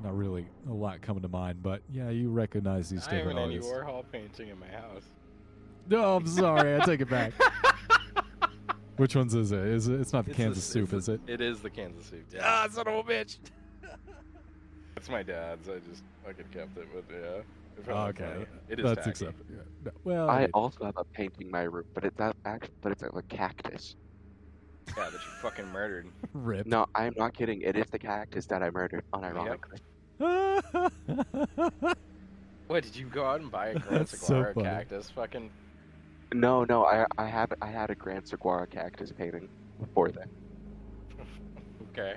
not really a lot coming to mind, but yeah, you recognize these I have different an Andy. Warhol painting in my house. No, I'm sorry. I take it back. Which one's is it? Is it? It's not the It's Kansas the- soup, is the- it? It is the Kansas soup. Yeah. Ah, son of a bitch. It's my dad's. I just fucking kept it, but yeah. It Oh, okay, It is that's tacky. acceptable. Yeah. No, well, I mean, also have a painting in my room, but it's not actually, but it's uh, a cactus. Yeah, that you fucking murdered. rip. No, I'm not kidding. It is the cactus that I murdered, unironically. What, did you go out and buy a Grand That's so Saguaro funny. cactus? Fucking. No, no, I I have I had a grand saguaro cactus painting before that. Okay.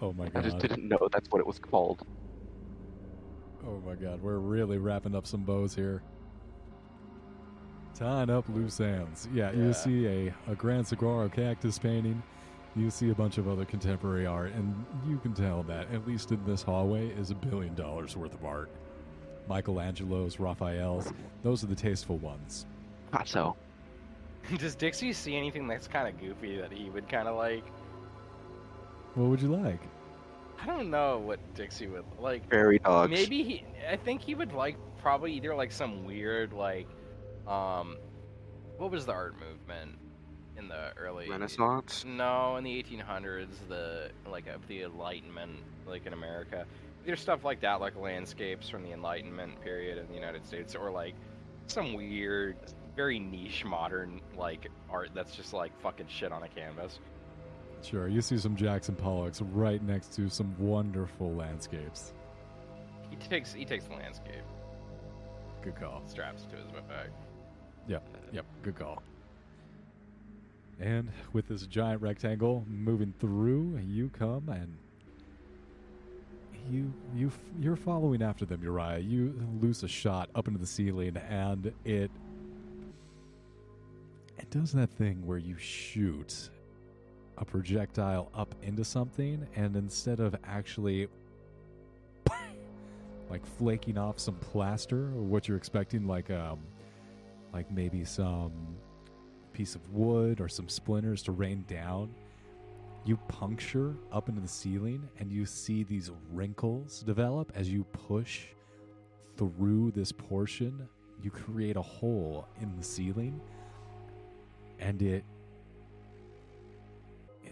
oh my god. I just didn't know that's what it was called. Oh my god. We're really wrapping up some bows here. Tying up loose ends. Yeah, Yeah. you see a, a Grand Saguaro cactus painting. You see a bunch of other contemporary art, and you can tell that, at least in this hallway, is a billion dollars worth of art. Michelangelo's, Raphael's, those are the tasteful ones. Picasso. Does Dixie see anything that's kind of goofy that he would kind of like? What would you like? I don't know what Dixie would like. Prairie dogs. Maybe he. I think he would like probably either like some weird like, um, what was the art movement in the early Renaissance. No, in the 1800s, the like of the Enlightenment, like in America, there's stuff like that, like landscapes from the Enlightenment period in the United States, or like some weird, very niche modern like art that's just like fucking shit on a canvas. Sure, you see some Jackson Pollocks right next to some wonderful landscapes. He takes he takes the landscape, Good call. straps to his back. Yep, yep, good call. And with this giant rectangle moving through, you come and you you you're following after them, Uriah. You lose a shot up into the ceiling, and it it does that thing where you shoot a projectile up into something, and instead of actually like flaking off some plaster or what you're expecting, like um like maybe some piece of wood or some splinters to rain down. You puncture up into the ceiling and you see these wrinkles develop as you push through this portion. You create a hole in the ceiling and it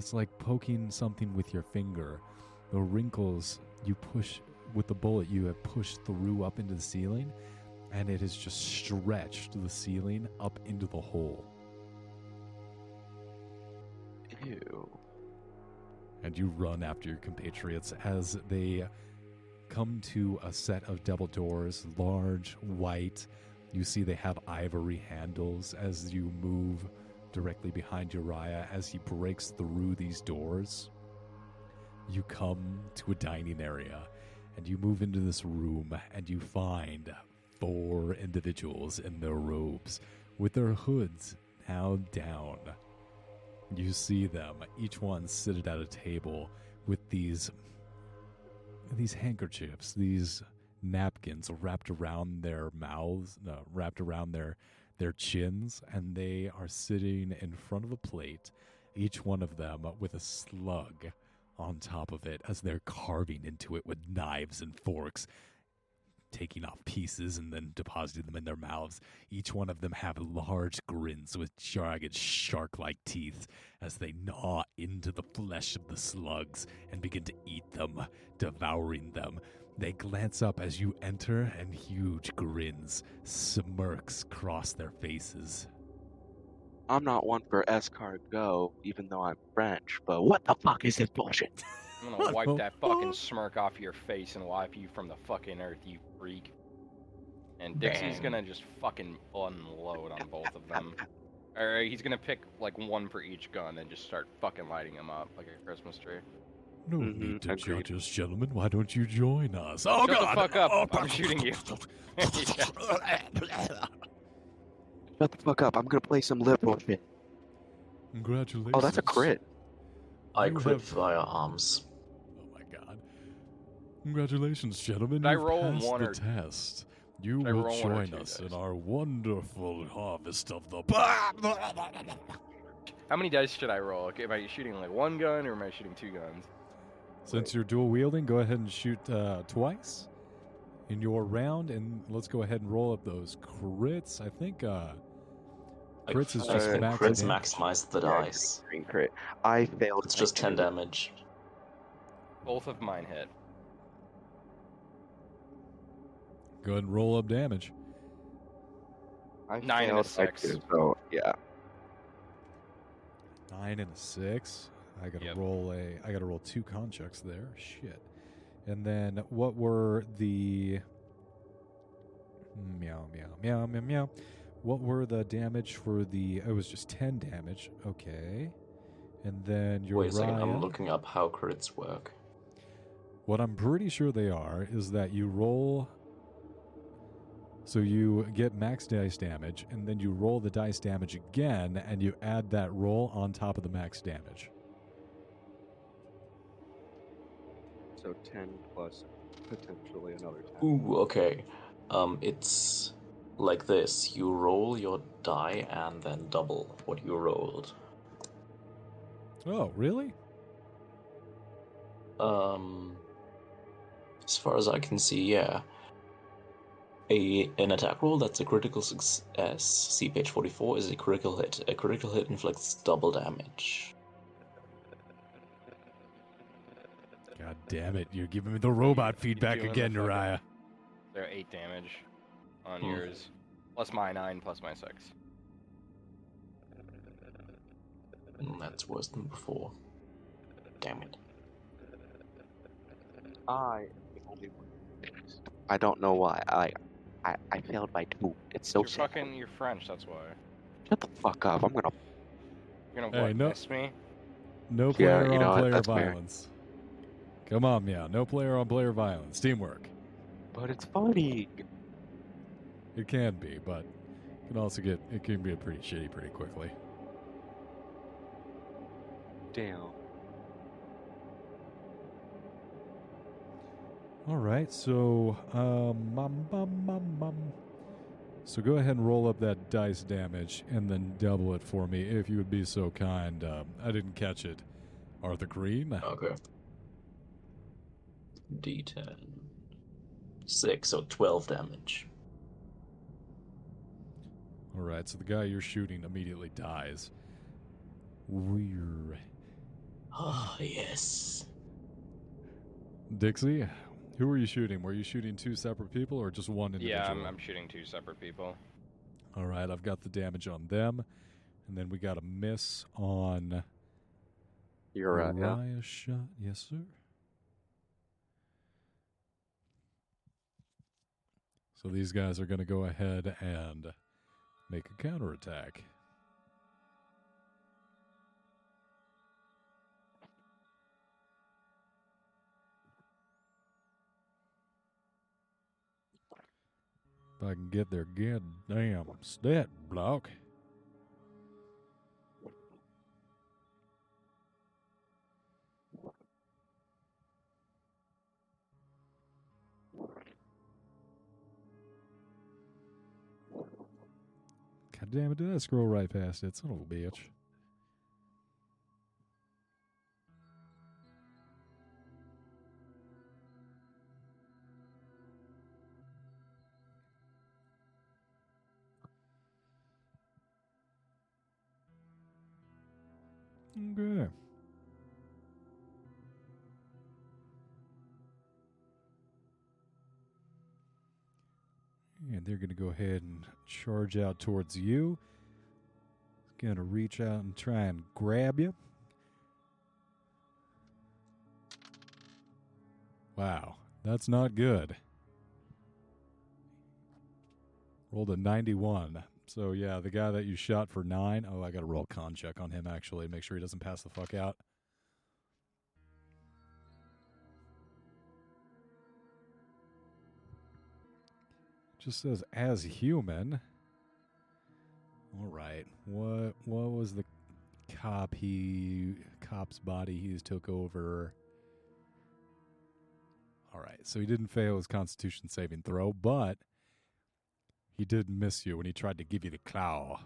it's like poking something with your finger. The wrinkles you push with the bullet you have pushed through up into the ceiling and it has just stretched the ceiling up into the hole. Ew. And you run after your compatriots as they come to a set of double doors, large, white. You see they have ivory handles as you move directly behind Uriah as he breaks through these doors. You come to a dining area and you move into this room and you find four individuals in their robes with their hoods now down. You see them, each one seated at a table with these these handkerchiefs, these napkins wrapped around their mouths, no, wrapped around their their chins, and they are sitting in front of a plate, each one of them with a slug on top of it as they're carving into it with knives and forks, taking off pieces and then depositing them in their mouths. Each one of them have large grins with jagged shark-like teeth as they gnaw into the flesh of the slugs and begin to eat them, devouring them. They glance up as you enter, and huge grins, smirks cross their faces. I'm not one for escargot, even though I'm French, but what the fuck is this bullshit? I'm gonna wipe that fucking smirk off your face and wipe you from the fucking earth, you freak. And Dixie's Bang. gonna just fucking unload on both of them. Or he's gonna pick like one for each gun and just start fucking lighting them up like a Christmas tree. No Mhm, need to agreed. judge us, gentlemen. Why don't you join us? Oh, Shut the God! fuck up. Oh, I'm shooting you. Shut the fuck up. I'm gonna play some liberal shit. Congratulations. Oh, that's a crit. I You crit have- firearms. Oh my god. Congratulations, gentlemen. Did I You've roll passed one the or- test. You Did will roll one or join us dice? in our wonderful harvest of the. How many dice should I roll? Okay, am I shooting like one gun or am I shooting two guns? Since you're dual wielding, go ahead and shoot uh, twice in your round, and let's go ahead and roll up those crits. I think uh, I- Crits is I just think max crits damage. maximize the Yeah, dice. Green crit. I failed. It's just 10 damage. Both of mine hit. go ahead and roll up damage. I Nine and a six. two, So yeah. Nine and a six. I gotta Yep. roll a. I gotta roll two con checks there. Shit. And then what were the? Meow meow meow meow meow. What were the damage for the? It was just ten damage. Okay. And then your Wait a second, I'm looking up how crits work. What I'm pretty sure they are is that you roll. So you get max dice damage, and then you roll the dice damage again, and you add that roll on top of the max damage. So ten plus potentially another ten. Ooh, okay. Um, it's like this. You roll your die and then double what you rolled. Oh, really? Um, as far as I can see, yeah. A an attack roll that's a critical success. See page forty four is a critical hit. A critical hit inflicts double damage. Damn it! You're giving me the robot feedback doing the again, fucking- Uriah. There are eight damage on Hmm. yours. Plus my nine, plus my six. Mm, That's worse than before. Damn it. I am the only one. who missed. I don't know why. I, I, I failed by two. It's so you're sad. fucking, you're French, that's why. Shut the fuck up. I'm gonna. You're gonna Hey, what, no- miss me? No Yeah, player you know on player that's fair. Violence. Come on, meow. No player on player violence. Teamwork. But it's funny. It can be, but it can also get it can be pretty shitty pretty quickly. Damn. All right, so um, um, um, um, um. so go ahead and roll up that dice damage and then double it for me if you would be so kind. Um, I didn't catch it. Arthur Green. Okay. D10. Six, so twelve damage. All right, so the guy you're shooting immediately dies. Weird. Ah, yes. Dixie, who were you shooting? Were you shooting two separate people or just one individual? Yeah, I'm, I'm shooting two separate people. All right, I've got the damage on them, and then we got a miss on You're right. Yeah. Uriah shot. Yes, sir. So these guys are going to go ahead and make a counterattack. If I can get their goddamn stat block. God damn it, did I scroll right past it? Son of a bitch. Okay. And they're going to go ahead and charge out towards you. It's Going to reach out and try and grab you. Wow, that's not good. Rolled a 91. So, yeah, the guy that you shot for nine. Oh, I got to roll con check on him, actually, make sure he doesn't pass the fuck out. Just says as human. All right. What what was the cop he cop's body he took over? All right. So he didn't fail his constitution saving throw, but he did miss you when he tried to give you the claw.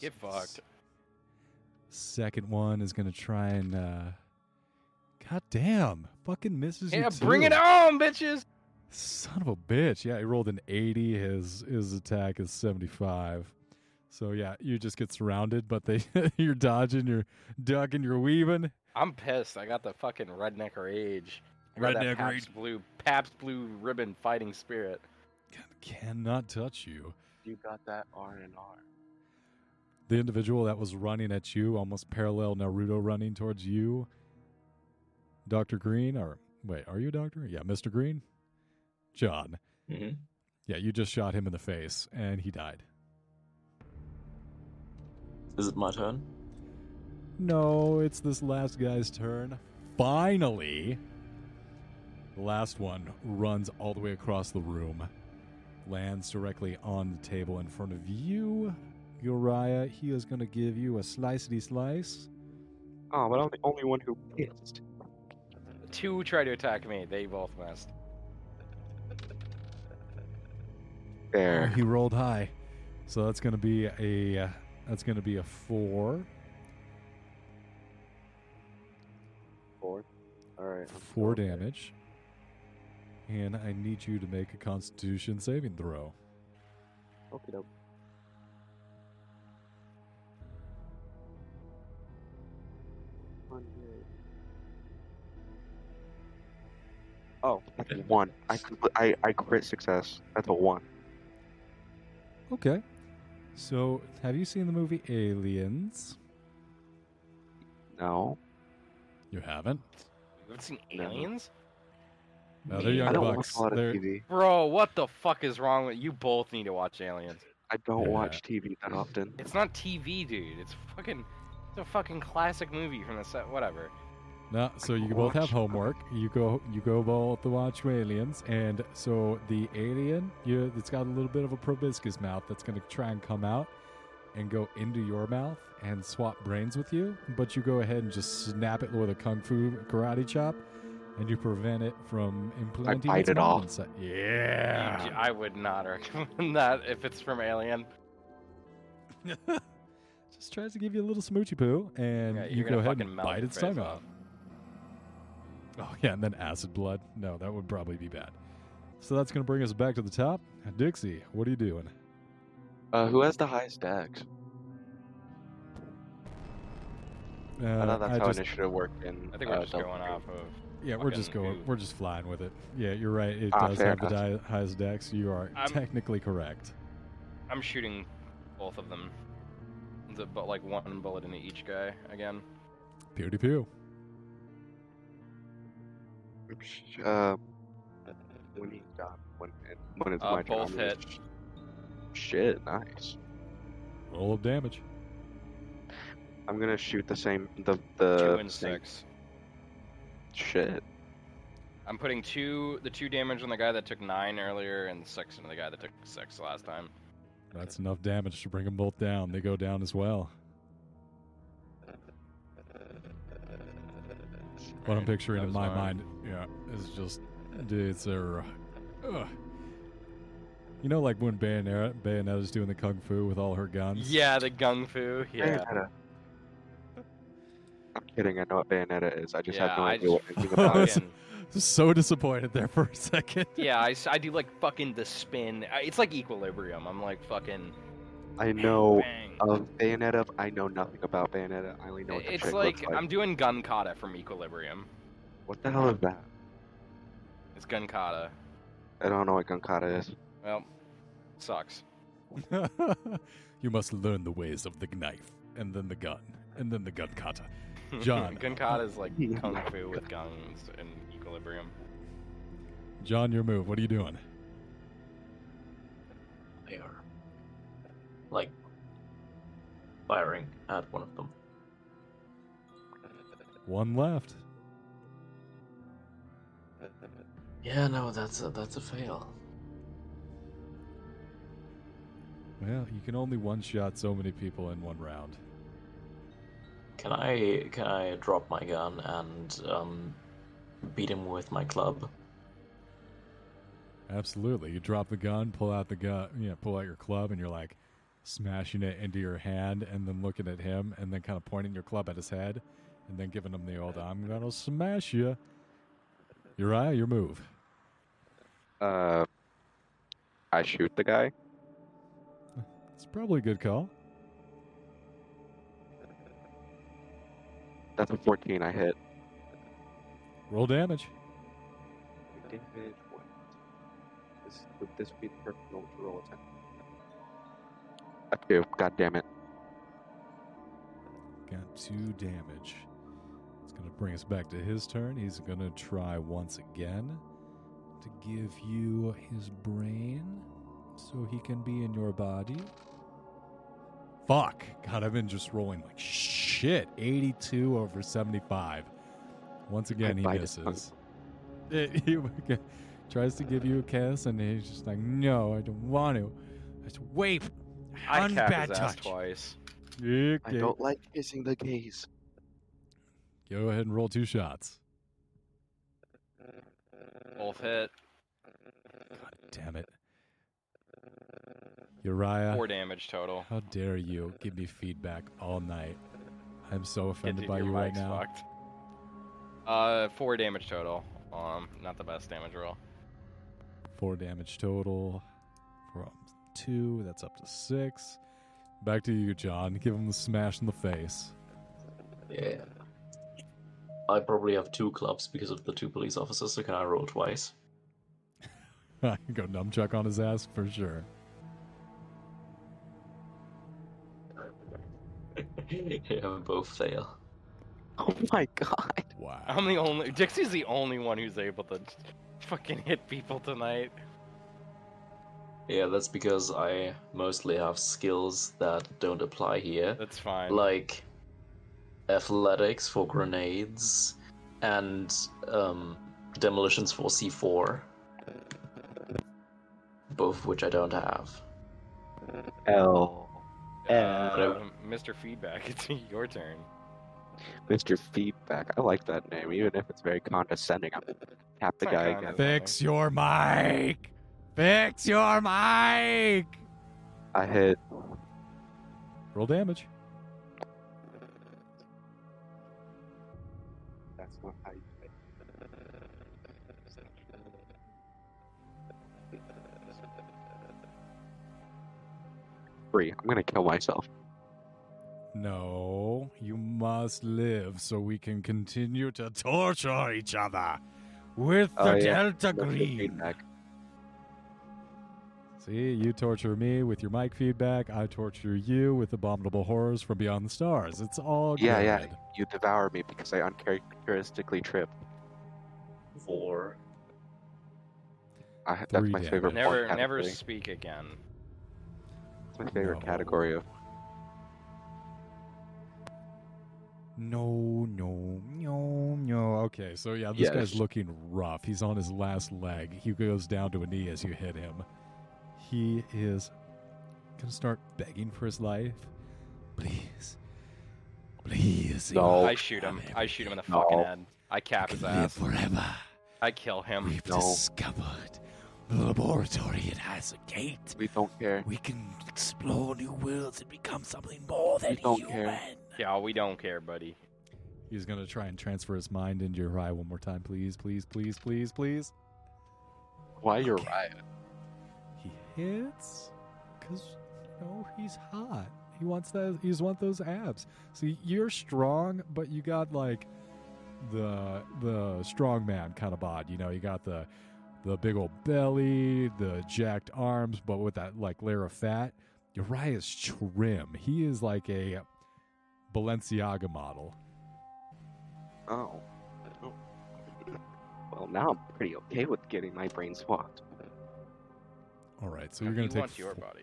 Get fucked. Second one is going to try and uh God damn. Fucking misses you Yeah, bring it on, bitches. Son of a bitch. Yeah, he rolled an 80. His his attack is 75. So yeah, you just get surrounded, but they you're dodging, you're ducking, you're weaving. I'm pissed. I got the fucking redneck rage. I that Redneck Pabst rage. blue, Pabst blue ribbon fighting spirit. Cannot touch you. You got that R and R. The individual that was running at you, almost parallel Naruto running towards you, Dr. Green, or wait, are you a doctor? Yeah, Mr. Green? John. hmm Yeah, you just shot him in the face and he died. Is it my turn? No, it's this last guy's turn. Finally, the last one runs all the way across the room, lands directly on the table in front of you, Uriah. He is going to give you a slicety slice. Oh, but I'm the only one who missed. Two tried to attack me. They both missed. There. He rolled high, so that's going to be a uh, that's going to be a four. Four. All right. I'm Four still okay. damage. And I need you to make a Constitution saving throw. Okay, doke. Hundred. Oh, that's a one. I, compl- I I crit success. That's a one. Okay. So, have you seen the movie Aliens? No. You haven't? You haven't seen No. Aliens? No, they're Me? young I don't bucks. watch a lot of They're- TV. Bro, what the fuck is wrong with you? Both need to watch Aliens. I don't Yeah. watch TV that often. It's not TV, dude. It's fucking. It's a fucking classic movie from the set. Whatever. No, so you both have homework. You go, you go both to watch Aliens, and so the alien, you, it's got a little bit of a proboscis mouth that's going to try and come out and go into your mouth and swap brains with you. But you go ahead and just snap it with a kung fu karate chop, and you prevent it from implanting bite its it mind off. inside. You Yeah. I would not recommend that if it's from Alien. just tries to give you a little smoochy poo, and Yeah, you go ahead and bite its face tongue off. Off. Oh yeah, and then acid blood. No, that would probably be bad. So that's gonna bring us back to the top. Dixie, what are you doing? Uh, who has the highest dex? Uh, I thought that's how just, initiative worked in. I think we're uh, just going Dragon. off of. yeah, we're just going. who. We're just flying with it. Yeah, you're right. It Ah, does fair have the di- highest dex. You are I'm- technically correct. I'm shooting both of them. The, but like one bullet into each guy again. Pew to pew. Uh, when he got when when it's Uh, my turn. both I'm hit. Shit, nice. Roll of damage. I'm gonna shoot the same the the two the and same six. shit. I'm putting two the two damage on the guy that took nine earlier and six on the guy that took six last time. That's enough damage to bring them both down. They go down as well. What I'm picturing in my mine. mind, yeah, is just dudes are. Uh, you know, like when Bayonetta, Bayonetta's doing the kung fu with all her guns. Yeah, the gung fu. Yeah. Bayonetta. I'm kidding. I know what Bayonetta is. I just yeah, have no I idea what just anything about it. fucking, So disappointed there for a second. yeah, I do like fucking the spin. It's like equilibrium. I'm like fucking. I know bang. of Bayonetta. I know nothing about Bayonetta. I only know what the It's chick like, looks like. I'm doing gun kata from equilibrium. What the hell is that? It's gun kata. I don't know what Gunkata is. Well, sucks. you must learn the ways of the knife, and then the gun, and then the gun kata. John. gun kata is like kung fu with guns and equilibrium. John, your move. What are you doing? They are like firing at one of them. One left. Yeah, no, that's a that's a fail. Well, you can only one shot so many people in one round. Can I can I drop my gun and um, beat him with my club? Absolutely. You drop the gun, pull out the gun, yeah, pull out your club, and you're like smashing it into your hand, and then looking at him, and then kind of pointing your club at his head, and then giving him the old "I'm gonna smash you." Uriah, your move. Uh, I shoot the guy. It's probably a good call. That's a 14. I hit. Roll damage. Damage. This, would this be the perfect roll to roll attack? A two. God damn it. Got two damage. It's gonna bring us back to his turn. He's gonna try once again to give you his brain so he can be in your body. Fuck. God, I've been just rolling like shit. 82 over 75. Once again, he bite his tongue. misses. It- he tries to give you a kiss, and he's just like, no, I don't want to. It's wait. I One cap bad his ass touch. twice. I don't like kissing the gays. Go ahead and roll two shots. Both hit. God damn it. Uriah, Four damage total. how dare you give me feedback all night? I'm so offended to by you right mic's now. fucked. Uh, four damage total. Um, not the best damage roll. Four damage total from two. That's up to six. Back to you, John. Give him the smash in the face. Yeah. I probably have two clubs because of the two police officers, so can I roll twice? I can go nunchuck on his ass for sure. yeah, both fail. Oh my god. Wow. I'm the only. Dixie's the only one who's able to fucking hit people tonight. Yeah, that's because I mostly have skills that don't apply here. That's fine. like athletics for grenades and um, demolitions for C4. Both of which I don't have. L. Uh, Mr. Feedback, it's your turn. Mr. Feedback. I like that name, even if it's very condescending. I'm tap the It's not guy again. Fix your mic. Fix your mic. I hit. Roll damage. That's not how you hit. Three. I'm gonna kill myself. No, you must live so we can continue to torture each other with oh, the Oh, yeah. Delta Mr. Green. Feedback. See, you torture me with your mic feedback. I torture you with abominable horrors from beyond the stars. It's all Yeah, good. yeah. You devour me because I uncharacteristically trip. Four. I, that's Three my damage. favorite. Never, porn never category. speak again. It's my favorite No. category of. No, no, no, no. Okay, so yeah, this guy's looking rough. He's on his last leg. He goes down to a knee as you hit him. He is gonna start begging for his life. Please, please. No. I shoot him. I shoot him in the No. fucking head. I cap his live ass. forever. I kill him. We've No. discovered the laboratory. It has a gate. We don't care. We can explore new worlds and become something more than don't human. care. Yeah, we don't care, buddy. He's gonna try and transfer his mind into your eye one more time, please, please, please, please, please. Why you're Okay. right. Hits because you know he's hot. He wants that. He just those abs. See, you're strong, but you got like the the strong man kind of bod. You know, you got the the big old belly, the jacked arms, but with that like layer of fat. Uriah's trim. He is like a Balenciaga model. Oh. Well, now I'm pretty okay with getting my brain swapped. All right, so you're gonna take wants your fo- body.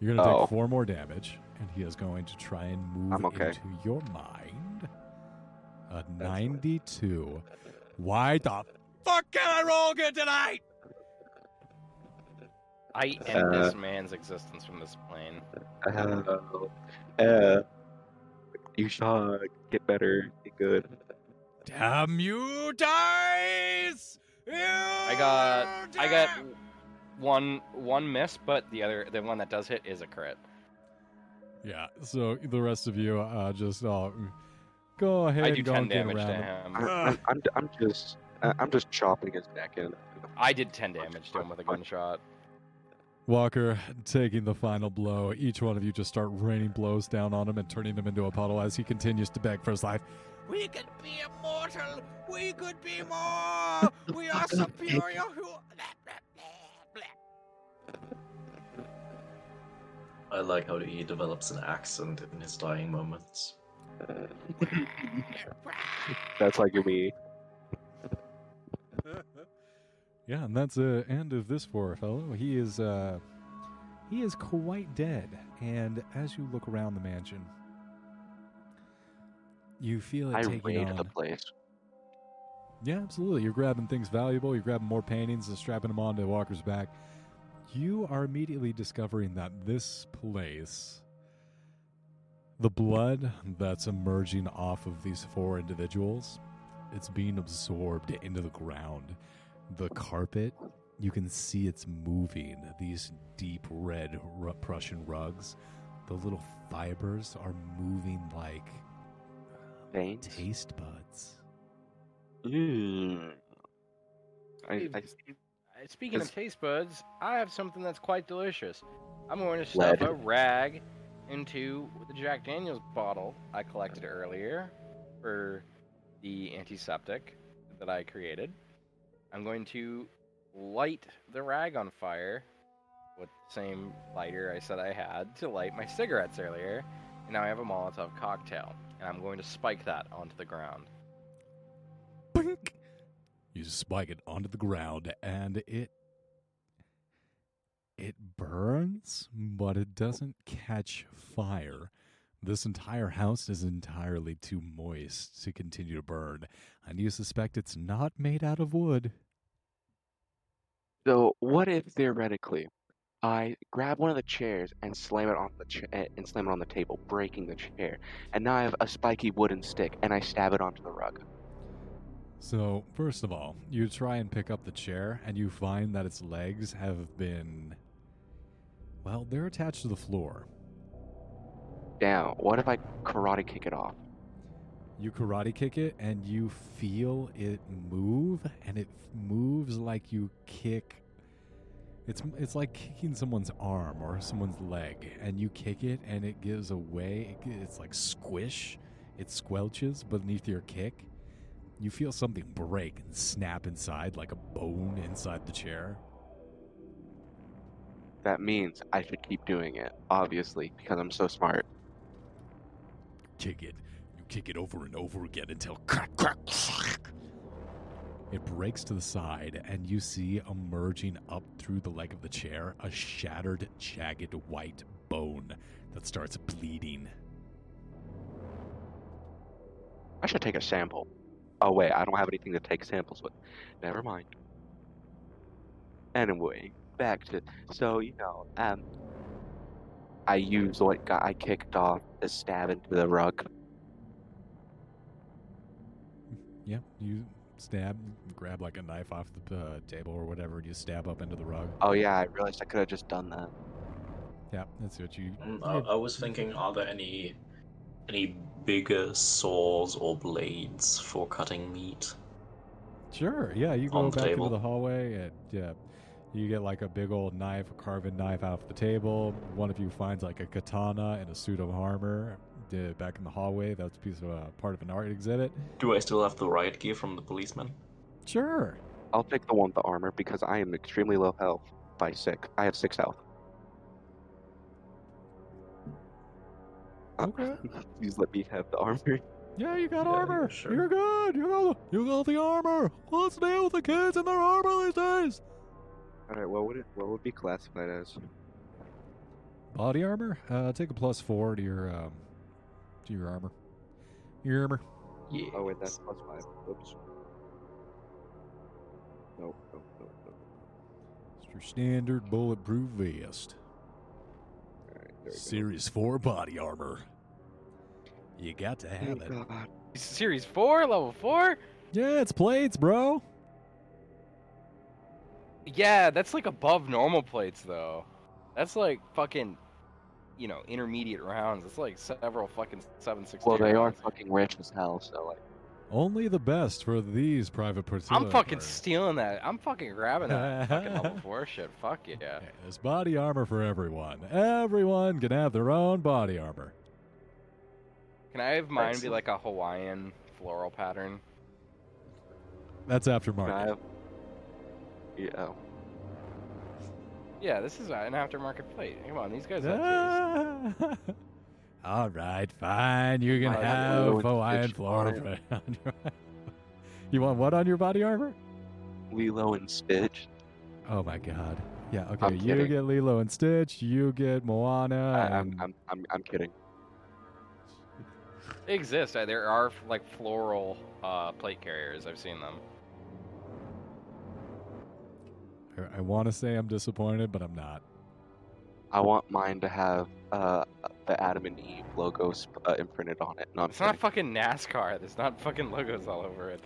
You're gonna Oh. take four more damage, and he is going to try and move I'm okay. into your mind. A fine. 92. Why the fuck can I roll good tonight? I end Uh, this man's existence from this plane. Uh, uh, you shall get better, get good. Damn you, dice! I got I got one one miss, but the other the one that does hit is a crit. Yeah. So the rest of you, uh, just uh, go ahead I do and go ten and damage to him. him. I, I'm, I'm, I'm just, I- I'm just chopping his neck in. I did ten damage to him with a gunshot. Walker taking the final blow. Each one of you just start raining blows down on him and turning him into a puddle as he continues to beg for his life. We could be immortal. We could be more. We are superior. Who? I like how he develops an accent in his dying moments. That's like me. Yeah, and that's the end of this poor fellow. He is uh he is quite dead. And as you look around the mansion, you feel it I taking raid on. the place. Yeah, absolutely. You're grabbing things valuable. You're grabbing more paintings and strapping them onto Walker's back. You are immediately discovering that this place, the blood that's emerging off of these four individuals, it's being absorbed into the ground. The carpet, you can see it's moving. These deep red Ru- Prussian rugs, the little fibers are moving like Veins. taste buds. Mm. I, Hey, I, Speaking of taste buds, I have something that's quite delicious. I'm going to Lead. stuff a rag into the Jack Daniels bottle I collected earlier for the antiseptic that I created. I'm going to light the rag on fire with the same lighter I said I had to light my cigarettes earlier. And now I have a Molotov cocktail. And I'm going to spike that onto the ground. You spike it onto the ground and it it burns, but it doesn't catch fire. This entire house is entirely too moist to continue to burn, and you suspect it's not made out of wood. so what if theoretically, I grab one of the chairs and slam it on the cha- eh, and slam it on the table, breaking the chair, and now I have a spiky wooden stick and I stab it onto the rug. So, first of all, you try and pick up the chair, and you find that its legs have been. Well, they're attached to the floor. Now, what if I karate kick it off? You karate kick it and you feel it move and it moves like you kick it's it's like kicking someone's arm or someone's leg and you kick it and it gives away. it's like squish it squelches beneath your kick you feel something break and snap inside like a bone inside the chair That means I should keep doing it, obviously, because I'm so smart. kick it. You kick it over and over again until crack, crack, crack. It breaks to the side, and you see emerging up through the leg of the chair a shattered, jagged white bone that starts bleeding. I should take a sample. Oh wait, I don't have anything to take samples with. Never mind. Anyway, back to so you know, um, I used what got I kicked off to stab into the rug. Yeah, you stab, grab like a knife off the uh, table or whatever, and you stab up into the rug. Oh yeah, I realized I could have just done that. Yeah, that's what you. Mm, I, I was thinking, are there any any bigger saws or blades for cutting meat? Sure, yeah, you go back table. into the hallway and yeah, you get like a big old knife, a carving knife off the table. One of you finds like a katana and a suit of armor uh, back in the hallway. That's a piece of uh, part of an art exhibit. Do I still have the riot gear from the policeman? Sure. I'll take the one with the armor because I am extremely low health by six. I have six health. Okay. Please let me have the armor. Yeah, you got Yeah, armor. sure. You're good. You got you got the armor. Let's deal with the kids and their armor these days. All right, what would it what would be classified as? Body armor. Uh, take a plus four to your um, to your armor. Your armor. Yeah. Oh wait, that's plus five. Oops. Nope, nope, nope, nope. Your standard bulletproof vest. Alright, there we go. Series 4 body armor. You got to have oh, it. Oh, God. Series four, level four. Yeah, it's plates, bro. Yeah, that's like above normal plates though. That's like fucking, you know, intermediate rounds. It's like several fucking seven six. Well, they are fucking rich as hell, so like. Only the best for these private Portillo I'm fucking cars. stealing that. I'm fucking grabbing that fucking level four shit. Fuck yeah. Yeah, There's body armor for everyone. Everyone can have their own body armor. Can I have mine be like a Hawaiian floral pattern? That's aftermarket. Have- Yeah. oh. Yeah, this is an aftermarket plate. Come on, these guys. Ah. All right, fine. You're gonna Fine, have Hawaiian floral on it. print on your. You want what on your body armor? Lilo and Stitch. Oh my god. Yeah. Okay. I'm you kidding. get Lilo and Stitch. You get Moana. I, I'm, and- I'm, I'm, I'm kidding. They exist. Uh, There are like floral uh, plate carriers. I've seen them. I, I want to say I'm disappointed, but I'm not. I want mine to have uh, the Adam and Eve logos uh, imprinted on it. No, I'm It's not fucking NASCAR. There's not fucking logos all over it.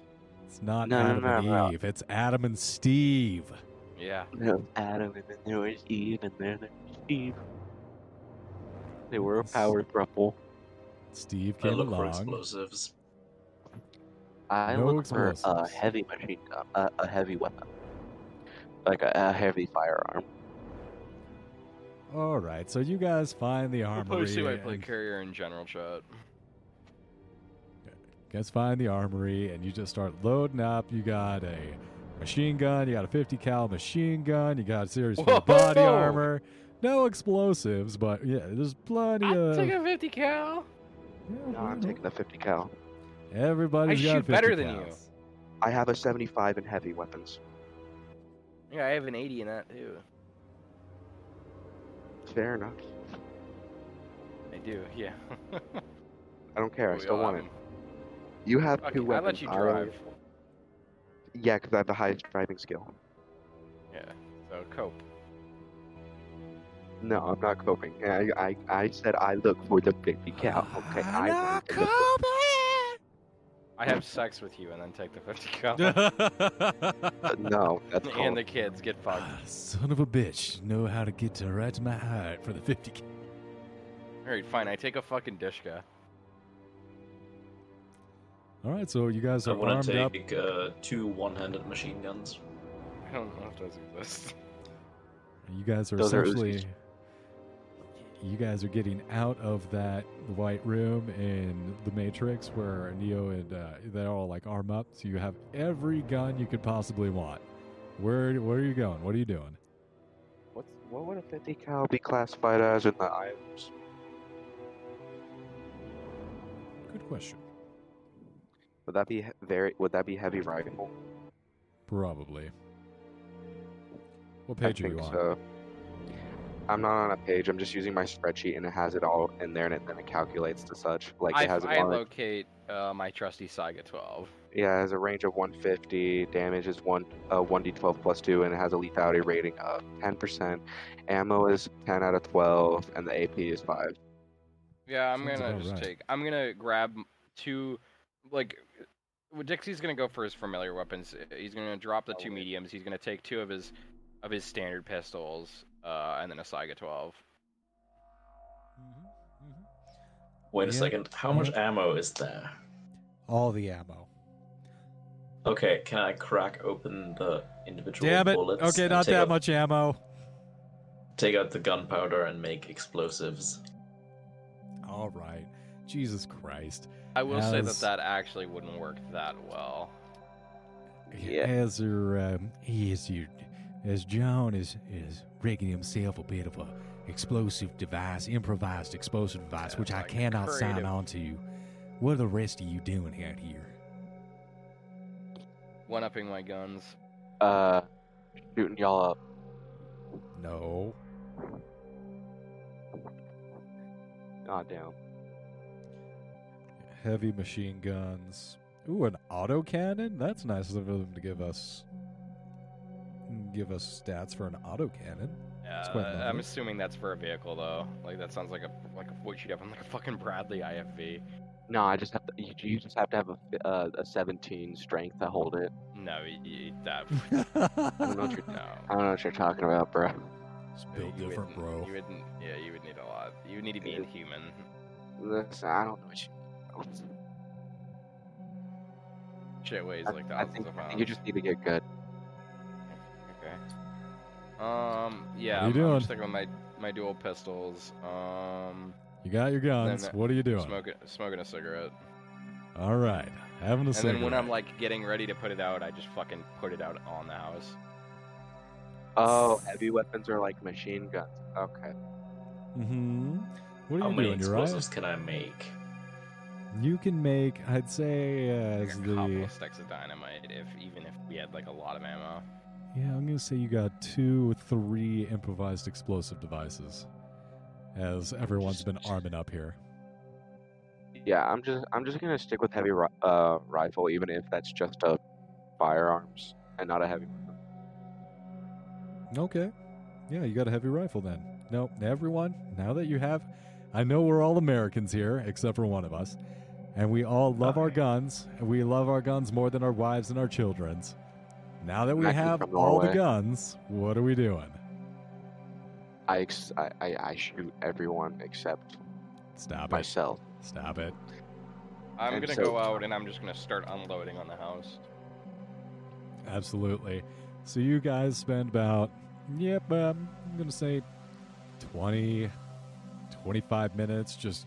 It's not No, no, Adam no, and no. Eve. It's Adam and Steve. Yeah. There was Adam and then there was Eve and then there was Eve. They were a power throuple. Steve I came look for explosives. I No look for a heavy machine gun, a, a heavy weapon, like a, a heavy firearm. All right, so you guys find the We'll armory. post my plate and- carrier in general chat. You guys find the armory and you just start loading up. You got a machine gun, you got a 50 cal machine gun, you got a series four body armor. No explosives, but yeah, there's plenty I'll of. take a 50 cal. Yeah, No, I'm taking the 50 cal. Everybody's I got shoot better 50 than you. cals. I have a 75 in heavy weapons. Yeah, I have an 80 in that too. Fair enough. I do. Yeah. I don't care. I We still all want it. it. 'em. You have Okay, two I weapons. let you I- drive. Yeah, because I have the highest driving skill. Yeah. So cope. No, I'm not coping. I, I, I said I look for the 50 cal. Okay, I want the- I have sex with you and then take the 50 cal. Uh, no, that's not. and called, the kids get fucked. Ah, Son of a bitch, know how to get to right to my heart for the 50 cal. Alright, fine. I take a fucking Dishka. All right, so you guys are. I are want armed to up. take uh, two one-handed machine guns. I don't know if those exist. You guys are Those are essentially. You guys are getting out of that white room in the Matrix where Neo and uh, they're all like arm up. So you have every gun you could possibly want. Where where are you going? What are you doing? what's, what would a 50 cal be classified as in the islands? Good question. Would that be very? Would that be heavy rifle? Probably. What I page are think you on? so. I'm not on a page. I'm just using my spreadsheet, and it has it all in there, and it, then it calculates to such. Like I, it has a I locate uh, my trusty Saiga 12. Yeah, it has a range of 150. Damage is one uh, 1d12 plus two, and it has a lethality rating of 10%. Ammo is 10 out of 12, and the AP is five. Yeah, I'm Sounds gonna just right. take. I'm gonna grab two, like. Dixie's gonna go for his familiar weapons. Uh, He's gonna drop the two mediums. He's gonna take two of his, of his standard pistols, uh, and then a Saiga 12. Wait a Yeah. second. How much ammo is there? All the ammo. Okay, can I crack open the individual Damn it. bullets? Okay, not that out, much ammo. Take out the gunpowder and make explosives. All right. Jesus Christ. I will say that that actually wouldn't work that well. Yeah. As your um, as you as John is is rigging himself a bit of a explosive device, improvised explosive device, Yeah, which it's I like cannot sign creative. on to. What are the rest of you doing out here? One upping my guns. Uh, shooting y'all up. No. God damn. Heavy machine guns. Ooh, an auto cannon? That's nice of them to give us. Give us stats for an autocannon. Yeah, I'm assuming that's for a vehicle though. Like that sounds like a like a what you'd have on like a fucking Bradley IFV. No, I just have to. You, you just have to have a, uh, a 17 strength to hold it. No, y- y- that I don't know what you're, no. I don't know what you're talking about, bro. It's You built different, bro. You wouldn't. Yeah, you would need a lot. You would need to be inhuman. Listen, I don't know what you. Shit weighs I, like I thousands think, of I pounds. think you just need to get good. Okay. Um. Yeah. What are you I'm, I'm doing? sticking with my my dual pistols. Um. You got your guns. Then, what are you doing? Smoking smoking a cigarette. All right, having a And cigarette. then when I'm like getting ready to put it out, I just fucking put it out on the house. Oh, heavy weapons are like machine guns. Okay. Mm hmm What are How you many doing, Uriah? explosives can I make? You can make, I'd say, uh, Like as a couple the of sticks of dynamite, if even if we had like a lot of ammo. Yeah, I'm gonna say you got two, three improvised explosive devices, as everyone's been arming up here. Yeah, I'm just I'm just gonna stick with heavy uh rifle, even if that's just a firearms and not a heavy weapon. Okay, yeah, you got a heavy rifle then. No, everyone, now that you have, I know we're all Americans here, except for one of us, and we all love our guns, and we love our guns more than our wives and our children's. Now that we have all the Norway. guns, what are we doing? I, ex- I, I I shoot everyone except Stop it. myself. Stop it. I'm And gonna so- go out and I'm just gonna start unloading on the house. Absolutely. So you guys spend about, yep, um, I'm going to say 20, 25 minutes just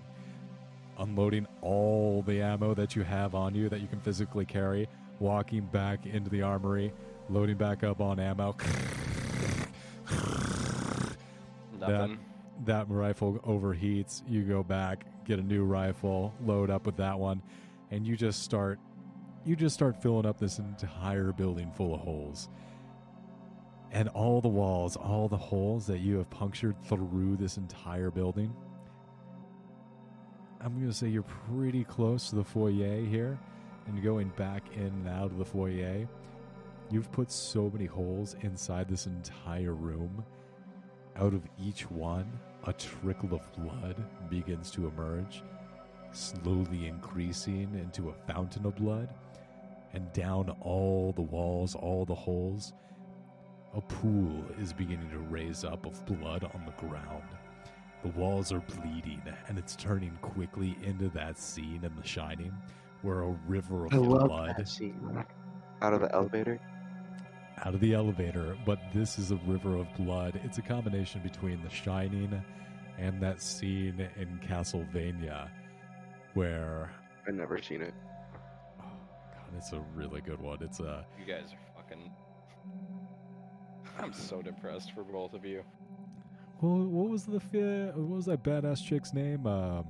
unloading all the ammo that you have on you that you can physically carry, walking back into the armory, loading back up on ammo. Nothing. that rifle overheats. You go back, get a new rifle, load up with that one, and you just start you just start filling up this entire building full of holes. And all the walls, all the holes that you have punctured through this entire building. I'm going to say you're pretty close to the foyer here and going back in and out of the foyer. You've put so many holes inside this entire room out of each one, a trickle of blood begins to emerge, slowly increasing into a fountain of blood. And down all the walls, all the holes, a pool is beginning to raise up of blood on the ground. The walls are bleeding, and it's turning quickly into that scene in The Shining where a river of I love blood that scene. Out of the elevator. Out of the elevator, but this is a river of blood. It's a combination between The Shining and that scene in Castlevania where I've never seen it. oh god, it's a really good one. It's a You guys are fucking. I'm so depressed for both of you. well, what was the fi- what was that badass chick's name? Um,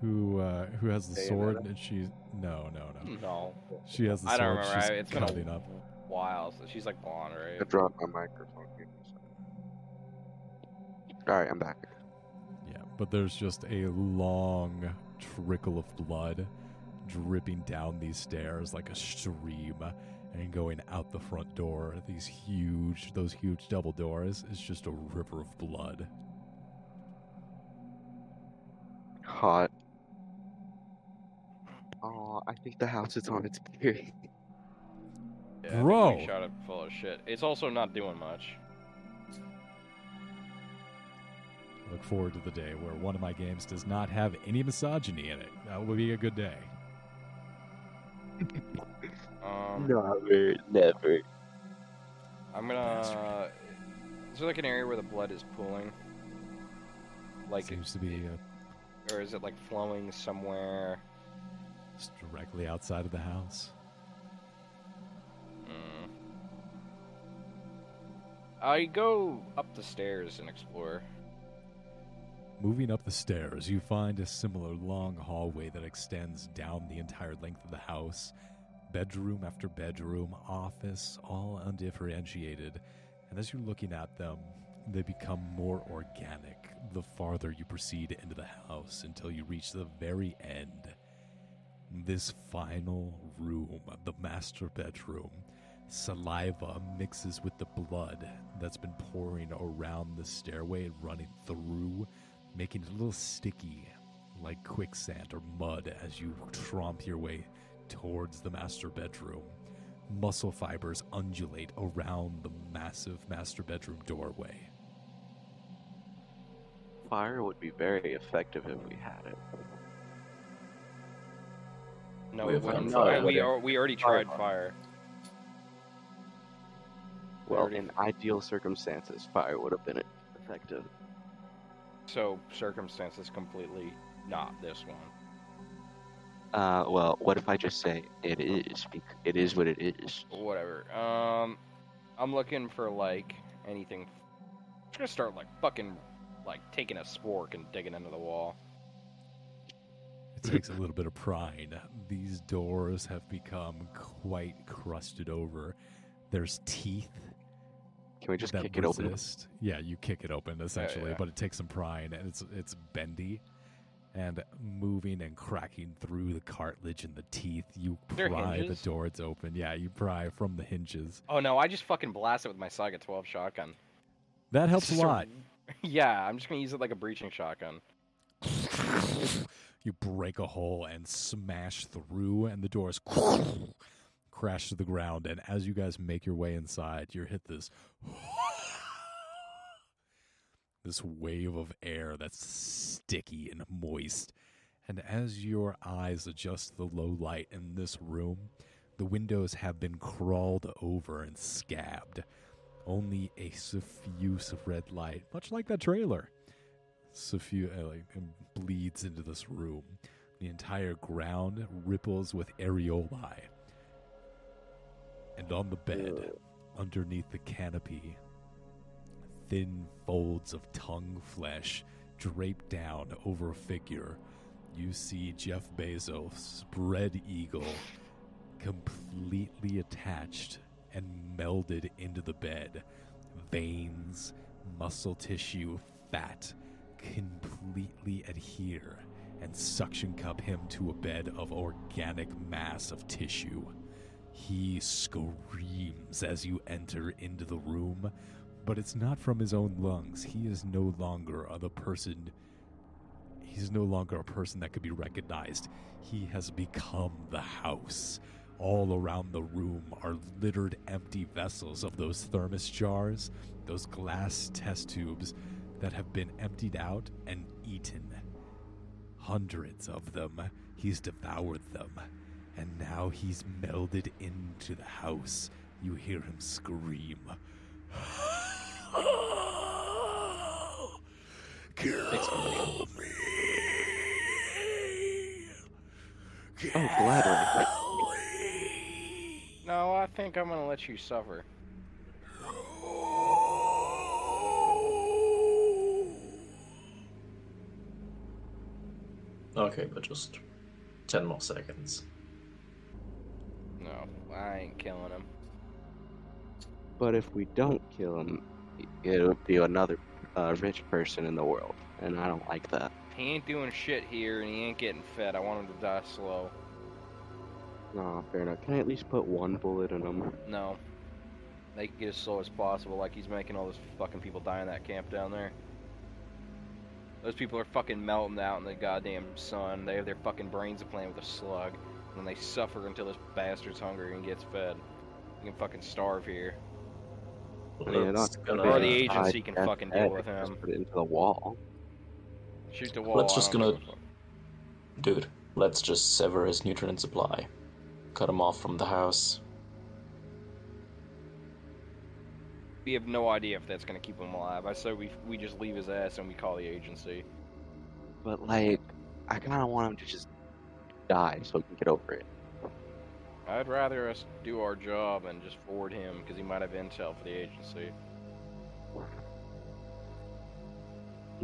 who uh, who has the sword and she no no no No, she has the I sword. don't remember. She's I, it's been cutting a up. While. So she's like blonde, I dropped my microphone. Alright, I'm back. Yeah, but there's just a long trickle of blood dripping down these stairs like a stream and going out the front door. These huge, those huge double doors is just a river of blood. Hot. Oh, I think the house is on its period. Yeah, I think Bro. we shot it full of shit. It's also not doing much. Look forward to the day where one of my games does not have any misogyny in it. That will be a good day. Um, Never, never. I'm gonna. Is there like an area where the blood is pooling? Like, Seems to be uh, or is it like flowing somewhere? just directly outside of the house. I go up the stairs and explore. Moving up the stairs, you find a similar long hallway that extends down the entire length of the house. Bedroom after bedroom, office, all undifferentiated. And as you're looking at them, they become more organic the farther you proceed into the house until you reach the very end. This final room, the master bedroom, Saliva mixes with the blood that's been pouring around the stairway and running through, making it a little sticky like quicksand or mud as you tromp your way towards the master bedroom. Muscle fibers undulate around the massive master bedroom doorway. Fire would be very effective if we had it. No, We we, have wouldn't. fire. Fire. we, are, we already tried fire. Well, in ideal circumstances, fire would have been effective. So circumstances completely not this one. Uh, well, what if I just say it is? It is what it is. Whatever. Um, I'm looking for like anything. I'm just gonna start like fucking like taking a spork and digging into the wall. It takes a little bit of prying. These doors have become quite crusted over. There's teeth Can we just kick it open? Yeah, you kick it open oh, essentially, yeah. but it takes some prying, and it's it's bendy and moving and cracking through the cartilage and the teeth. You There pry hinges? the door; it's open. Yeah, you pry from the hinges. Oh no! I just fucking blast it with my Saiga 12 shotgun. That helps a Just a- lot. Yeah, I'm just gonna use it like a breaching shotgun. You break a hole and smash through, and the doors crash to the ground. And as you guys make your way inside, you hit this this wave of air that's sticky and moist. And as your eyes adjust the low light in this room, the windows have been crawled over and scabbed. Only a suffuse red light, much like that trailer, suffu- uh, like, bleeds into this room. The entire ground ripples with areoli. And on the bed, underneath the canopy, thin folds of tongue flesh draped down over a figure. You see Jeff Bezos, spread eagle, completely attached and melded into the bed. Veins, muscle tissue, fat completely adhere and suction cup him to a bed of organic mass of tissue. He screams as you enter into the room, but it's not from his own lungs. He is no longer a- the person. He's no longer a person that could be recognized. He has become the house. All around the room are littered empty vessels of those thermos jars, those glass test tubes that have been emptied out and eaten. Hundreds of them. He's devoured them. And now he's melded into the house. You hear him scream. Kill me. Kill Oh, gladly. No, I think I'm gonna let you suffer. Okay, but just 10 more seconds. No, I ain't killing him. But if we don't kill him, it'll be another uh, rich person in the world, and I don't like that. He ain't doing shit here, and he ain't getting fed. I want him to die slow. No, fair enough. Can I at least put one bullet in him? No. Make it as slow as possible, like he's making all those fucking people die in that camp down there. Those people are fucking melting out in the goddamn sun. They have their fucking brains playing with a slug. And they suffer until this bastard's hungry and gets fed. You can fucking starve here. I mean, not gonna, Or the agency can fucking dead deal with if just him. Put it into the wall. Shoot the wall. Let's just gonna- give a fuck. Dude, let's just sever his nutrient supply. Cut him off from the house. We have no idea if that's gonna keep him alive. I say we we just leave his ass and we call the agency. But like, I kind of want him to just die so we can get over it. I'd rather us do our job and just forward him because he might have intel for the agency.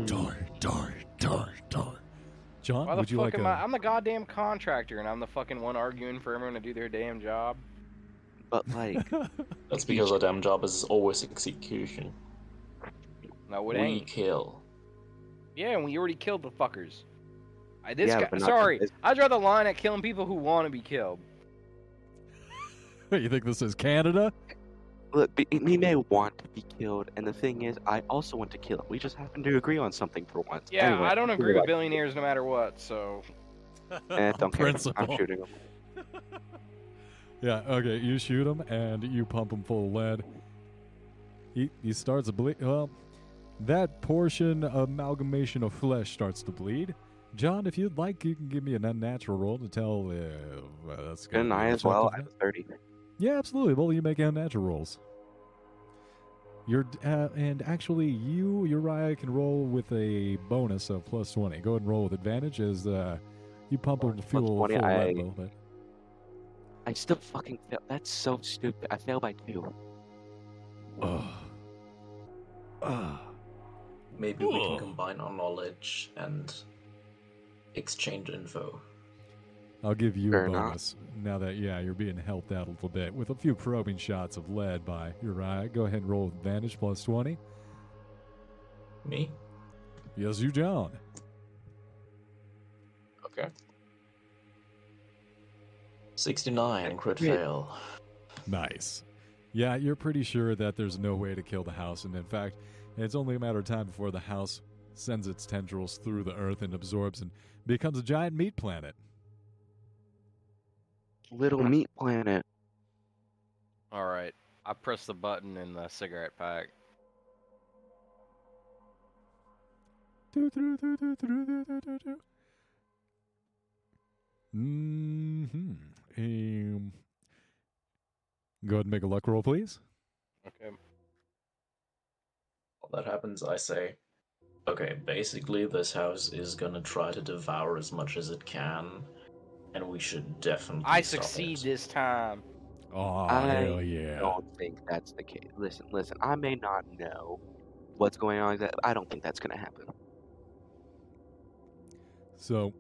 Die, die, die, die. John, Why the would you fuck like am a? I? I'm the goddamn contractor, and I'm the fucking one arguing for everyone to do their damn job. But like, That's because our damn job is always execution. No, it we ain't. kill. Yeah, and we already killed the fuckers. I, this Yeah, guy. Sorry, this- I draw the line at killing people who want to be killed. you think this is Canada? Look, he may want to be killed, and the thing is, I also want to kill him. We just happen to agree on something for once. Yeah, Anyway, I don't agree like- with billionaires no matter what. So Eh, don't care. Principle. I'm shooting him. Yeah, okay, you shoot him and you pump him full of lead. He, he starts to bleed. Well, that portion amalgamation of flesh starts to bleed. John, if you'd like, you can give me an unnatural roll to tell. Uh, well, that's Can gonna I as well? I have 30. Yeah, absolutely. Well, you make unnatural rolls. You're uh, and actually, you Uriah can roll with a bonus of plus twenty. Go ahead and roll with advantage as uh, you pump him Plus fuel full of 20, I- a little bit. I still fucking fail. That's so stupid. I fail by two. Ugh. Ugh. Maybe we can combine our knowledge and exchange info. I'll give you Fair a enough. bonus now that yeah you're being helped out a little bit with a few probing shots of lead by Uriah. Go ahead and roll advantage plus twenty. Me? Yes, you John. Okay. 69, crit Great. fail. Nice. Yeah, you're pretty sure that there's no way to kill the house, and in fact, it's only a matter of time before the house sends its tendrils through the earth and absorbs and becomes a giant meat planet. Little meat planet. all right, I press the button in the cigarette pack. Mm-hmm. Um, go ahead and make a luck roll, please. Okay. While that happens, I say, okay, basically, this house is gonna try to devour as much as it can, and we should definitely. I stop succeed it. this time. Oh, I hell yeah. I don't think that's the case. Listen, listen. I may not know what's going on. That I don't think that's gonna happen. So,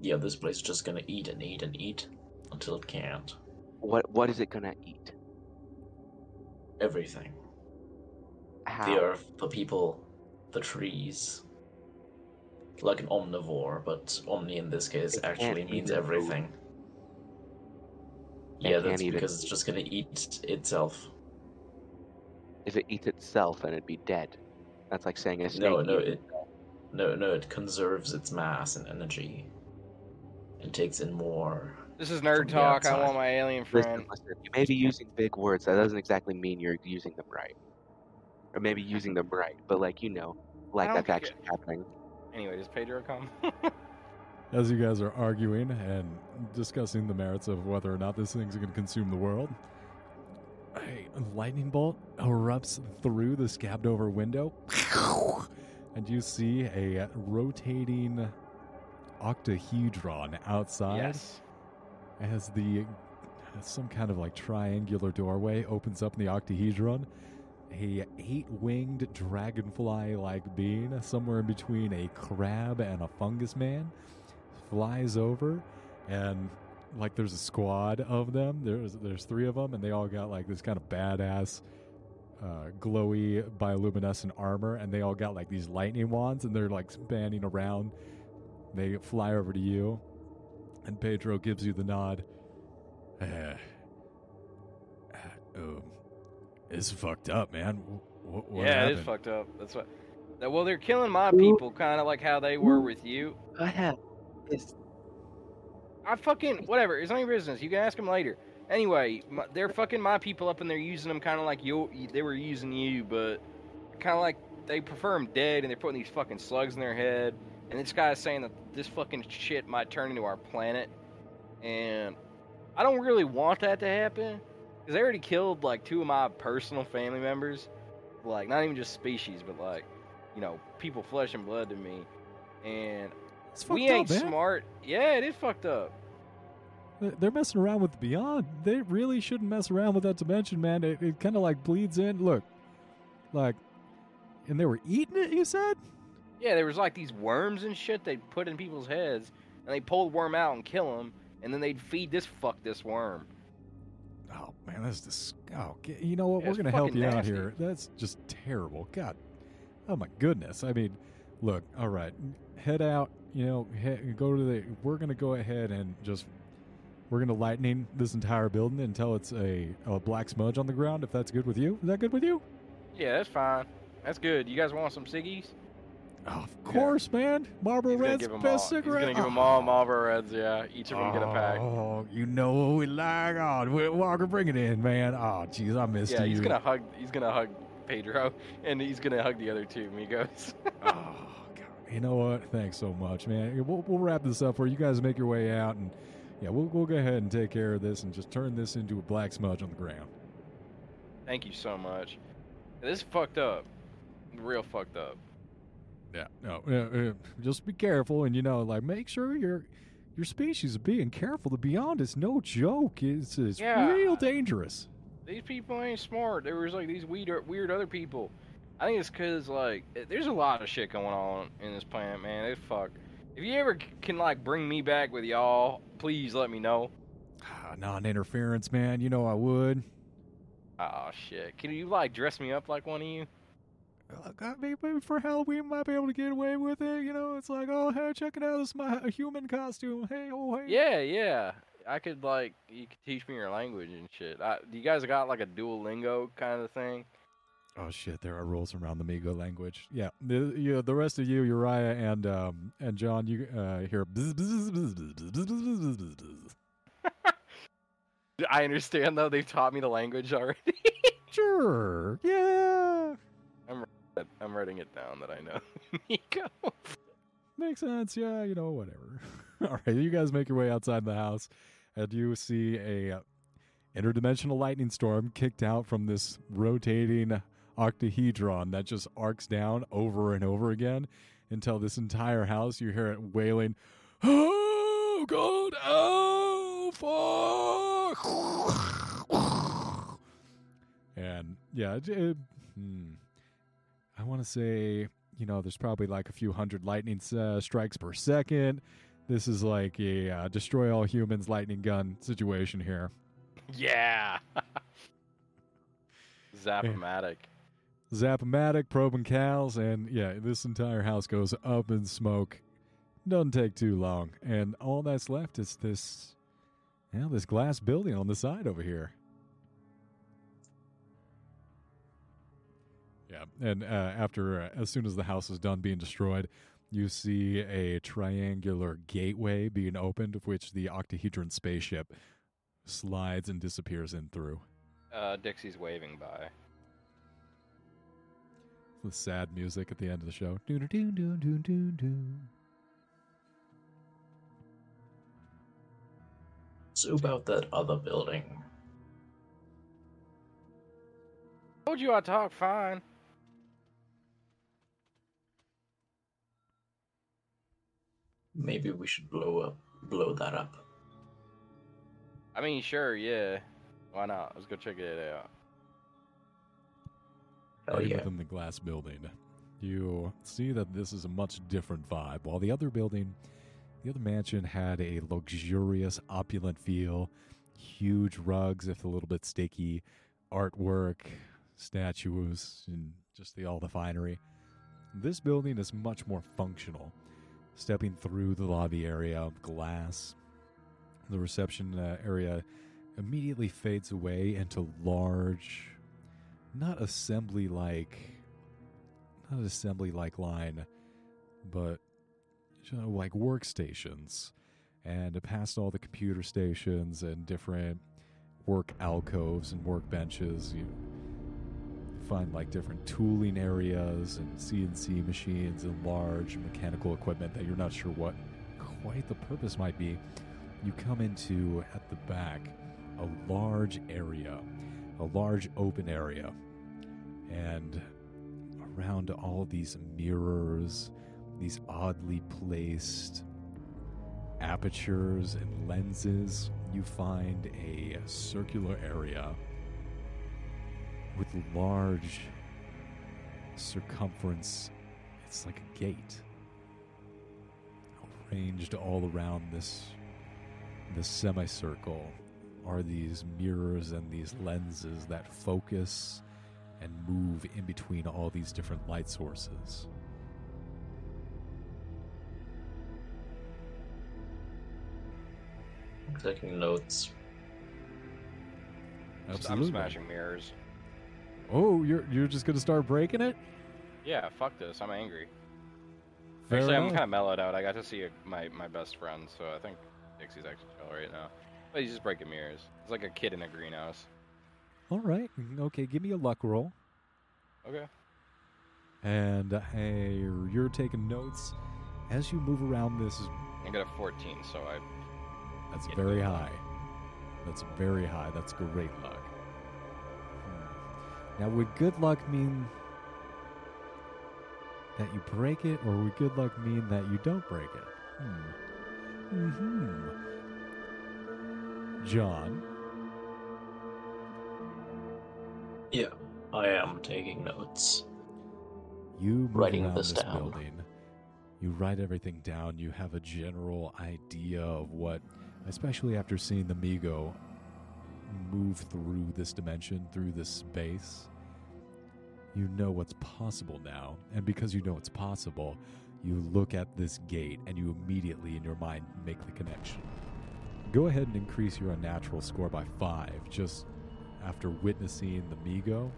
Yeah, this place is just gonna eat and eat and eat until it can't. What What is it gonna eat? Everything. How? The earth, the people, the trees. Like an omnivore, but omni in this case It actually means everything. It Yeah, that's eat it. because it's just gonna eat itself. If it eats itself, then it'd be dead. That's like saying a snake. No, no, eats it, no, no, it conserves its mass and energy, and takes in more. This is nerd the talk. I want my alien Listen, friend. listen. You may be using big words. That doesn't exactly mean you're using them right. Or maybe using them right, but like you know, like don't that's get- actually happening. Anyway, does Pedro come? as you guys are arguing and discussing the merits of whether or not this thing's going to consume the world, a lightning bolt erupts through the scabbed over window, and you see a rotating octahedron outside yes. as the some kind of like triangular doorway opens up in the octahedron. A eight-winged dragonfly-like being, somewhere in between a crab and a fungus man, flies over, and like there's a squad of them. There's there's three of them, and they all got like this kind of badass, uh, glowy bioluminescent armor, and they all got like these lightning wands, and they're like spanning around. They fly over to you, and Pedro gives you the nod. Uh, uh, um, it's fucked up, man. What, what yeah, happened? it is fucked up. That's what. Well, they're killing my people, kind of like how they were with you. I have this. I fucking whatever. It's not your business. You can ask them later. Anyway, my, they're fucking my people up, and they're using them kind of like you. They were using you, but kind of like they prefer them dead, and they're putting these fucking slugs in their head. And this guy's saying that this fucking shit might turn into our planet, and I don't really want that to happen because they already killed like two of my personal family members, like not even just species, but like you know people flesh and blood to me, and It's we ain't up, smart. Yeah, it is fucked up. They- They're messing around with Beyond. They really shouldn't mess around with that dimension, man. It, it kind of like bleeds in. Look, like, and they were eating it. You said? Yeah, there was like these worms and shit they put in people's heads, and they pull the worm out and kill them, and then they'd feed this fuck this worm. Oh man, that's dis- Oh, you know what? Yeah, We're gonna help you out here. That's just terrible. God, oh my goodness. I mean, look. All right, head out. You know, he- go to the. We're gonna go ahead and just we're gonna lightning this entire building until it's a, a black smudge on the ground. If that's good with you, is that good with you? Yeah, that's fine. That's good. You guys want some ciggies? Oh, of course, man. Marlboro He's Red's best all. cigarette. He's gonna give them Oh. all Marlboro Reds. Yeah, each of them get a pack. Oh, you know what we like. Oh, Walker, bring it in, man. Oh, jeez, I missed Yeah, you. he's gonna hug. He's gonna hug Pedro, and he's gonna hug the other two amigos. Oh, God. You know what? Thanks so much, man. We'll, we'll wrap this up where you guys make your way out, and yeah, we'll, we'll go ahead and take care of this and just turn this into a black smudge on the ground. Thank you so much. This is fucked up. Real fucked up. Yeah, no, uh, uh, just be careful, and you know, like make sure your your species is being careful. The beyond is no joke. It's it's Yeah. real dangerous. These people ain't smart. There was like these weird, weird other people. I think it's cause like eh, there's a lot of shit going on in this planet, man. It's fuck. If you ever can like bring me back with y'all, please let me know. Ah, non-interference, man. You know I would. Oh shit. Can you like dress me up like one of you? like, oh, maybe for Halloween might be able to get away with it. You know, it's like, oh, hey, check it out, this is my human costume. Hey, oh, hey. Yeah, yeah. I could like you could teach me your language and shit. I, you guys got like a Duolingo kind of thing? Oh shit, there are rules around the Migo language. Yeah, the, you, the rest of you, Uriah and um, and John, you uh, hear. I understand though; they've taught me the language already. sure. Yeah. I'm writing it down that I know. Nico. Makes sense. Yeah, you know, whatever. All right, you guys make your way outside the house, and you see a uh, interdimensional lightning storm kicked out from this rotating octahedron that just arcs down over and over again until this entire house you hear it wailing, "Oh God! Oh fuck!" and yeah, it, it- hmm. I want to say you know, there's probably like a few hundred lightning uh, strikes per second. This is like a uh, destroy all humans lightning gun situation here. Yeah. Zapomatic. Zapomatic, probing cows, and yeah, this entire house goes up in smoke. Doesn't take too long, and all that's left is this, yeah, this glass building on the side over here. Yeah, and uh, after, uh, as soon as the house is done being destroyed, you see a triangular gateway being opened, of which the octahedron spaceship slides and disappears in through. Uh, Dixie's waving by. The sad music at the end of the show. Doo doo doo doo doo doo doo. So about that other building. Told you I talk fine. Maybe we should blow up, blow that up. I mean, sure, yeah. Why not? Let's go check it out. Hell Right yeah. Within the glass building, you see that this is a much different vibe. While the other building, the other mansion had a luxurious, opulent feel, huge rugs, if a little bit sticky, artwork, statues, and just the all the finery. This building is much more functional. Stepping through the lobby area, of glass, the reception uh, area immediately fades away into large, not assembly like, not assembly like line, but you know, like workstations. And past all the computer stations and different work alcoves and workbenches, you find like different tooling areas and CNC machines and large mechanical equipment that you're not sure what quite the purpose might be. You come into at the back a large area, a large open area, and around all these mirrors, these oddly placed apertures and lenses, you find a circular area with large circumference. It's like a gate arranged all around this this semicircle are these mirrors and these lenses that focus and move in between all these different light sources. taking notes. Absolutely. I'm smashing mirrors. Oh, you're you're just gonna start breaking it? Yeah, fuck this. I'm angry. Fair actually, I'm kind of mellowed out. I got to see my my best friend, so I think Dixie's actually chill right now. But he's just breaking mirrors. It's like a kid in a greenhouse. All right. Okay, give me a luck roll. Okay. And uh, hey, you're taking notes as you move around this. I got a 14, so I That's very high. That's very high. That's great luck. Now, would good luck mean that you break it, or would good luck mean that you don't break it? Hmm. Hmm. John, Yeah, I am taking notes. you Writing this this down. building. You write everything down. You have a general idea of what, especially after seeing the Migo move through this dimension, through this space. You know what's possible now, and because you know it's possible, you look at this gate and you immediately in your mind make the connection. Go ahead and increase your unnatural score by five just after witnessing the Migo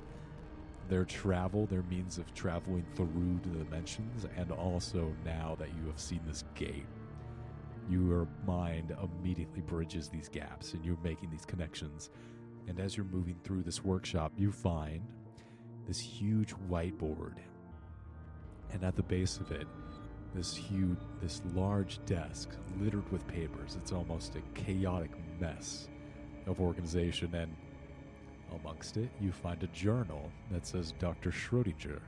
their travel, their means of traveling through the dimensions, and also now that you have seen this gate, your mind immediately bridges these gaps and you're making these connections. And as you're moving through this workshop, you find this huge whiteboard. And at the base of it, this huge, this large desk littered with papers. It's almost a chaotic mess of organization. And Amongst it, you find a journal that says Dr. Schrodinger.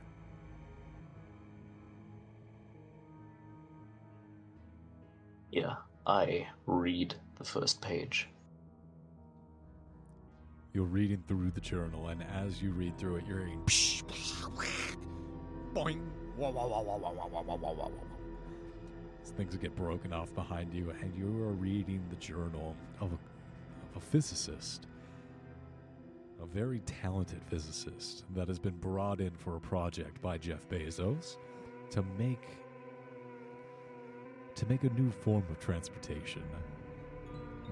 Yeah, I read the first page. You're reading through the journal, and as you read through it, you're hearing things get broken off behind you, and you are reading the journal of a, of a physicist, a very talented physicist that has been brought in for a project by Jeff Bezos to make to make a new form of transportation.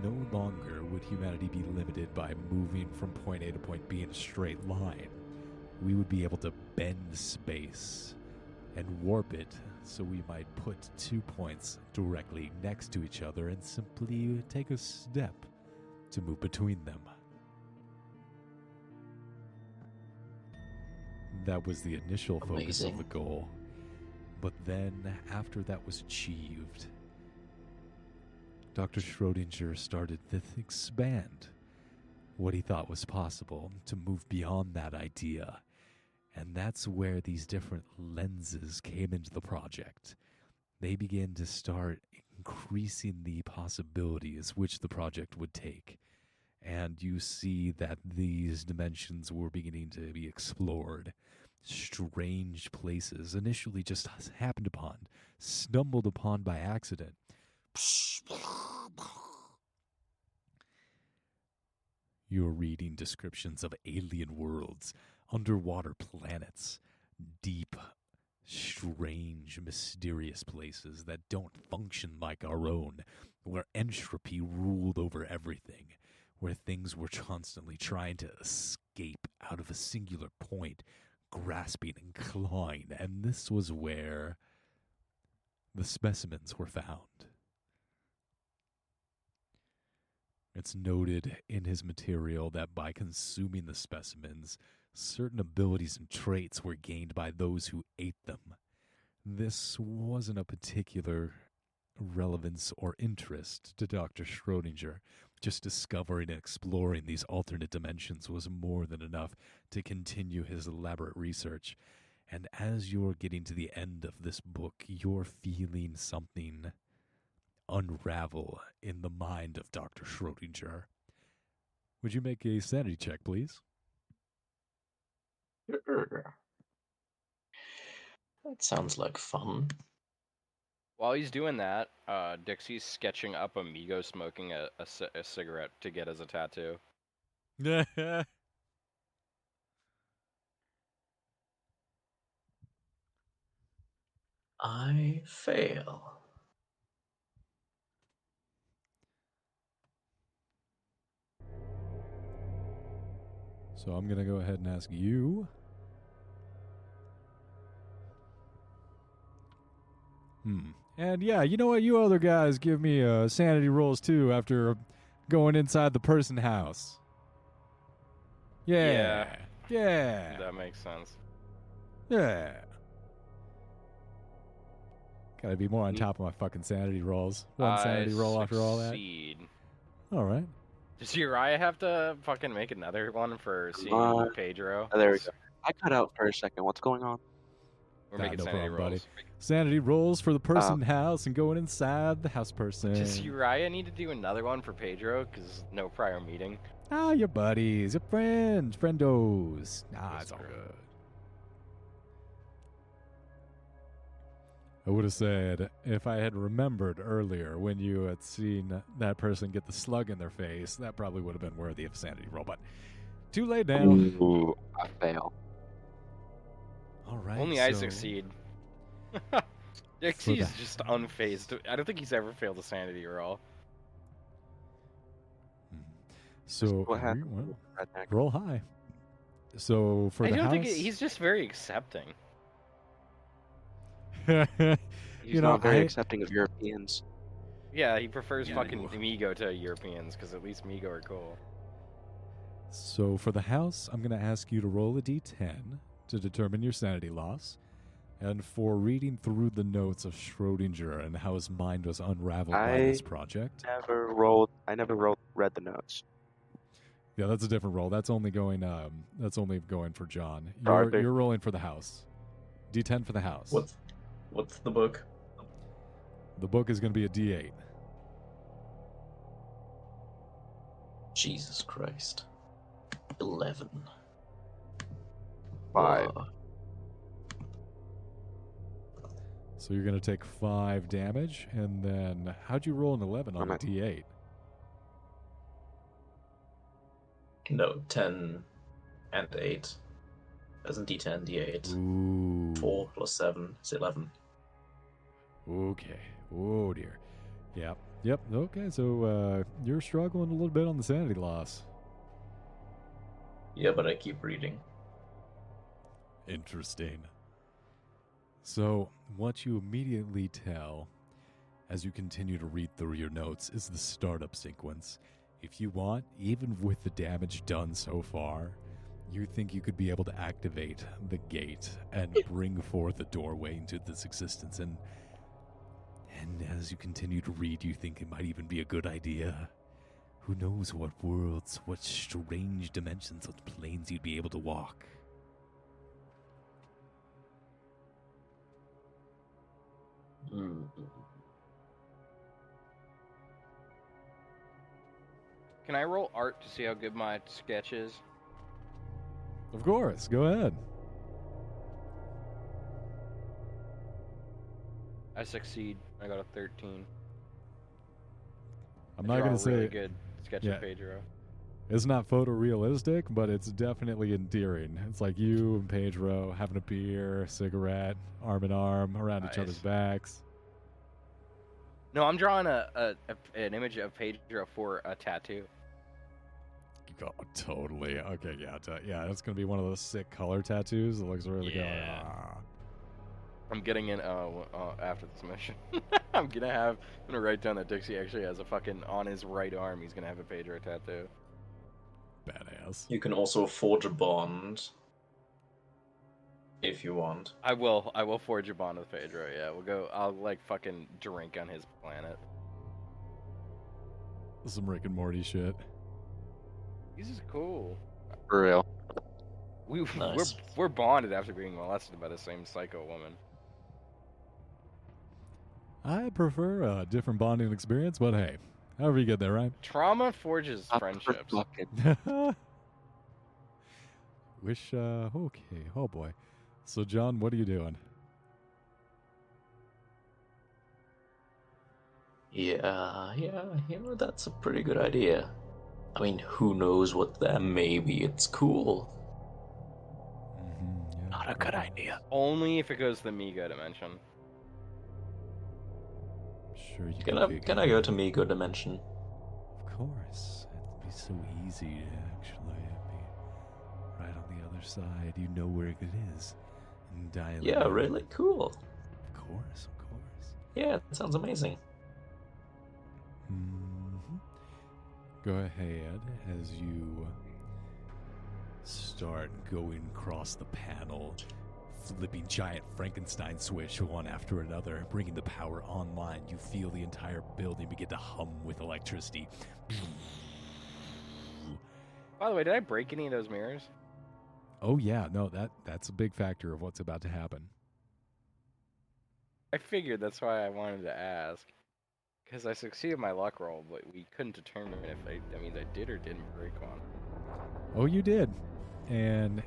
No longer would humanity be limited by moving from point A to point B in a straight line. We would be able to bend space and warp it so we might put two points directly next to each other and simply take a step to move between them. That was the initial focus of the goal. But then, after that was achieved, Dr. Schrodinger started to expand what he thought was possible to move beyond that idea. And that's where these different lenses came into the project. They began to start increasing the possibilities which the project would take. And you see that these dimensions were beginning to be explored. Strange places, initially just happened upon, stumbled upon by accident. You're reading descriptions of alien worlds, underwater planets, deep, strange, mysterious places that don't function like our own, where entropy ruled over everything, where things were constantly trying to escape out of a singular point, grasping and clawing, and this was where the specimens were found. It's noted in his material that by consuming the specimens, certain abilities and traits were gained by those who ate them. This wasn't a particular relevance or interest to Dr. Schrodinger. Just discovering and exploring these alternate dimensions was more than enough to continue his elaborate research. And as you're getting to the end of this book, you're feeling something unravel in the mind of Dr. Schrodinger. Would you make a sanity check, please? That sounds like fun. While he's doing that, uh, Dixie's sketching up Amigo smoking a, a, c- a cigarette to get as a tattoo. Yeah. I fail. So I'm going to go ahead and ask you. Hmm. And yeah, you know what? You other guys give me uh, sanity rolls too after going inside the person house. Yeah. Yeah. That makes sense. Yeah. Gotta be more on top of my fucking sanity rolls. One I sanity roll after all that. All right. Does Uriah have to fucking make another one for seeing on. Pedro? Oh, there we go. I cut out for a second. What's going on? We're Nah, making no sanity problem, buddy. rolls. Sanity rolls for the person house and going inside the house person. Does Uriah need to do another one for Pedro? Because no prior meeting. Ah, your buddies, your friends, friendos. Nah, Yes, it's all sir. good. I would have said if I had remembered earlier when you had seen that person get the slug in their face, that probably would have been worthy of sanity roll. But too late now. Ooh, I fail. All right. Only I succeed. Dixie's the- just unfazed. I don't think he's ever failed a sanity roll. Mhm. So what happened? well, roll high. So for I the don't house, think it, he's just very accepting. He's You know, not very I- accepting of Europeans. Yeah, he prefers Yeah, fucking no. Migo to Europeans because at least Migo are cool. So for the house, I'm going to ask you to roll a d10 to determine your sanity loss. And for reading through the notes of Schrodinger and how his mind was unraveled by I- this project. Never rolled. I never wrote read the notes. Yeah, that's a different roll. That's only going um that's only going for John. You're, you're rolling for the house. D10 for the house. What's what's the book? The book is going to be a D8. Jesus Christ. Eleven. Five. So you're going to take 5 damage and then how'd you roll an 11 on I'm a at- D8? no, ten and eight. As in D10, D8. Ooh. Four plus seven is eleven. Okay. Oh dear. Yep. Yep. Okay. So uh, you're struggling a little bit on the sanity loss. Yeah, but I keep reading. Interesting. So what you immediately tell as you continue to read through your notes is the startup sequence. If you want, even with the damage done so far, you think you could be able to activate the gate and bring forth a doorway into this existence and and as you continue to read you think it might even be a good idea. Who knows what worlds, what strange dimensions, what planes you'd be able to walk. Mm. Can I roll art to see how good my sketch is? Of course, go ahead. I succeed. I got a 13. I'm not going to say really good sketch Yeah. of Pedro. It's not photorealistic, but it's definitely endearing. It's like you and Pedro having a beer, cigarette, arm in arm, around each other's backs. No, I'm drawing a, a, a an image of Pedro for a tattoo. Oh, totally. Okay, yeah, t- yeah. That's gonna be one of those sick color tattoos that looks really Yeah. good. Ah. I'm getting in uh, uh after this mission. I'm gonna have I'm gonna write down that Dixie actually has a fucking on his right arm. He's gonna have a Pedro tattoo. Badass. You can also forge a bond if you want. I will. I will forge a bond with Pedro. Yeah, we'll go. I'll like fucking drink on his planet. Some Rick and Morty shit. This is cool. For real. We Nice. we're we're bonded after being molested by the same psycho woman. I prefer a different bonding experience, but hey, however you get there, right? Trauma forges Not friendships. Wish. Uh, okay. Oh boy. So, John, what are you doing? Yeah, yeah, you know, that's a pretty good idea. I mean, who knows what that maybe it's cool. Mm-hmm, yeah, Not a good idea. Only if it goes to the Migo dimension. Sure, you Can can. I can I go to Migo Dimension? Of course. It'd be so easy to actually. It'd be right on the other side, you know where it is. And dial Yeah, really cool. Of course, of course. Yeah, that sounds amazing. Mhm. Go ahead as you start going across the panel, flipping giant Frankenstein switch one after another, bringing the power online. You feel the entire building begin to hum with electricity. By the way, did I break any of those mirrors? Oh yeah, no, that that's a big factor of what's about to happen. I figured that's why I wanted to ask. Because I succeeded my luck roll, but we couldn't determine if I, that means I did or didn't break one. Oh, you did. And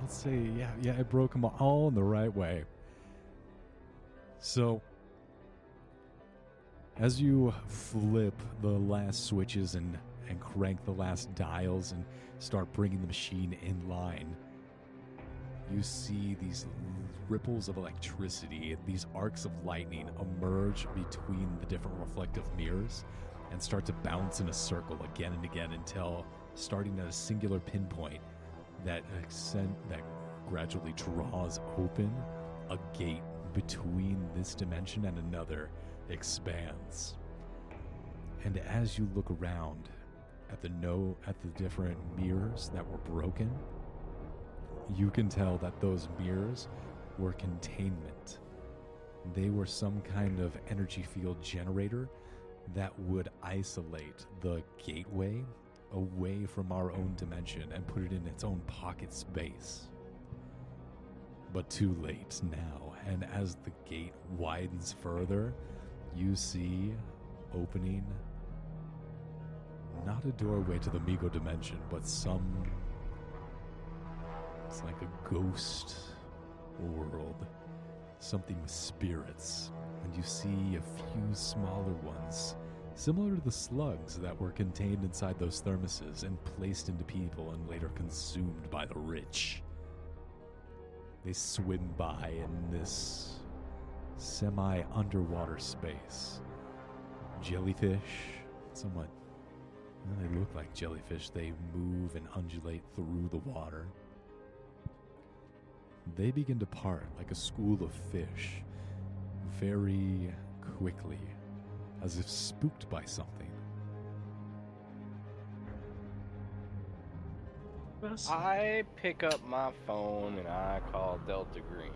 let's see, yeah, yeah, it broke them all in the right way. So as you flip the last switches and and crank the last dials and start bringing the machine in line, you see these ripples of electricity, these arcs of lightning emerge between the different reflective mirrors and start to bounce in a circle again and again until starting at a singular pinpoint that accent that gradually draws open a gate between this dimension and another expands. And as you look around at the no at the different mirrors that were broken you can tell that those mirrors were containment. They were some kind of energy field generator that would isolate the gateway away from our own dimension and put it in its own pocket space. But too late now, and as the gate widens further, you see opening not a doorway to the Migo dimension, but some. It's like a ghost world, something with spirits and you see a few smaller ones, similar to the slugs that were contained inside those thermoses and placed into people and later consumed by the rich. They swim by in this semi underwater space. Jellyfish, somewhat. well, they look like jellyfish. They move and undulate through the water. They begin to part like a school of fish very quickly, as if spooked by something. I pick up my phone and I call Delta Green.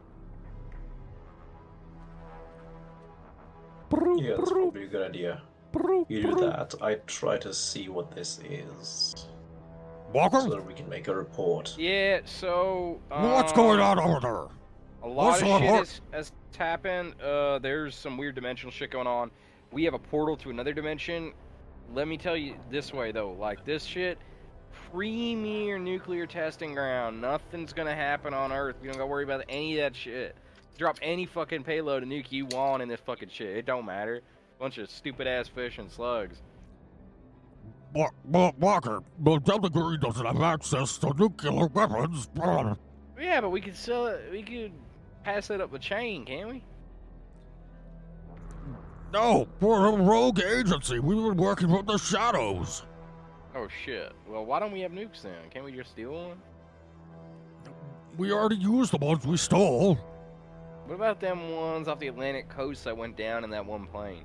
Yeah, that's probably a good idea. You do that, I try to see what this is. Walker? So that we can make a report. Yeah, so. what's going um, on over there? A lot What's of shit her- has, has happened. Uh, there's some weird dimensional shit going on. We have a portal to another dimension. Let me tell you this way though, like this shit, premier nuclear testing ground. Nothing's gonna happen on Earth. You don't gotta worry about any of that shit. Drop any fucking payload and nuke you want in this fucking shit. It don't matter. Bunch of stupid ass fish and slugs. Walker, but Delta Green doesn't have access to nuclear weapons. Yeah, but we could sell it. We could pass it up the chain, can't we? No, we're a rogue agency. We've been working with the shadows. Oh shit. Well, why don't we have nukes then? Can't we just steal one? We already used the ones we stole. What about them ones off the Atlantic coast that went down in that one plane?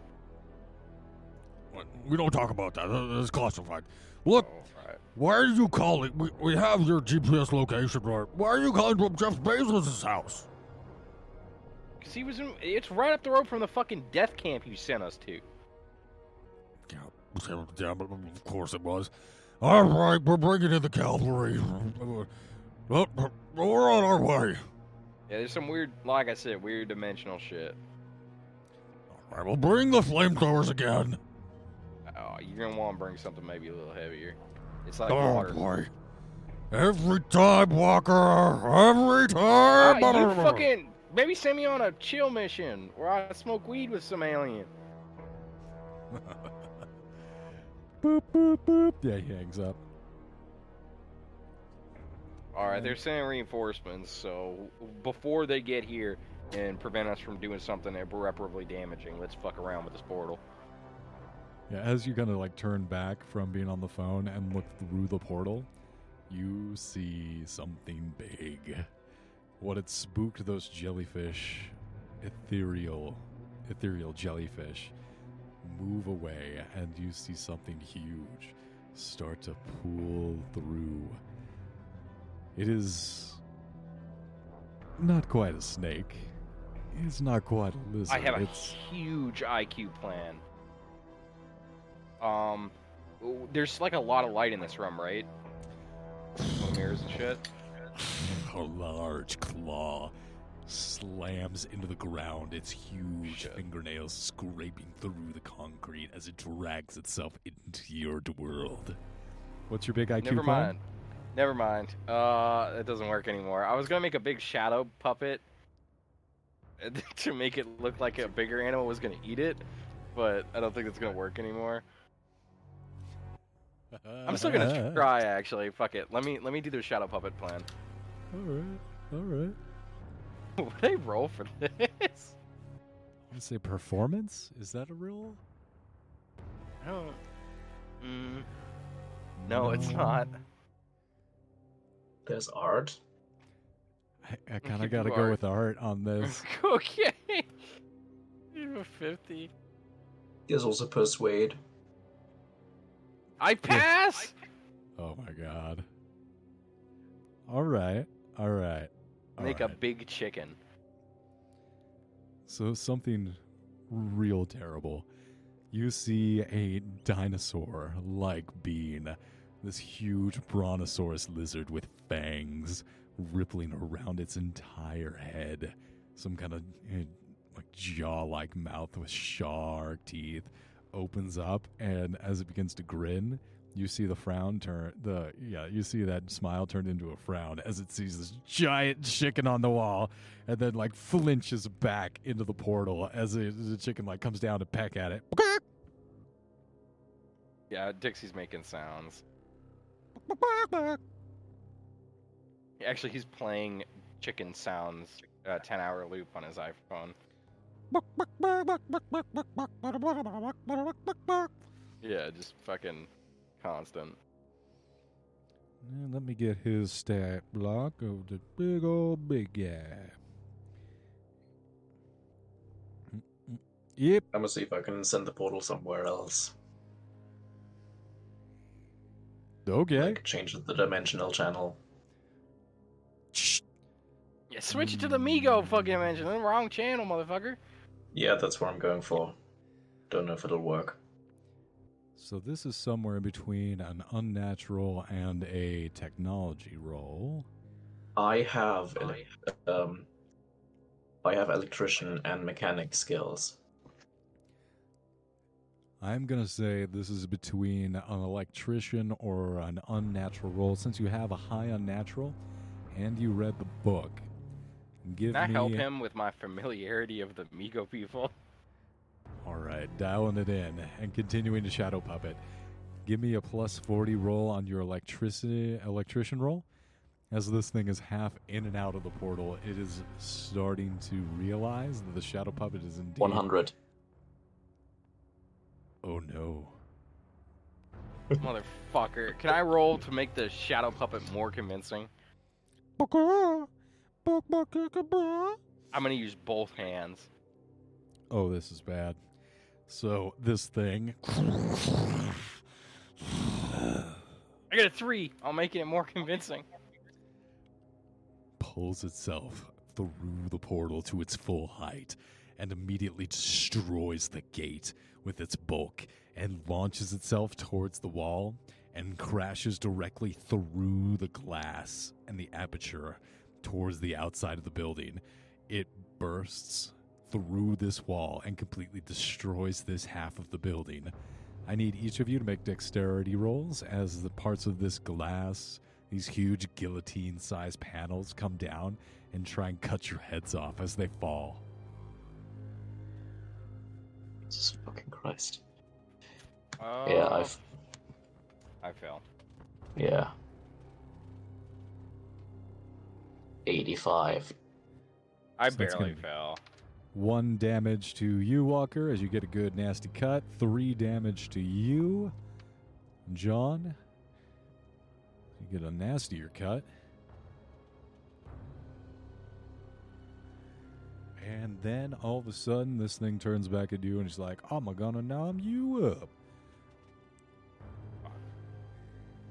We don't talk about that. It's classified. Look, Oh, right. why are you calling? We, we have your GPS location right. Why are you calling from Jeff Bezos' house? Cause he was in. It's right up the road from the fucking death camp you sent us to. Yeah, yeah, of course it was. All right, we're bringing in the cavalry. We're on our way. Yeah, there's some weird, like I said, weird dimensional shit. All right, we'll bring the flamethrowers again. Oh, you're gonna want to bring something maybe a little heavier. It's like oh water. boy. Every time, Walker. Every Ah, time. you fucking maybe send me on a chill mission where I smoke weed with some alien. boop, boop, boop. Yeah, he hangs up. All right, they're sending reinforcements, so before they get here and prevent us from doing something irreparably damaging, let's fuck around with this portal. Yeah, as you kind of like turn back from being on the phone and look through the portal, you see something big. What had spooked those jellyfish, ethereal, ethereal jellyfish, move away, and you see something huge start to pull through. It is not quite a snake. It's not quite a lizard. I have a it's huge IQ plan. Um, there's like a lot of light in this room, right? Mirrors and shit. A large claw slams into the ground, its huge Shit. fingernails scraping through the concrete as it drags itself into your world. What's your big IQ Never plan? mind. Never mind. Uh, it doesn't work anymore. I was gonna make a big shadow puppet to make it look like a bigger animal was gonna eat it, but I don't think it's gonna work anymore. I'm still gonna try actually. Fuck it. Let me let me do the shadow puppet plan. All right, all right. Would I roll for this? I want to say performance. Is that a real? I don't. Mm, no, it's not. There's art. I, I kind of got to go are- with art on this. okay. You have a 50. There's also persuade. I pass. oh my god. All right, all right. all Make right. a big chicken. So something real terrible. You see a dinosaur-like being, this huge brontosaurus lizard with fangs rippling around its entire head. Some kind of eh, like jaw-like mouth with shark teeth opens up, and as it begins to grin, you see the frown turn the yeah you see that smile turned into a frown as it sees this giant chicken on the wall and then like flinches back into the portal as the, the chicken like comes down to peck at it Yeah, Dixie's making sounds. Actually, he's playing chicken sounds, uh, 10 hour loop on his iPhone. Yeah, just fucking constant. And let me get his stat block of the big old big guy yep I'm gonna see if I can send the portal somewhere else. okay Like change the dimensional channel. Yeah, switch it to the Migo fucking dimension. Wrong channel, motherfucker. Yeah, that's what I'm going for. Don't know if it'll work. So this is somewhere in between an unnatural and a technology roll. I have um, I have electrician and mechanic skills. I'm gonna say this is between an electrician or an unnatural roll. Since you have a high unnatural, and you read the book, give Can I me. help him with my familiarity of the Migo people? All right, dialing it in and continuing to shadow puppet. Give me a plus forty roll on your electricity electrician roll. As this thing is half in and out of the portal, it is starting to realize that the shadow puppet is indeed 100. Oh no! Motherfucker. Can I roll to make the shadow puppet more convincing? I'm gonna use both hands. Oh, this is bad. So this thing I got a three. I'll make it more convincing. pulls itself through the portal to its full height and immediately destroys the gate with its bulk and launches itself towards the wall and crashes directly through the glass and the aperture towards the outside of the building. It bursts through this wall and completely destroys this half of the building. I need each of you to make dexterity rolls as the parts of this glass, these huge guillotine sized panels, come down and try and cut your heads off as they fall. Jesus fucking Christ. Uh, Yeah, I've. I fail. Yeah. 85. I So barely gonna be- fail. One damage to you, Walker, as you get a good nasty cut. Three damage to you, John. You get a nastier cut. And then all of a sudden, this thing turns back at you and it's like, I'm gonna numb you up.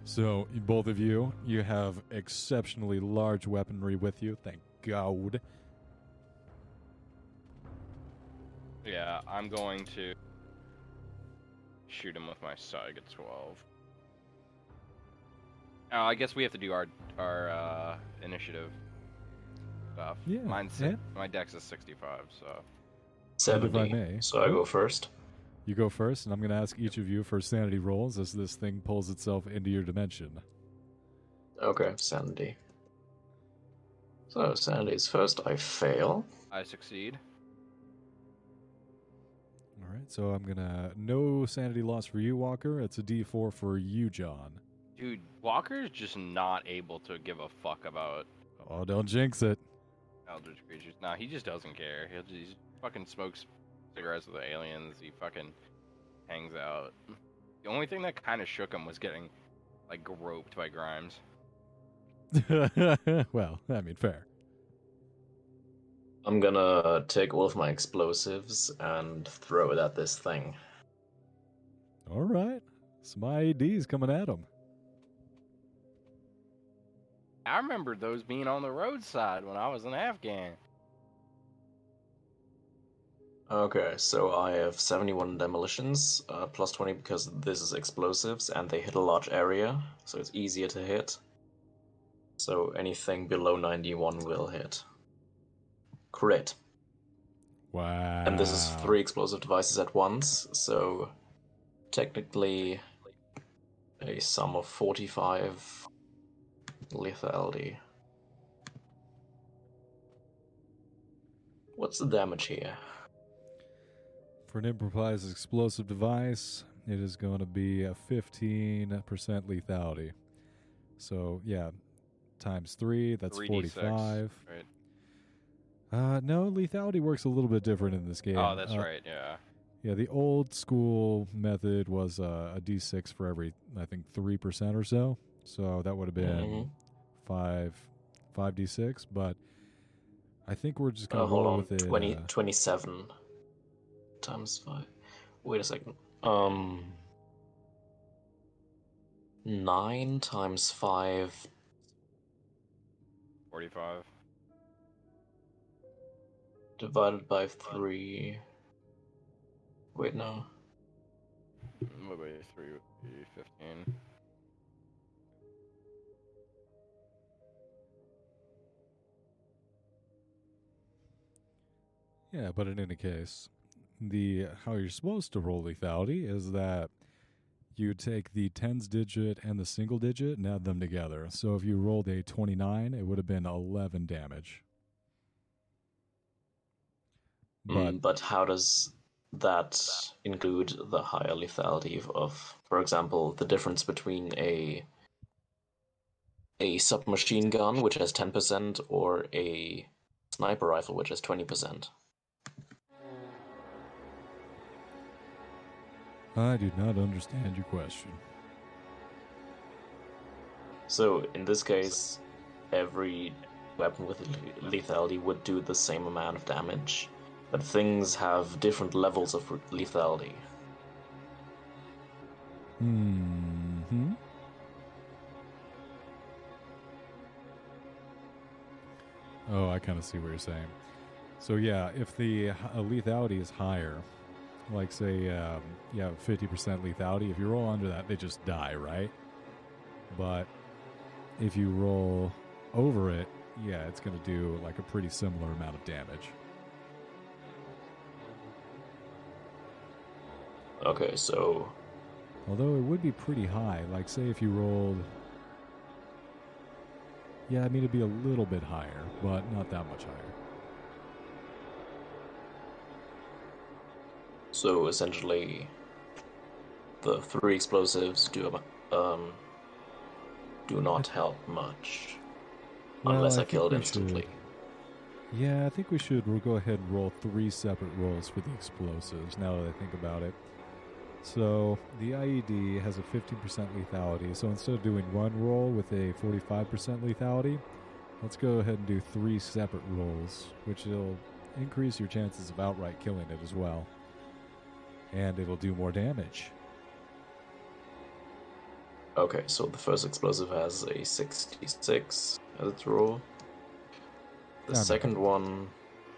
So, both of you, you have exceptionally large weaponry with you. Thank God. Yeah, I'm going to shoot him with my Saiga 12. Oh, I guess we have to do our our uh, initiative stuff. Yeah, Mine's yeah. my dex is 65, so And if I 70. may. So I go first. You go first, and I'm going to ask each of you for sanity rolls as this thing pulls itself into your dimension. Okay, sanity. So sanity is first. I fail. I succeed. Right, so I'm to. No sanity loss for you, Walker. It's a d4 for you, John. Dude, Walker's just not able to give a fuck about Oh, don't jinx it. eldritch creatures. Nah, he just doesn't care. He'll just he fucking smokes cigarettes with the aliens. He fucking hangs out. The only thing that kind of shook him was getting like groped by Grimes. well, I mean, fair. I'm gonna take all of my explosives and throw it at this thing. All right. Some IEDs coming at him. I remember those being on the roadside when I was in Afghan. Okay, so I have 71 demolitions, uh, plus 20 because this is explosives and they hit a large area, so it's easier to hit. So anything below 91 will hit. Crit. Wow. And this is three explosive devices at once, so technically a sum of 45 lethality. What's the damage here? For an improvised explosive device, it is going to be a 15% lethality. So, yeah, times three, that's 3d6, 45. Right. Uh, no, lethality works a little bit different in this game. Oh, that's Uh, right. Yeah. Yeah, the old school method was uh, a d6 for every, I think, 3% or so. So that would have been Mhm. five, five d6. But I think we're just going Uh, to hold roll on, with it. 20, uh, 27 times 5. Wait a second. Um, 9 times 5. 45. Divided by 3. Wait, no. What about 3 would be 15. Yeah, but in any case, the how you're supposed to roll lethality is that you take the tens digit and the single digit and add them together. So if you rolled a 29, it would have been 11 damage. But Mm, but how does that include the higher lethality of, for example, the difference between a a submachine gun, which has 10%, or a sniper rifle, which has 20%? I do not understand your question. So in this case, every weapon with lethality would do the same amount of damage, but things have different levels of lethality. Hmm. Oh, I kind of see what you're saying. So yeah, if the uh, lethality is higher, like say, um, you have 50% lethality, if you roll under that, they just die, right? But if you roll over it, yeah, it's going to do like a pretty similar amount of damage. Okay, so Although it would be pretty high. Like, say, if you rolled. Yeah, I mean, it'd be a little bit higher, but not that much higher. so essentially, the three explosives do um do not help much Well, unless I kill it instantly. should- Yeah, I think we should we'll go ahead and roll three separate rolls for the explosives now that I think about it. So the IED has a 15% lethality. So instead of doing one roll with a 45% lethality, let's go ahead and do three separate rolls, which will increase your chances of outright killing it as well. And it'll do more damage. Okay, so the first explosive has a 66 as its roll. The No, no. second one,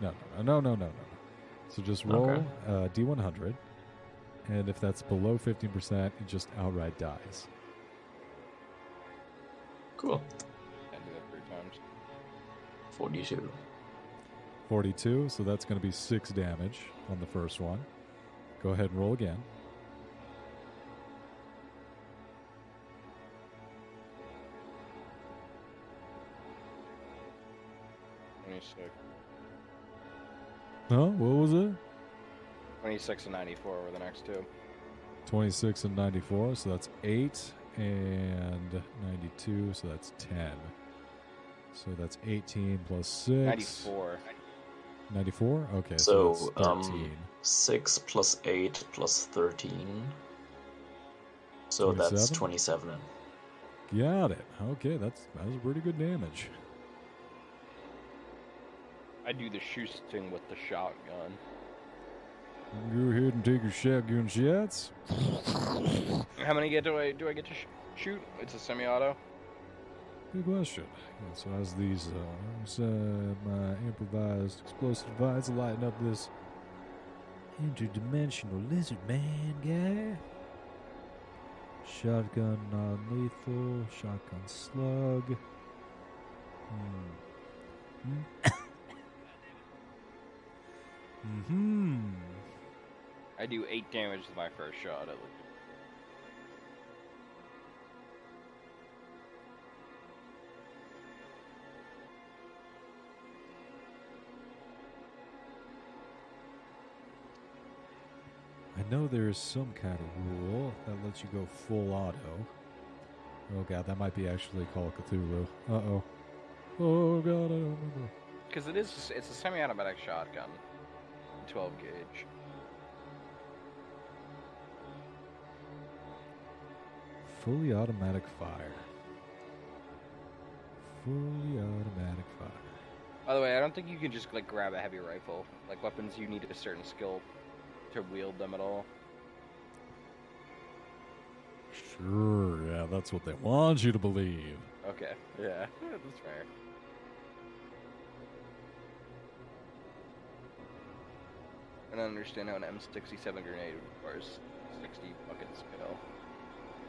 No, no, no, no, no, no, no. So just roll Okay. uh, D100, and if that's below 15%, it just outright dies. cool, I do that three times. 42. 42, so that's going to be 6 damage on the first one. Go ahead and roll again. Twenty-six. Huh? What was it? 26 and 94 were the next two. 26 and 94, so that's 8, and 92, so that's 10. So that's 18 plus 6. 94. 94? Okay, so, So, that's um, 6 plus 8 plus 13. So that's 27? 27. Got it. Okay, that's that was pretty good damage. I do the shooting with the shotgun. Go ahead and take your shotgun shots. How many get do I do I get to sh- shoot? It's a semi-auto. Good question. Yeah, so as these uh, uh, my improvised explosive device lighting up this interdimensional lizard man guy. Shotgun non-lethal. Shotgun slug. Hmm. Hmm. I do eight damage with my first shot. I know there's some kind of rule that lets you go full auto. Oh god, that might be actually Call of Cthulhu. Uh oh. Oh god, I don't remember. Because it is it's a semi-automatic shotgun. 12 gauge. Fully automatic fire. Fully automatic fire. By the way, I don't think you can just like grab a heavy rifle. Like weapons, you need a certain skill to wield them at all. Sure, yeah, that's what they want you to believe. Okay, yeah, that's fair. I don't understand how an M67 grenade requires 60 fucking skill.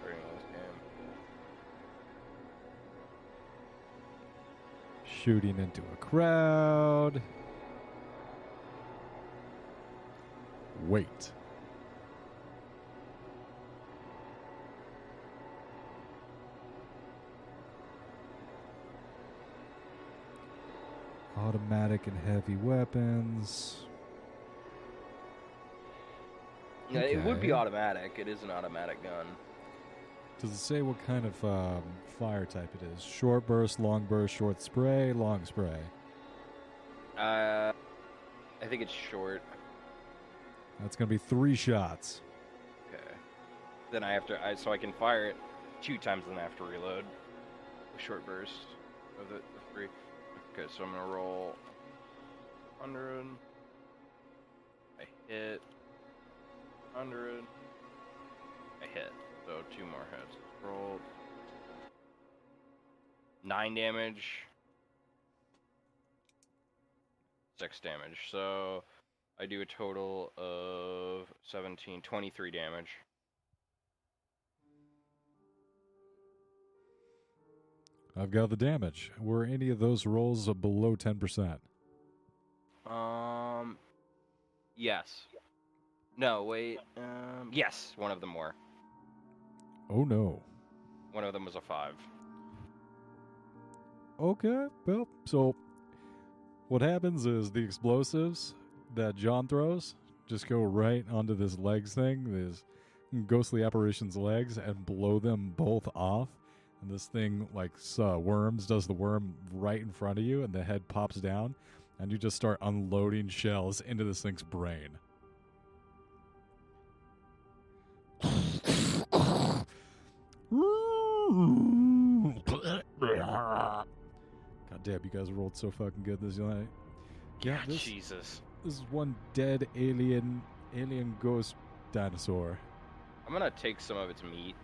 Starting this game. Shooting into a crowd. Wait. Automatic and heavy weapons. Yeah, it would be automatic. It is an automatic gun. Does it say what kind of um, fire type it is? Short burst, long burst, short spray, long spray. Uh, I think it's short. That's going to be three shots. Okay. Then I have to, I, so I can fire it two times, then I have to reload. A short burst of the, the three. Okay, so I'm gonna roll 100. I hit. 100. I hit. So two more heads Rolled. Nine damage. Six damage. So I do a total of 17, 23 damage. I've got the damage. Were any of those rolls below 10%? Um, yes. No, wait. Um, yes, one of them were. Oh no. One of them was a five. Okay, well, so what happens is the explosives that John throws just go right onto this legs thing, this ghostly apparition's legs, and blow them both off. And this thing, like uh, worms, does the worm right in front of you, and the head pops down. and you just start unloading shells into this thing's brain. Damn, you guys rolled so fucking good this night. Yeah, God, this, Jesus. this is one dead alien alien ghost dinosaur. I'm gonna take some of its meat,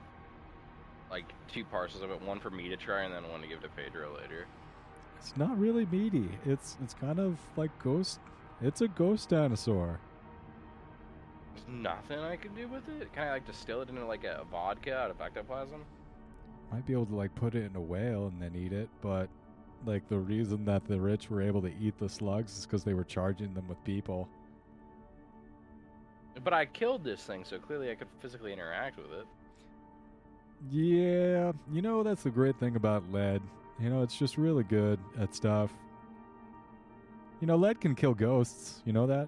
like two parcels of it, one for me to try, and then one to give to Pedro later. It's not really meaty. It's it's kind of like ghost. It's a ghost dinosaur. There's nothing I can do with it. Can I like distill it into like a vodka out of ectoplasm? Might be able to like put it in a whale and then eat it, but like the reason that the rich were able to eat the slugs is because they were charging them with people. But I killed this thing, so clearly I could physically interact with it. Yeah, you know that's the great thing about lead. You know, it's just really good at stuff. You know, lead can kill ghosts. You know that?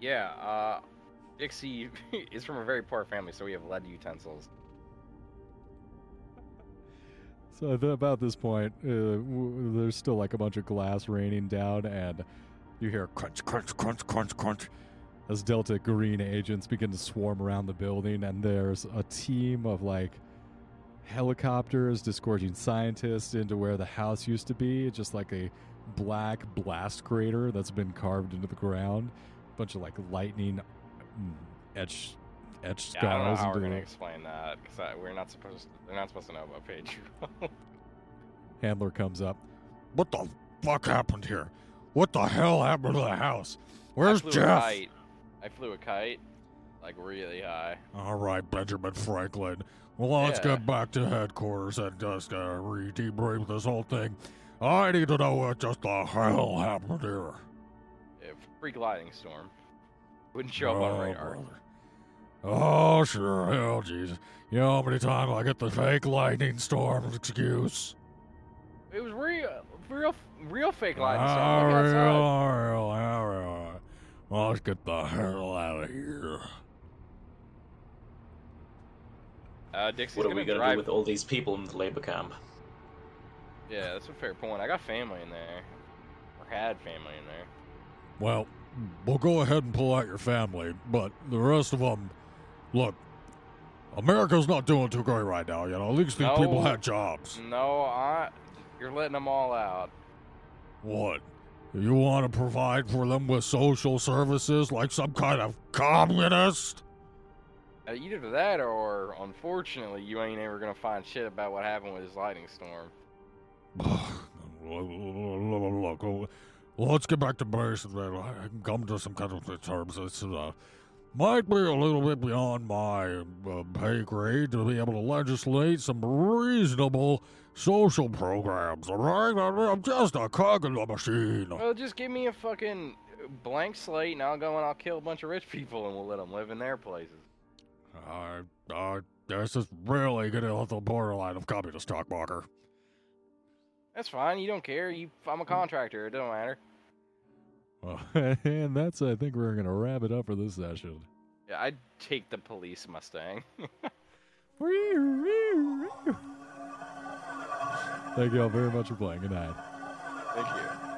Yeah, uh, Dixie is from a very poor family, so we have lead utensils. So at about this point, uh, w- there's still like a bunch of glass raining down, and you hear crunch, crunch, crunch, crunch, crunch as Delta Green agents begin to swarm around the building, and there's a team of like helicopters disgorging scientists into where the house used to be, It's just like a black blast crater that's been carved into the ground. A bunch of like lightning mm, etched etched Yeah, I don't know how we're gonna explain that because we're not supposed. They're not supposed to know about Pedro. handler comes up. What the fuck happened here? What the hell happened to the house? Where's A Jeff? I flew a kite, like really high. All right, Benjamin Franklin. Well, let's Yeah. get back to headquarters and just uh, re debrief this whole thing. I need to know what just the hell happened here. Yeah, freak lightning storm. Wouldn't show up on Oh, radar. brother. Oh, sure. Hell, Jesus. You know how many times I get the fake lightning storm excuse? It was real, real, real fake lightning Ah, storm. Look real, outside. real, ah, real. Well, let's get the hell out of here. Uh, Dixie's What are gonna we gonna drive. do with all these people in the labor camp? Yeah, that's a fair point. I got family in there, or had family in there. Well, we'll go ahead and pull out your family, but the rest of them, look, America's not doing too great right now. You know, at least these people had jobs. No, I. You're letting them all out. What? You want to provide for them with social services like some kind of communist? Uh, Either that, or unfortunately, you ain't ever gonna find shit about what happened with this lightning storm. Look, let's get back to basics. I can come to some kind of terms. It's uh, might be a little bit beyond my uh, pay grade to be able to legislate some reasonable social programs. All right, I'm just a cog in the machine. Well, just give me a fucking blank slate, and I'll go and I'll kill a bunch of rich people, and we'll let them live in their places. I, I, this is really getting off the borderline of communist talk, Walker. That's fine. You don't care. You, I'm a contractor. It don't matter. Well, and that's, I think, we're going to wrap it up for this session. Yeah, I'd take the police Mustang. Thank you all very much for playing. Good night. Thank you.